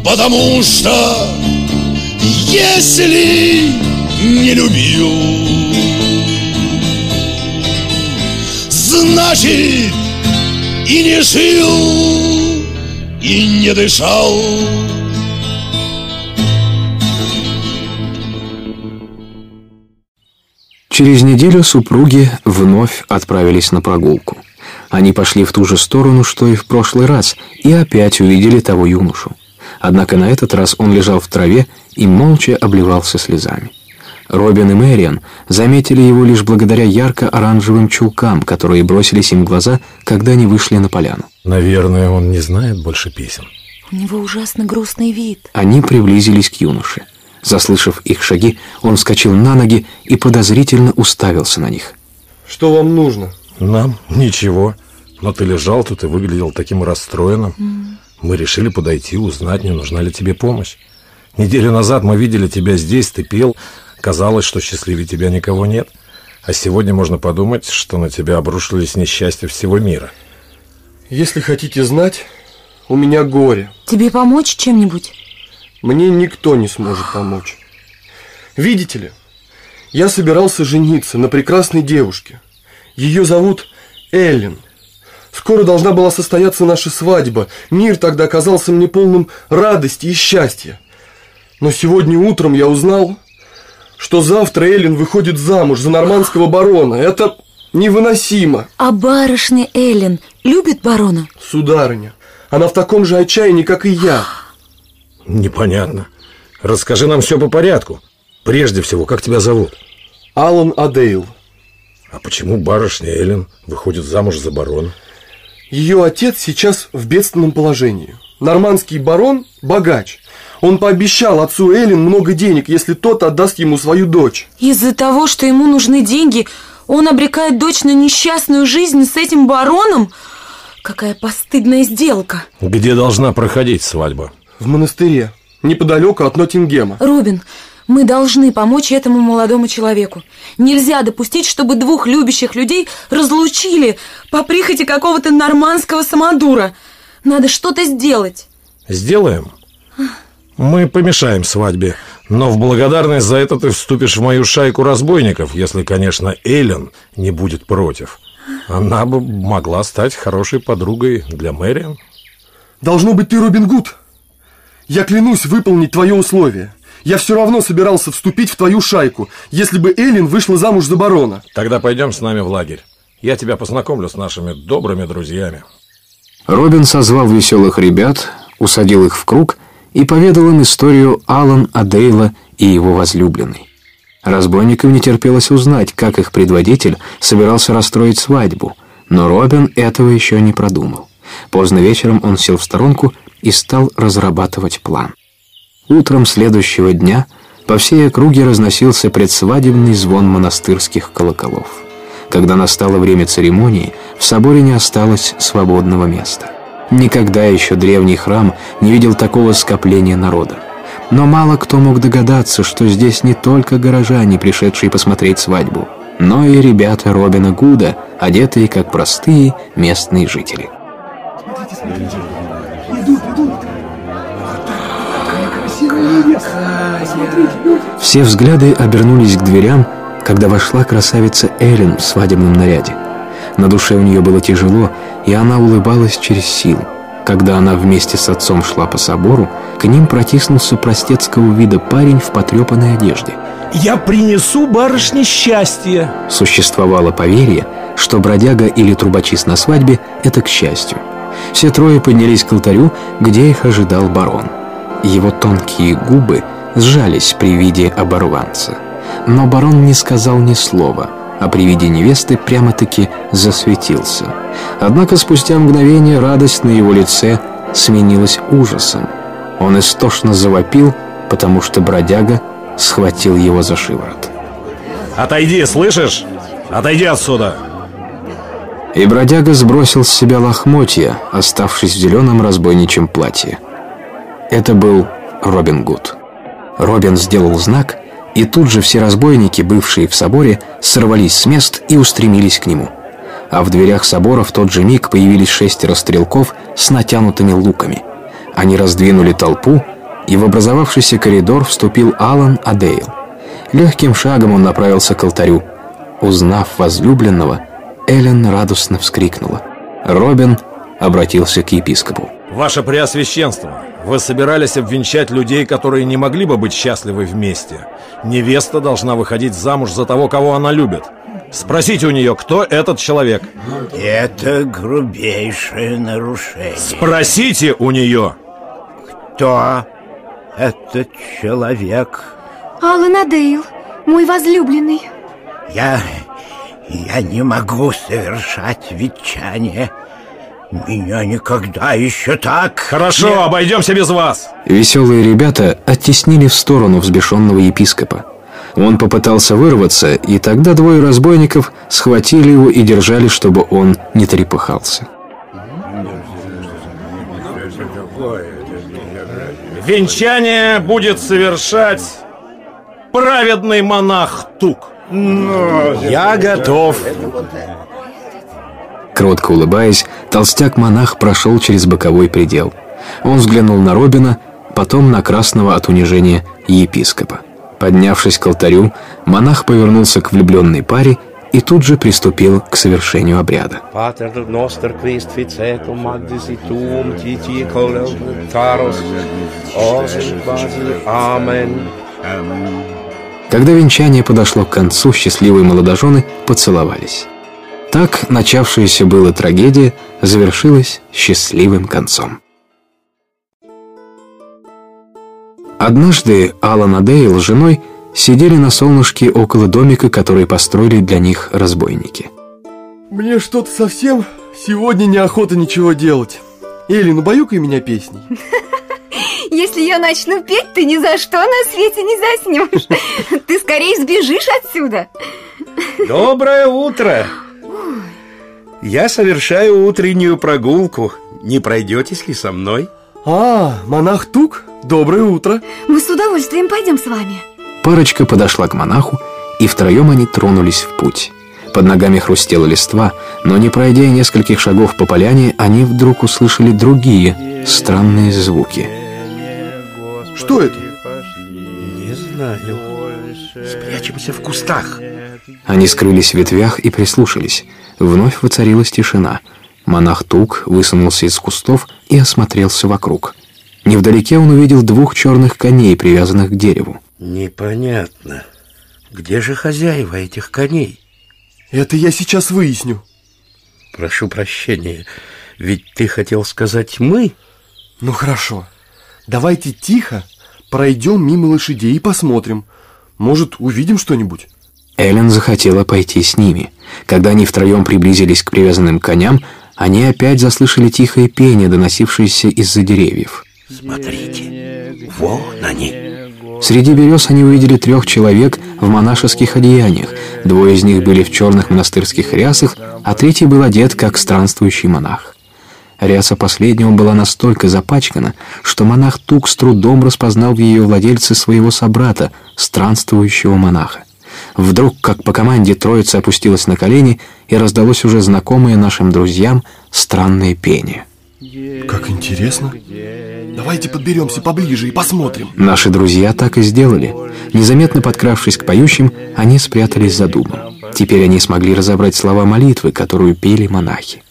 Потому что если не любил Значит и не жил и не дышал Через неделю супруги вновь отправились на прогулку. Они пошли в ту же сторону, что и в прошлый раз, и опять увидели того юношу. Однако на этот раз он лежал в траве и молча обливался слезами. Робин и Мэриан заметили его лишь благодаря ярко-оранжевым чулкам, которые бросились им в глаза, когда они вышли на поляну. Наверное, он не знает больше песен. У него ужасно грустный вид. Они приблизились к юноше. Заслышав их шаги, он вскочил на ноги и подозрительно уставился на них. Что вам нужно? Нам? Ничего. Но ты лежал тут и выглядел таким расстроенным. Mm. Мы решили подойти, узнать, не нужна ли тебе помощь. Неделю назад мы видели тебя здесь, ты пел. Казалось, что счастливее тебя никого нет. А сегодня можно подумать, что на тебя обрушились несчастья всего мира. Если хотите знать, у меня горе. Тебе помочь чем-нибудь? Мне никто не сможет помочь. Видите ли, я собирался жениться на прекрасной девушке. Ее зовут Эллен. Скоро должна была состояться наша свадьба. Мир тогда казался мне полным радости и счастья. Но сегодня утром я узнал, что завтра Эллен выходит замуж за нормандского барона. Это невыносимо. А барышня Эллен любит барона? Сударыня, она в таком же отчаянии, как и я. Непонятно. Расскажи нам все по порядку. Прежде всего, как тебя зовут? Алан Адейл. А почему барышня Эллен выходит замуж за барона? Ее отец сейчас в бедственном положении. Нормандский барон – богач. Он пообещал отцу Эллен много денег, если тот отдаст ему свою дочь. Из-за того, что ему нужны деньги, он обрекает дочь на несчастную жизнь с этим бароном? Какая постыдная сделка. Где должна проходить свадьба? В монастыре, неподалеку от Ноттингема. Робин, мы должны помочь этому молодому человеку. Нельзя допустить, чтобы двух любящих людей разлучили по прихоти какого-то нормандского самодура. Надо что-то сделать. Сделаем. Мы помешаем свадьбе, но в благодарность за это ты вступишь в мою шайку разбойников, если, конечно, Эйлен не будет против. Она бы могла стать хорошей подругой для Мэриан. Должно быть, ты Робин Гуд. Я клянусь выполнить твое условие. Я все равно собирался вступить в твою шайку, если бы Эллен вышла замуж за барона. Тогда пойдем с нами в лагерь. Я тебя познакомлю с нашими добрыми друзьями. Робин созвал веселых ребят, усадил их в круг и поведал им историю Алан Адейла и его возлюбленной. Разбойникам не терпелось узнать, как их предводитель собирался расстроить свадьбу, но Робин этого еще не продумал. Поздно вечером он сел в сторонку и стал разрабатывать план. Утром следующего дня по всей округе разносился предсвадебный звон монастырских колоколов. Когда настало время церемонии, в соборе не осталось свободного места. Никогда еще древний храм не видел такого скопления народа. Но мало кто мог догадаться, что здесь не только горожане, пришедшие посмотреть свадьбу, но и ребята Робина Гуда, одетые как простые местные жители. Смотрите, смотрите. Все взгляды обернулись к дверям, когда вошла красавица Эллен в свадебном наряде. На душе у нее было тяжело, и она улыбалась через силу. Когда она вместе с отцом шла по собору, к ним протиснулся простецкого вида парень в потрепанной одежде. «Я принесу барышне счастье!» Существовало поверье, что бродяга или трубочист на свадьбе – это к счастью. Все трое поднялись к алтарю, где их ожидал барон. Его тонкие губы сжались при виде оборванца. Но барон не сказал ни слова, а при виде невесты прямо-таки засветился. Однако спустя мгновение радость на его лице сменилась ужасом. Он истошно завопил, потому что бродяга схватил его за шиворот. «Отойди, слышишь? Отойди отсюда!» И бродяга сбросил с себя лохмотья, оставшись в зеленом разбойничьем платье. Это был Робин Гуд. Робин сделал знак, и тут же все разбойники, бывшие в соборе, сорвались с мест и устремились к нему. А в дверях собора в тот же миг появились шестеро стрелков с натянутыми луками. Они раздвинули толпу, и в образовавшийся коридор вступил Алан Адейл. Легким шагом он направился к алтарю. Узнав возлюбленного, Эллен радостно вскрикнула. Робин обратился к епископу. «Ваше Преосвященство, вы собирались обвенчать людей, которые не могли бы быть счастливы вместе. Невеста должна выходить замуж за того, кого она любит. Спросите у нее, кто этот человек. Это грубейшее нарушение. Спросите у нее. Кто этот человек? Алан Адейл, мой возлюбленный. Я... я не могу совершать ветчание. Меня никогда еще так... Хорошо, не... обойдемся без вас. Веселые ребята оттеснили в сторону взбешенного епископа. Он попытался вырваться, и тогда двое разбойников схватили его и держали, чтобы он не трепыхался. Венчание будет совершать праведный монах Тук. Я готов. Кротко улыбаясь, толстяк-монах прошел через боковой предел. Он взглянул на Робина, потом на красного от унижения епископа. Поднявшись к алтарю, монах повернулся к влюбленной паре и тут же приступил к совершению обряда. Когда венчание подошло к концу, счастливые молодожены поцеловались. Так начавшаяся была трагедия завершилась счастливым концом. Однажды Алан Адейл с женой сидели на солнышке около домика, который построили для них разбойники. Мне что-то совсем сегодня неохота ничего делать. Эли, ну баюкай меня песней. Если я начну петь, ты ни за что на свете не заснешь. Ты скорее сбежишь отсюда. Доброе утро! Я совершаю утреннюю прогулку. Не пройдетесь ли со мной? А, монах Тук, доброе утро. Мы с удовольствием пойдем с вами. Парочка подошла к монаху, и втроем они тронулись в путь. Под ногами хрустела листва, но не пройдя нескольких шагов по поляне, они вдруг услышали другие странные звуки. Что это? Не знаю. Спрячемся в кустах. Они скрылись в ветвях и прислушались. Вновь воцарилась тишина. Монах Тук высунулся из кустов и осмотрелся вокруг. Невдалеке он увидел двух черных коней, привязанных к дереву. Непонятно. Где же хозяева этих коней? Это я сейчас выясню. Прошу прощения, ведь ты хотел сказать «мы»? Ну хорошо. Давайте тихо пройдем мимо лошадей и посмотрим. Может, увидим что-нибудь? Эллен захотела пойти с ними. Когда они втроем приблизились к привязанным коням, они опять заслышали тихое пение, доносившееся из-за деревьев. Смотрите, вон они. Среди берез они увидели трех человек в монашеских одеяниях. Двое из них были в черных монастырских рясах, а третий был одет как странствующий монах. Ряса последнего была настолько запачкана, что монах Тук с трудом распознал в ее владельце своего собрата, странствующего монаха. Вдруг, как по команде, троица опустилась на колени, и раздалось уже знакомое нашим друзьям странное пение. Как интересно. Давайте подберемся поближе и посмотрим. Наши друзья так и сделали. Незаметно подкравшись к поющим, они спрятались за дубом. Теперь они смогли разобрать слова молитвы, которую пели монахи.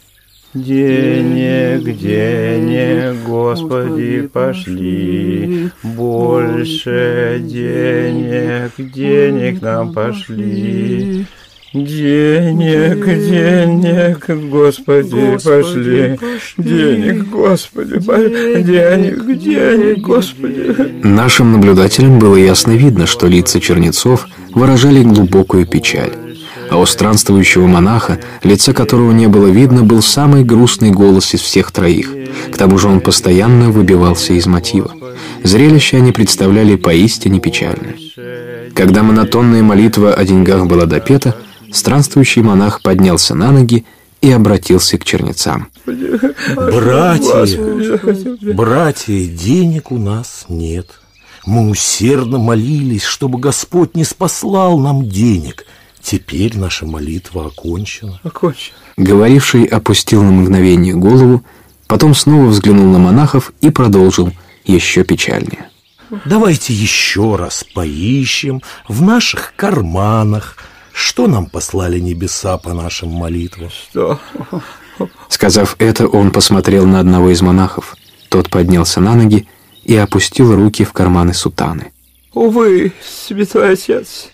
Денег, денег, Господи, пошли, больше денег, денег нам пошли. Денег, денег, Господи, пошли, денег, Господи, денег, денег, Господи. Нашим наблюдателям было ясно видно, что лица чернецов выражали глубокую печаль. А у странствующего монаха, лица которого не было видно, был самый грустный голос из всех троих. К тому же он постоянно выбивался из мотива. Зрелище они представляли поистине печальное. Когда монотонная молитва о деньгах была допета, странствующий монах поднялся на ноги и обратился к чернецам. Братья, братья, денег у нас нет. Мы усердно молились, чтобы Господь не спаслал нам денег. Теперь наша молитва окончена. Окончена. Говоривший опустил на мгновение голову, потом снова взглянул на монахов и продолжил еще печальнее. Давайте еще раз поищем в наших карманах, что нам послали небеса по нашим молитвам. Что? Сказав это, он посмотрел на одного из монахов. Тот поднялся на ноги и опустил руки в карманы сутаны. Увы, святой отец,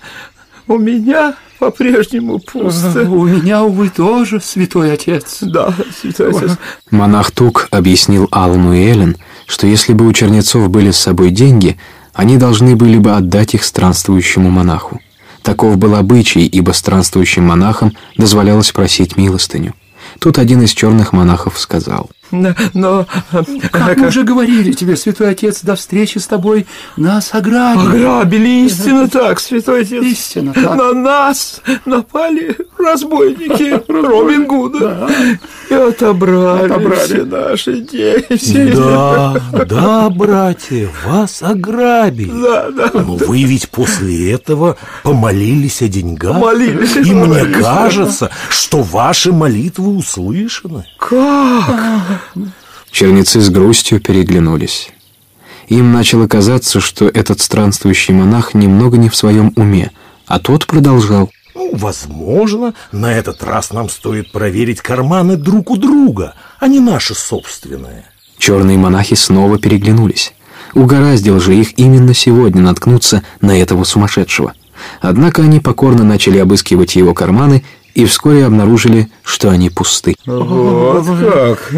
у меня по-прежнему пусто. У меня, увы, тоже, святой отец. Да, святой отец. Монах Тук объяснил Алану и Эллен, что если бы у чернецов были с собой деньги, они должны были бы отдать их странствующему монаху. Таков был обычай, ибо странствующим монахам дозволялось просить милостыню. Тут один из черных монахов сказал. Но, как мы уже говорили тебе, святой отец, до встречи с тобой нас ограбили. Ограбили, истинно так, святой отец. Истинно так. На нас напали разбойники Робин Гуда и отобрали, Отобрали. все наши деньги. Да, да, братья, вас ограбили. Да, да. Но вы ведь после этого помолились о деньгах. Молились, И мне кажется, что ваши молитвы услышаны. Как? Черницы с грустью переглянулись. Им начало казаться, что этот странствующий монах немного не в своем уме, а тот продолжал. Ну, возможно, на этот раз нам стоит проверить карманы друг у друга, а не наши собственные. Черные монахи снова переглянулись. Угораздило же их именно сегодня наткнуться на этого сумасшедшего. Однако они покорно начали обыскивать его карманы и вскоре обнаружили, что они пусты. Вот как.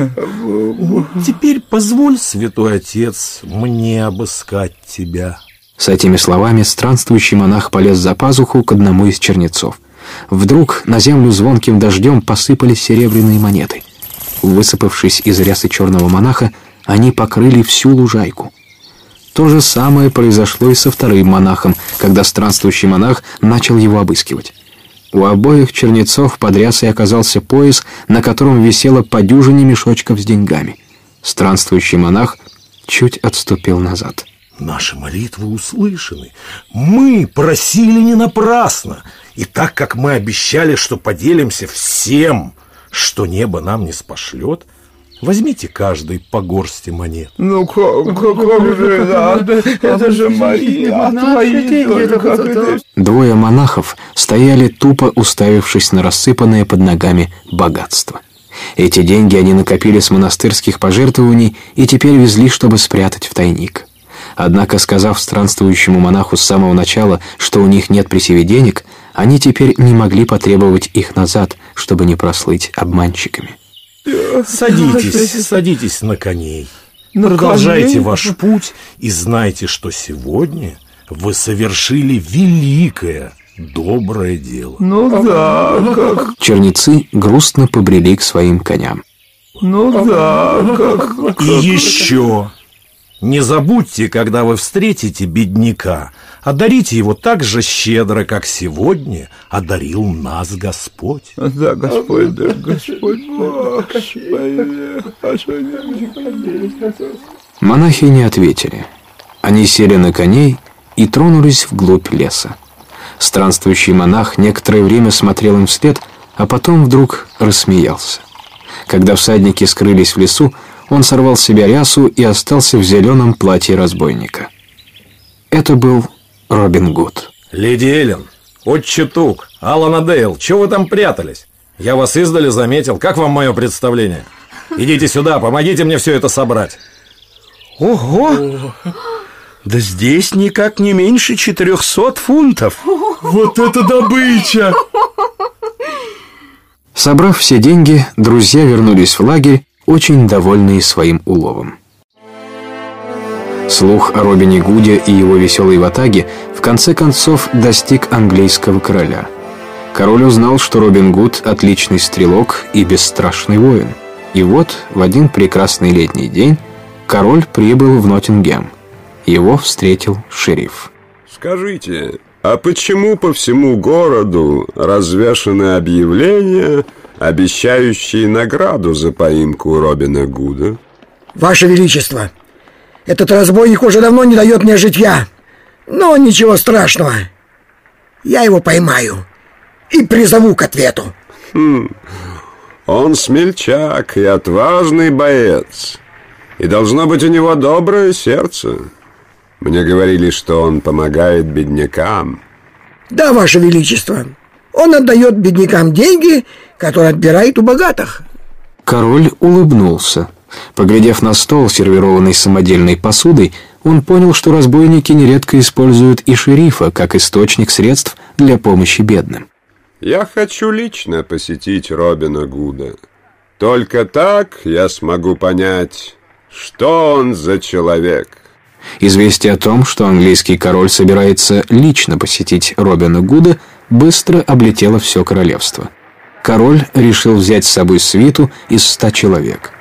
Теперь позволь, святой отец, мне обыскать тебя. С этими словами странствующий монах полез за пазуху к одному из чернецов. Вдруг на землю звонким дождем посыпались серебряные монеты. Высыпавшись из рясы черного монаха, они покрыли всю лужайку. То же самое произошло и со вторым монахом, когда странствующий монах начал его обыскивать. У обоих чернецов под рясой оказался пояс, на котором висело по дюжине мешочков с деньгами. Странствующий монах чуть отступил назад. Наши молитвы услышаны. Мы просили не напрасно. И так как мы обещали, что поделимся всем, что небо нам не спошлет, возьмите каждый по горсти монет. Ну как, как, как же, да, это же мои, а твои только? Двое монахов стояли тупо уставившись на рассыпанное под ногами богатство. Эти деньги они накопили с монастырских пожертвований и теперь везли, чтобы спрятать в тайник. Однако, сказав странствующему монаху с самого начала, что у них нет при себе денег, они теперь не могли потребовать их назад, чтобы не прослыть обманщиками. Садитесь, садитесь на коней. На Продолжайте коней? ваш путь и знайте, что сегодня вы совершили великое, доброе дело. Ну да, как, Черницы грустно побрели к своим коням. ну да, как, И еще, не забудьте, когда вы встретите бедняка, одарите его так же щедро, как сегодня одарил нас Господь. Да, Господь, да, Господь, не- Монахи не ответили. Они сели на коней и тронулись вглубь леса. Странствующий монах некоторое время смотрел им вслед, а потом вдруг рассмеялся. Когда всадники скрылись в лесу, он сорвал с себя рясу и остался в зеленом платье разбойника. Это был Робин Гуд. Леди Эллен, отче Тук, Алана Дейл, чего вы там прятались? Я вас издали заметил. Как вам мое представление? Идите сюда, помогите мне все это собрать. Ого! Да здесь никак не меньше 400 фунтов. Вот это добыча! Собрав все деньги, друзья вернулись в лагерь, очень довольные своим уловом. Слух о Робине Гуде и его веселой ватаге в конце концов достиг английского короля. Король узнал, что Робин Гуд – отличный стрелок и бесстрашный воин. И вот в один прекрасный летний день король прибыл в Ноттингем. Его встретил шериф. Скажите, а почему по всему городу развешаны объявления, обещающие награду за поимку Робина Гуда? Ваше Величество, этот разбойник уже давно не дает мне житья. Но ничего страшного. Я его поймаю и призову к ответу. Хм, он смельчак и отважный боец. И должно быть у него доброе сердце. Мне говорили, что он помогает беднякам. Да, Ваше Величество. Он отдает беднякам деньги, которые отбирает у богатых. Король улыбнулся. Поглядев на стол, сервированный самодельной посудой, он понял, что разбойники нередко используют и шерифа как источник средств для помощи бедным. Я хочу лично посетить Робина Гуда. Только так я смогу понять, что он за человек. Известие о том, что английский король собирается лично посетить Робина Гуда, быстро облетело все королевство. Король решил взять с собой свиту из ста человек.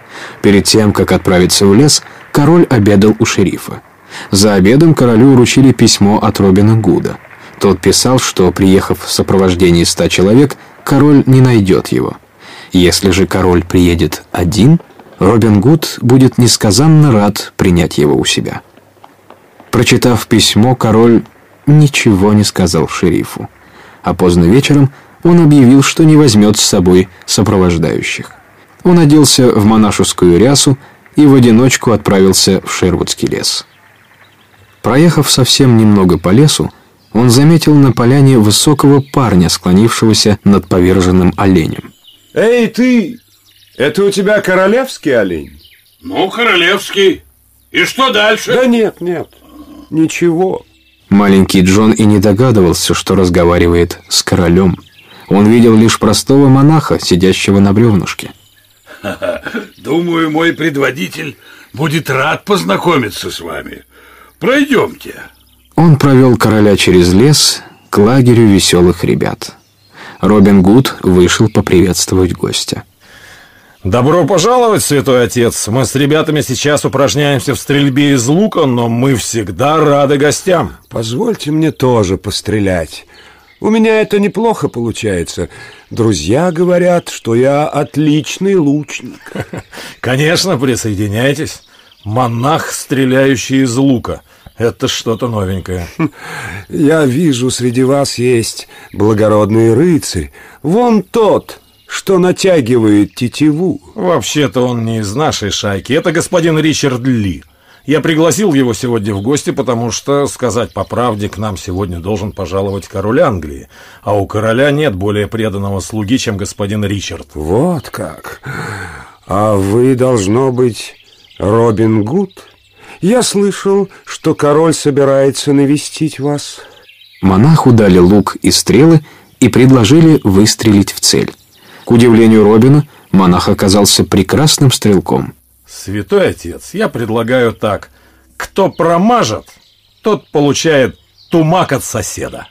Перед тем, как отправиться в лес, король обедал у шерифа. За обедом королю вручили письмо от Робина Гуда. Тот писал, что, приехав в сопровождении ста человек, король не найдет его. Если же король приедет один, Робин Гуд будет несказанно рад принять его у себя. Прочитав письмо, король ничего не сказал шерифу, а поздно вечером он объявил, что не возьмет с собой сопровождающих. Он оделся в монашескую рясу и в одиночку отправился в Шервудский лес. Проехав совсем немного по лесу, он заметил на поляне высокого парня, склонившегося над поверженным оленем. «Эй, ты! Это у тебя королевский олень?» Ну, королевский. И что дальше? Да нет, нет, ничего. Маленький Джон и не догадывался, что разговаривает с королем. Он видел лишь простого монаха, сидящего на бревнышке. Думаю, мой предводитель будет рад познакомиться с вами. Пройдемте. Он провел короля через лес к лагерю веселых ребят. Робин Гуд вышел поприветствовать гостя. Добро пожаловать, святой отец. Мы с ребятами сейчас упражняемся в стрельбе из лука, но мы всегда рады гостям. Позвольте мне тоже пострелять. У меня это неплохо получается. Друзья говорят, что я отличный лучник. Конечно, присоединяйтесь. Монах, стреляющий из лука. Это что-то новенькое. Я вижу, среди вас есть благородный рыцарь. Вон тот, что натягивает тетиву. Вообще-то он не из нашей шайки. Это господин Ричард Ли. Я пригласил его сегодня в гости, потому что, сказать по правде, к нам сегодня должен пожаловать король Англии. А у короля нет более преданного слуги, чем господин Ричард. Вот как. А вы, должно быть, Робин Гуд? Я слышал, что король собирается навестить вас. Монаху дали лук и стрелы и предложили выстрелить в цель. К удивлению Робина, монах оказался прекрасным стрелком. Святой отец, я предлагаю так. Кто промажет, тот получает тумак от соседа.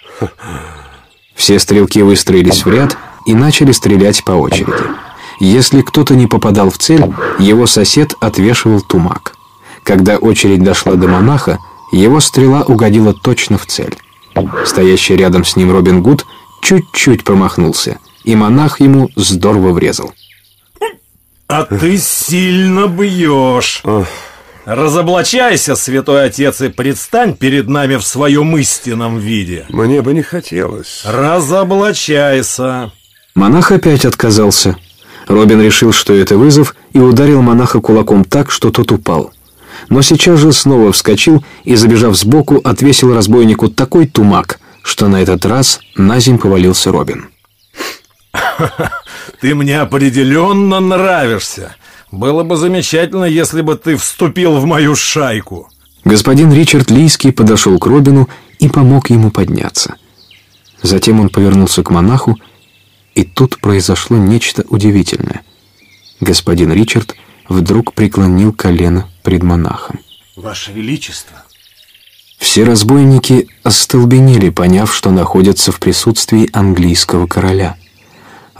Все стрелки выстроились в ряд и начали стрелять по очереди. Если кто-то не попадал в цель, его сосед отвешивал тумак. Когда очередь дошла до монаха, его стрела угодила точно в цель. Стоящий рядом с ним Робин Гуд чуть-чуть промахнулся, и монах ему здорово врезал. А ты сильно бьешь. Разоблачайся, святой отец, и предстань перед нами в своем истинном виде. Мне бы не хотелось. Разоблачайся. Монах опять отказался. Робин решил, что это вызов, и ударил монаха кулаком так, что тот упал. Но сейчас же снова вскочил и, забежав сбоку, отвесил разбойнику такой тумак, что на этот раз на земь повалился Робин. Ты мне определенно нравишься. Было бы замечательно, если бы ты вступил в мою шайку. Господин Ричард Лийский подошел к Робину и помог ему подняться. Затем он повернулся к монаху, и тут произошло нечто удивительное. Господин Ричард вдруг преклонил колено пред монахом. Ваше Величество. Все разбойники остолбенели, поняв, что находятся в присутствии английского короля.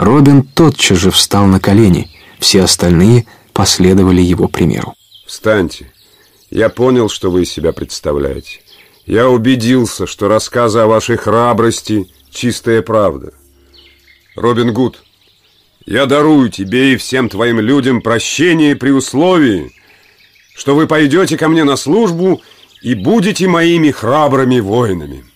Робин тотчас же встал на колени, все остальные последовали его примеру. Встаньте. Я понял, что вы из себя представляете. Я убедился, что рассказы о вашей храбрости — чистая правда. Робин Гуд, я дарую тебе и всем твоим людям прощение при условии, что вы пойдете ко мне на службу и будете моими храбрыми воинами.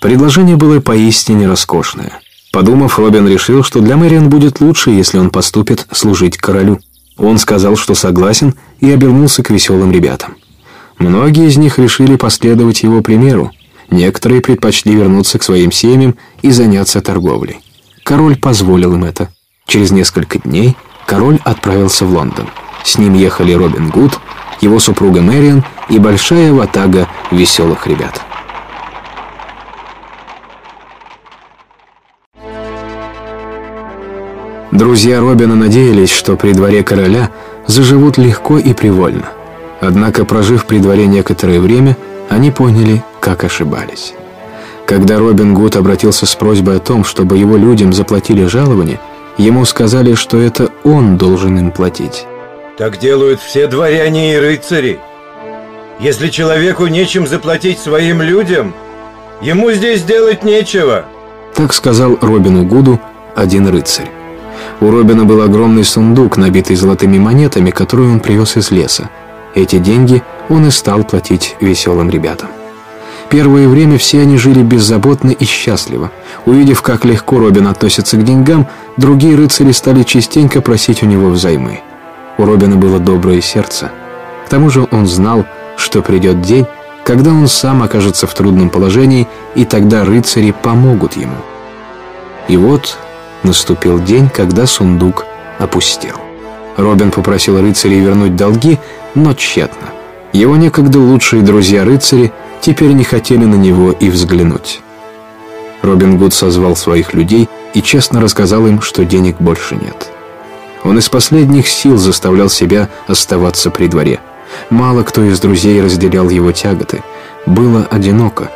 Предложение было поистине роскошное. Подумав, Робин решил, что для Мэриан будет лучше, если он поступит служить королю. Он сказал, что согласен, и обернулся к веселым ребятам. Многие из них решили последовать его примеру. Некоторые предпочли вернуться к своим семьям и заняться торговлей. Король позволил им это. Через несколько дней король отправился в Лондон. С ним ехали Робин Гуд, его супруга Мэриан и большая ватага веселых ребят. Друзья Робина надеялись, что при дворе короля заживут легко и привольно. Однако, прожив при дворе некоторое время, они поняли, как ошибались. Когда Робин Гуд обратился с просьбой о том, чтобы его людям заплатили жалование, ему сказали, что это он должен им платить. Так делают все дворяне и рыцари. Если человеку нечем заплатить своим людям, ему здесь делать нечего. Так сказал Робину Гуду один рыцарь. У Робина был огромный сундук, набитый золотыми монетами, которые он привез из леса. Эти деньги он и стал платить веселым ребятам. Первое время все они жили беззаботно и счастливо. Увидев, как легко Робин относится к деньгам, другие рыцари стали частенько просить у него взаймы. У Робина было доброе сердце. К тому же он знал, что придет день, когда он сам окажется в трудном положении, и тогда рыцари помогут ему. И вот наступил день, когда сундук опустел. Робин попросил рыцарей вернуть долги, но тщетно. Его некогда лучшие друзья-рыцари теперь не хотели на него и взглянуть. Робин Гуд созвал своих людей и честно рассказал им, что денег больше нет. Он из последних сил заставлял себя оставаться при дворе. Мало кто из друзей разделял его тяготы. Было одиноко.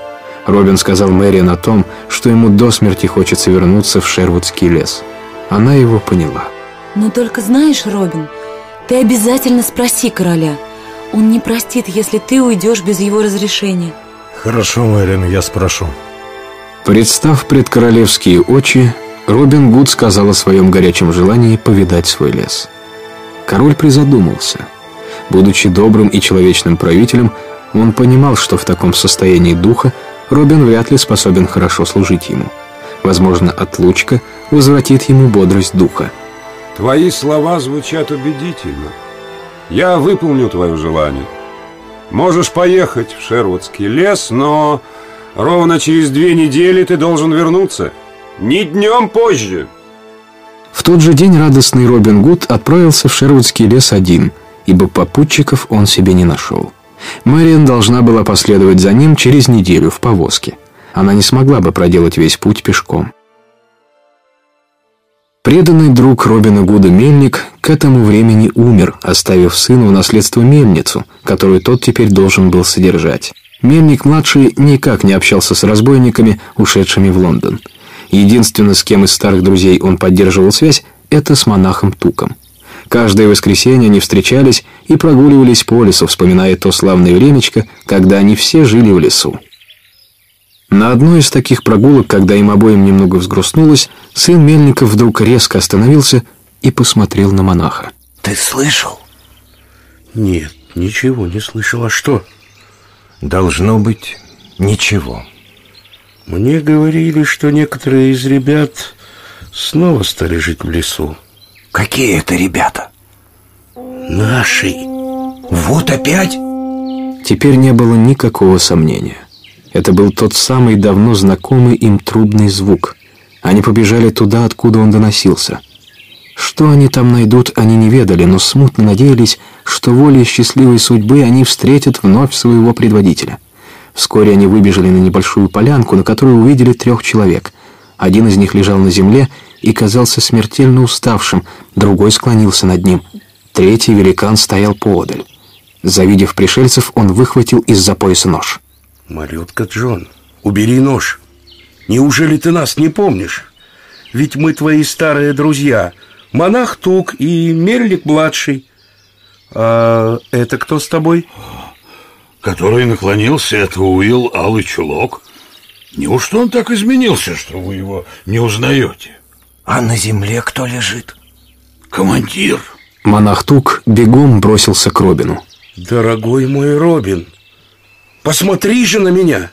Робин сказал Мэриан о том, что ему до смерти хочется вернуться в Шервудский лес. Она его поняла. Но только знаешь, Робин, ты обязательно спроси короля. Он не простит, если ты уйдешь без его разрешения. Хорошо, Мэриан, я спрошу. Представ пред королевские очи, Робин Гуд сказал о своем горячем желании повидать свой лес. Король призадумался. Будучи добрым и человечным правителем, он понимал, что в таком состоянии духа Робин вряд ли способен хорошо служить ему. Возможно, отлучка возвратит ему бодрость духа. Твои слова звучат убедительно. Я выполню твое желание. Можешь поехать в Шервудский лес, но ровно через две недели ты должен вернуться. Ни днем позже. В тот же день радостный Робин Гуд отправился в Шервудский лес один, ибо попутчиков он себе не нашел. Мэриан должна была последовать за ним через неделю в повозке. Она не смогла бы проделать весь путь пешком. Преданный друг Робина Гуда Мельник к этому времени умер, оставив сыну в наследство мельницу, которую тот теперь должен был содержать. Мельник-младший никак не общался с разбойниками, ушедшими в Лондон. Единственное, с кем из старых друзей он поддерживал связь, это с монахом Туком. Каждое воскресенье они встречались и прогуливались по лесу, вспоминая то славное времечко, когда они все жили в лесу. На одной из таких прогулок, когда им обоим немного взгрустнулось, сын Мельников вдруг резко остановился и посмотрел на монаха. Ты слышал? Нет, ничего не слышал. А что? Должно быть, ничего. Мне говорили, что некоторые из ребят снова стали жить в лесу. Какие это ребята? Наши. Вот опять? Теперь не было никакого сомнения. Это был тот самый давно знакомый им трубный звук. Они побежали туда, откуда он доносился. Что они там найдут, они не ведали, но смутно надеялись, что волей счастливой судьбы они встретят вновь своего предводителя. Вскоре они выбежали на небольшую полянку, на которой увидели трех человек. Один из них лежал на земле и казался смертельно уставшим, другой склонился над ним. Третий великан стоял поодаль. Завидев пришельцев, он выхватил из-за пояса нож. «Малютка Джон, убери нож. Неужели ты нас не помнишь? Ведь мы твои старые друзья. Монах Тук и Мельник-младший. А это кто с тобой?» который наклонился, это Уилл Алый Чулок. Неужто он так изменился, что вы его не узнаете? А на земле кто лежит? Командир. Монах Тук бегом бросился к Робину. Дорогой мой Робин, посмотри же на меня.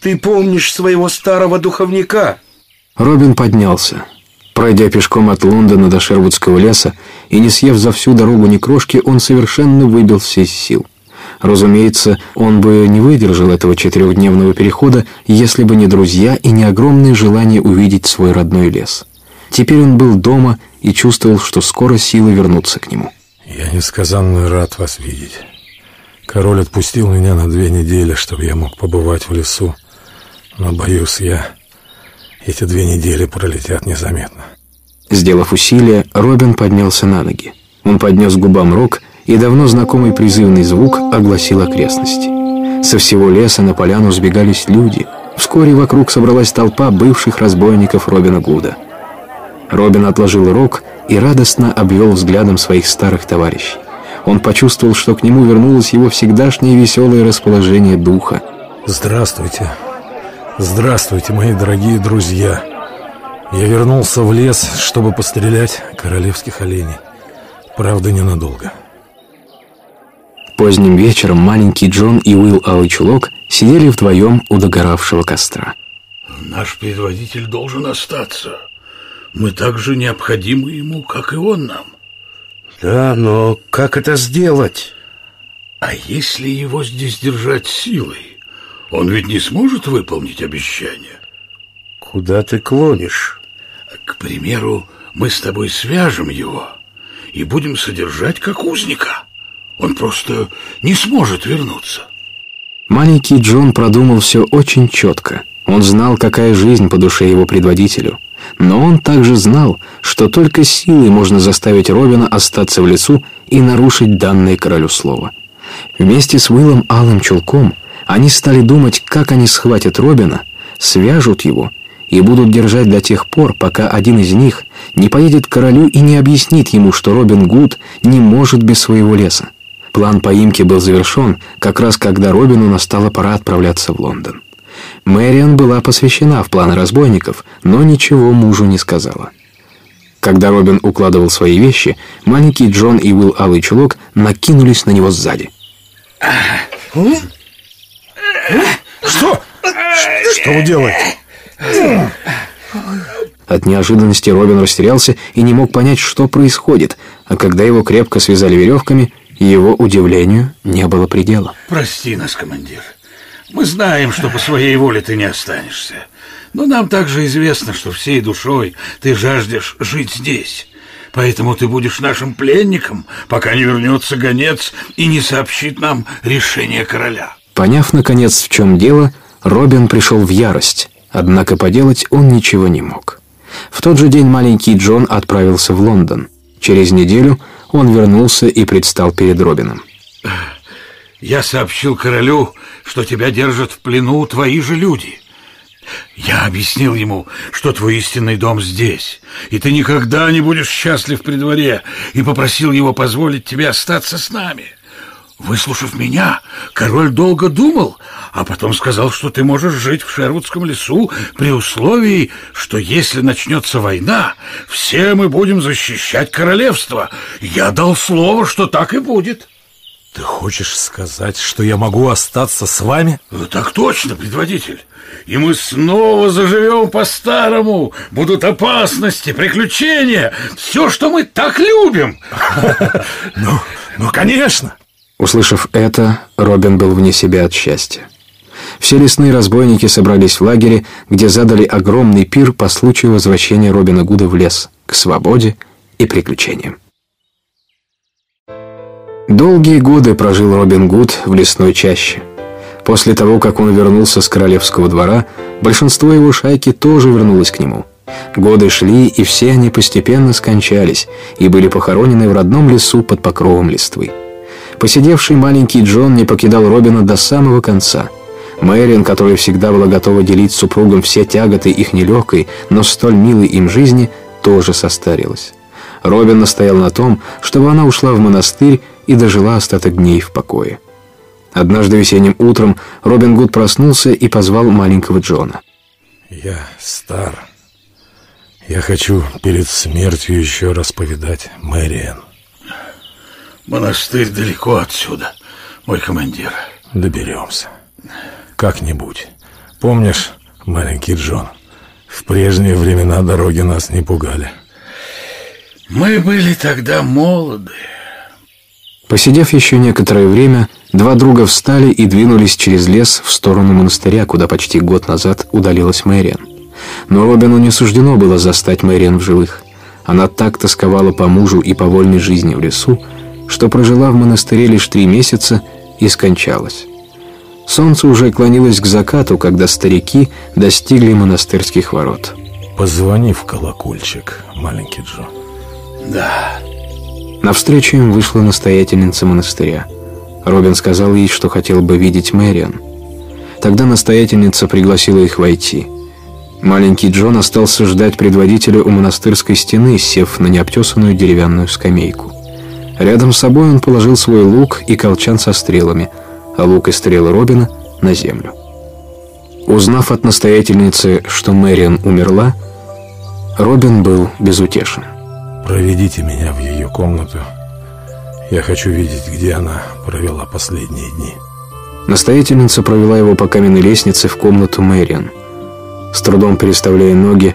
Ты помнишь своего старого духовника? Робин поднялся. Пройдя пешком от Лондона до Шервудского леса и не съев за всю дорогу ни крошки, он совершенно выбился из сил. Разумеется, он бы не выдержал этого четырехдневного перехода, если бы не друзья и не огромное желание увидеть свой родной лес. Теперь он был дома и чувствовал, что скоро силы вернутся к нему. Я несказанно рад вас видеть. Король отпустил меня на две недели, чтобы я мог побывать в лесу. Но, боюсь, я... Эти две недели пролетят незаметно. Сделав усилие, Робин поднялся на ноги. Он поднес к губам рог и давно знакомый призывный звук огласил окрестности. Со всего леса на поляну сбегались люди. Вскоре вокруг собралась толпа бывших разбойников Робина Гуда. Робин отложил рог и радостно обвел взглядом своих старых товарищей. Он почувствовал, что к нему вернулось его всегдашнее веселое расположение духа. Здравствуйте. Здравствуйте, мои дорогие друзья. Я вернулся в лес, чтобы пострелять королевских оленей. Правда, ненадолго. Поздним вечером маленький Джон и Уилл Алый Чулок сидели вдвоем у догоравшего костра. Наш предводитель должен остаться. Мы так же необходимы ему, как и он нам. Да, но как это сделать? А если его здесь держать силой? Он ведь не сможет выполнить обещание. Куда ты клонишь? К примеру, мы с тобой свяжем его и будем содержать как узника. Он просто не сможет вернуться. Маленький Джон продумал все очень четко. Он знал, какая жизнь по душе его предводителю. Но он также знал, что только силой можно заставить Робина остаться в лесу и нарушить данное королю слово. Вместе с Уиллом Алым Чулком они стали думать, как они схватят Робина, свяжут его и будут держать до тех пор, пока один из них не поедет к королю и не объяснит ему, что Робин Гуд не может без своего леса. План поимки был завершен, как раз когда Робину настала пора отправляться в Лондон. Мэриан была посвящена в планы разбойников, но ничего мужу не сказала. Когда Робин укладывал свои вещи, маленький Джон и Уилл Алый Чулок накинулись на него сзади. Что? Что вы делаете? От неожиданности Робин растерялся и не мог понять, что происходит, а когда его крепко связали веревками, его удивлению не было предела. Прости нас, командир. Мы знаем, что по своей воле ты не останешься. Но нам также известно, что всей душой ты жаждешь жить здесь. Поэтому ты будешь нашим пленником, пока не вернется гонец и не сообщит нам решение короля. Поняв, наконец, в чем дело, Робин пришел в ярость, однако поделать он ничего не мог. В тот же день маленький Джон отправился в Лондон. Через неделю он вернулся и предстал перед Робином. Я сообщил королю, что тебя держат в плену твои же люди. Я объяснил ему, что твой истинный дом здесь, и ты никогда не будешь счастлив при дворе, и попросил его позволить тебе остаться с нами. Выслушав меня, король долго думал, а потом сказал, что ты можешь жить в Шервудском лесу при условии, что если начнется война, все мы будем защищать королевство. Я дал слово, что так и будет. Ты хочешь сказать, что я могу остаться с вами? Ну, так точно, предводитель. И мы снова заживем по-старому. Будут опасности, приключения, все, что мы так любим. Ну, ну, конечно. Услышав это, Робин был вне себя от счастья. Все лесные разбойники собрались в лагере, где задали огромный пир по случаю возвращения Робина Гуда в лес, к свободе и приключениям. Долгие годы прожил Робин Гуд в лесной чаще. После того, как он вернулся с королевского двора, большинство его шайки тоже вернулось к нему. Годы шли, и все они постепенно скончались и были похоронены в родном лесу под покровом листвы. Посидевший маленький Джон не покидал Робина до самого конца. Мэриан, которая всегда была готова делить с супругом все тяготы их нелегкой, но столь милой им жизни, тоже состарилась. Робин настоял на том, чтобы она ушла в монастырь и дожила остаток дней в покое. Однажды весенним утром Робин Гуд проснулся и позвал маленького Джона. «Я стар. Я хочу перед смертью еще раз повидать Мэриэн». «Монастырь далеко отсюда, мой командир». «Доберемся. Как-нибудь. Помнишь, маленький Джон, в прежние времена дороги нас не пугали». «Мы были тогда молоды». Посидев еще некоторое время, два друга встали и двинулись через лес в сторону монастыря, куда почти год назад удалилась Мэриан. Но Робину не суждено было застать Мэриан в живых. Она так тосковала по мужу и по вольной жизни в лесу, что прожила в монастыре лишь три месяца и скончалась. Солнце уже клонилось к закату, когда старики достигли монастырских ворот. «Позвони в колокольчик, маленький Джо». «Да». Навстречу им вышла настоятельница монастыря. Робин сказал ей, что хотел бы видеть Мэриан. Тогда настоятельница пригласила их войти. Маленький Джон остался ждать предводителя у монастырской стены, сев на необтесанную деревянную скамейку. Рядом с собой он положил свой лук и колчан со стрелами, а лук и стрелы Робина на землю. Узнав от настоятельницы, что Мэриан умерла, Робин был безутешен. Проведите меня в ее комнату. Я хочу видеть, где она провела последние дни. Настоятельница провела его по каменной лестнице в комнату Мэриан. С трудом переставляя ноги,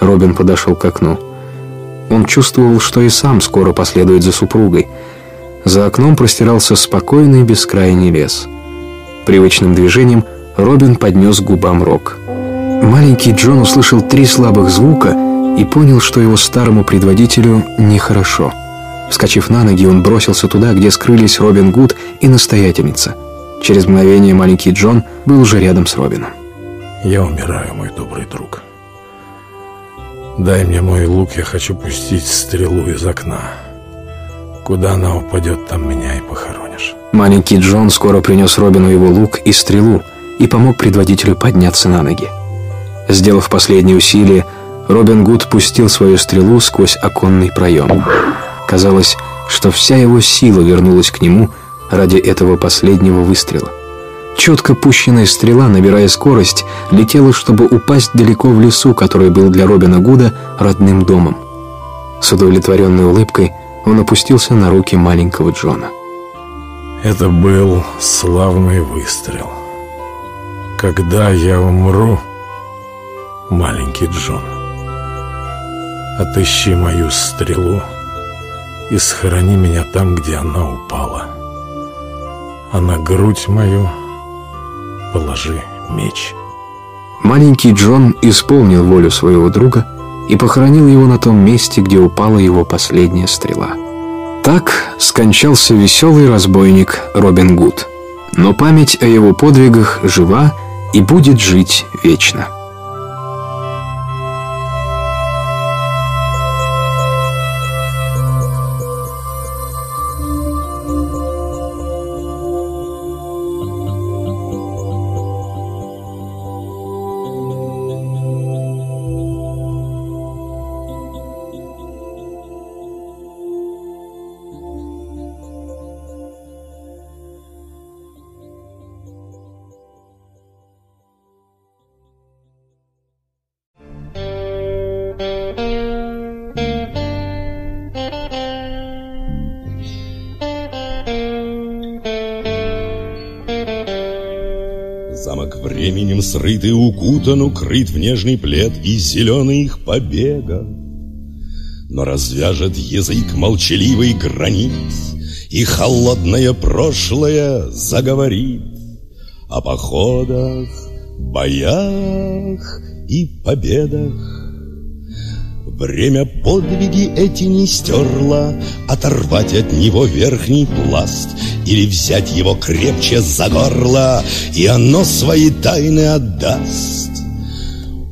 Робин подошел к окну. Он чувствовал, что и сам скоро последует за супругой. За окном простирался спокойный бескрайний лес. Привычным движением Робин поднес губам рог. Маленький Джон услышал три слабых звука — и понял, что его старому предводителю нехорошо. Вскочив на ноги, он бросился туда, где скрылись Робин Гуд и настоятельница. Через мгновение маленький Джон был уже рядом с Робином. «Я умираю, мой добрый друг. Дай мне мой лук, я хочу пустить стрелу из окна. Куда она упадет, там меня и похоронишь». Маленький Джон скоро принес Робину его лук и стрелу и помог предводителю подняться на ноги. Сделав последнее усилие, Робин Гуд пустил свою стрелу сквозь оконный проем. Казалось, что вся его сила вернулась к нему ради этого последнего выстрела. Четко пущенная стрела, набирая скорость, летела, чтобы упасть далеко в лесу, который был для Робина Гуда родным домом. С удовлетворенной улыбкой он опустился на руки маленького Джона. Это был славный выстрел. Когда я умру, маленький Джон, Отыщи мою стрелу и схорони меня там, где она упала. А на грудь мою положи меч. Маленький Джон исполнил волю своего друга и похоронил его на том месте, где упала его последняя стрела. Так скончался веселый разбойник Робин Гуд. Но память о его подвигах жива и будет жить вечно. И укутан, укрыт в нежный плед из зеленых побега. Но развяжет язык молчаливый границ, И холодное прошлое заговорит О походах, боях и победах. Время подвиги эти не стерло Оторвать от него верхний пласт Или взять его крепче за горло И оно свои тайны отдаст.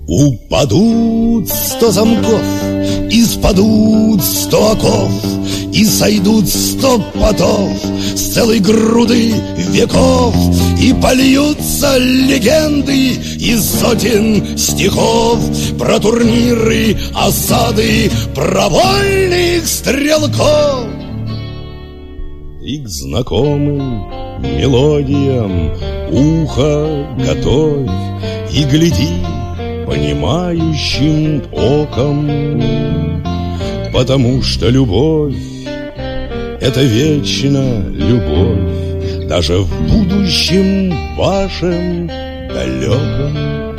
Упадут сто замков Испадут сто оков И сойдут сто потов С целой груды веков И польются легенды Из сотен стихов Про турниры, осады Про вольных стрелков. И к знакомым мелодиям Ухо готовь и гляди понимающим оком, потому что любовь — это вечно любовь, даже в будущем вашем далеком.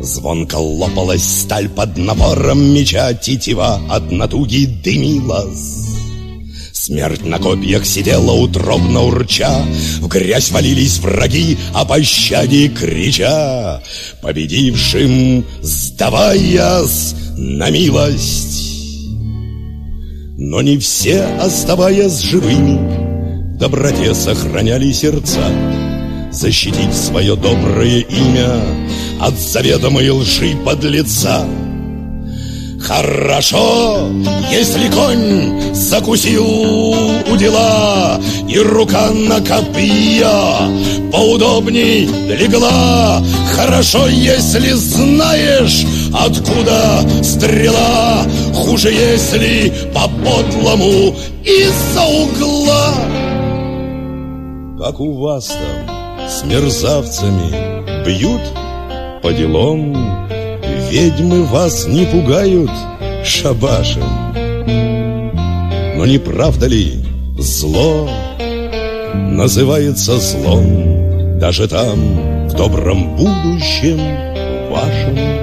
Звонко лопалась сталь под напором меча, тетива от натуги дымилась. Смерть на копьях сидела утробно урча, В грязь валились враги, о пощаде крича, Победившим сдаваясь на милость. Но не все, оставаясь живыми, Доброте сохраняли сердца, Защитить свое доброе имя От заведомой лжи подлеца. Хорошо, если конь закусил у дела И рука на копья поудобней легла Хорошо, если знаешь, откуда стрела? Хуже, если по-подлому из-за угла. Как у вас там с мерзавцами бьют по делам? Ведьмы вас не пугают шабашем. Но не правда ли зло? Называется злом Даже там, в добром будущем вашем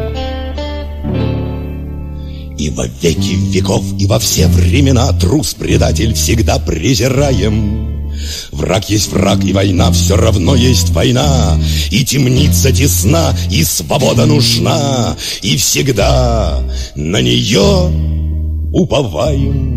И во веки веков, и во все времена Трус-предатель всегда презираем Враг есть враг, и война все равно есть война. И темница тесна, и свобода нужна, и всегда на нее уповаем.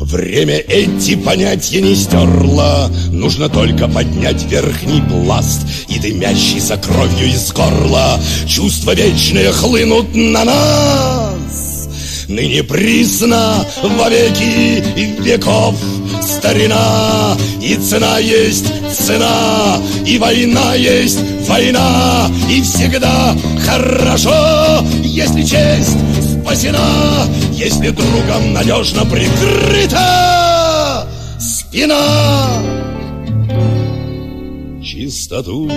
Время эти понятия не стерло. Нужно только поднять верхний пласт И дымящийся кровью из горла. Чувства вечные хлынут на нас. Ныне присно во веки веков старина. И цена есть цена И война есть война. И всегда хорошо Если честь спасена Если другом надежно прикрыта Спина. Чистоту,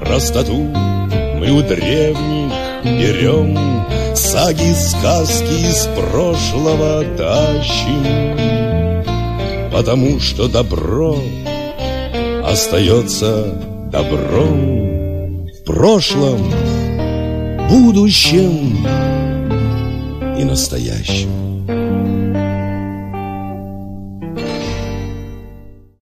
простоту Мы у древних берем Саги, сказки из прошлого тащим потому что добро остается добром в прошлом, будущем и настоящем.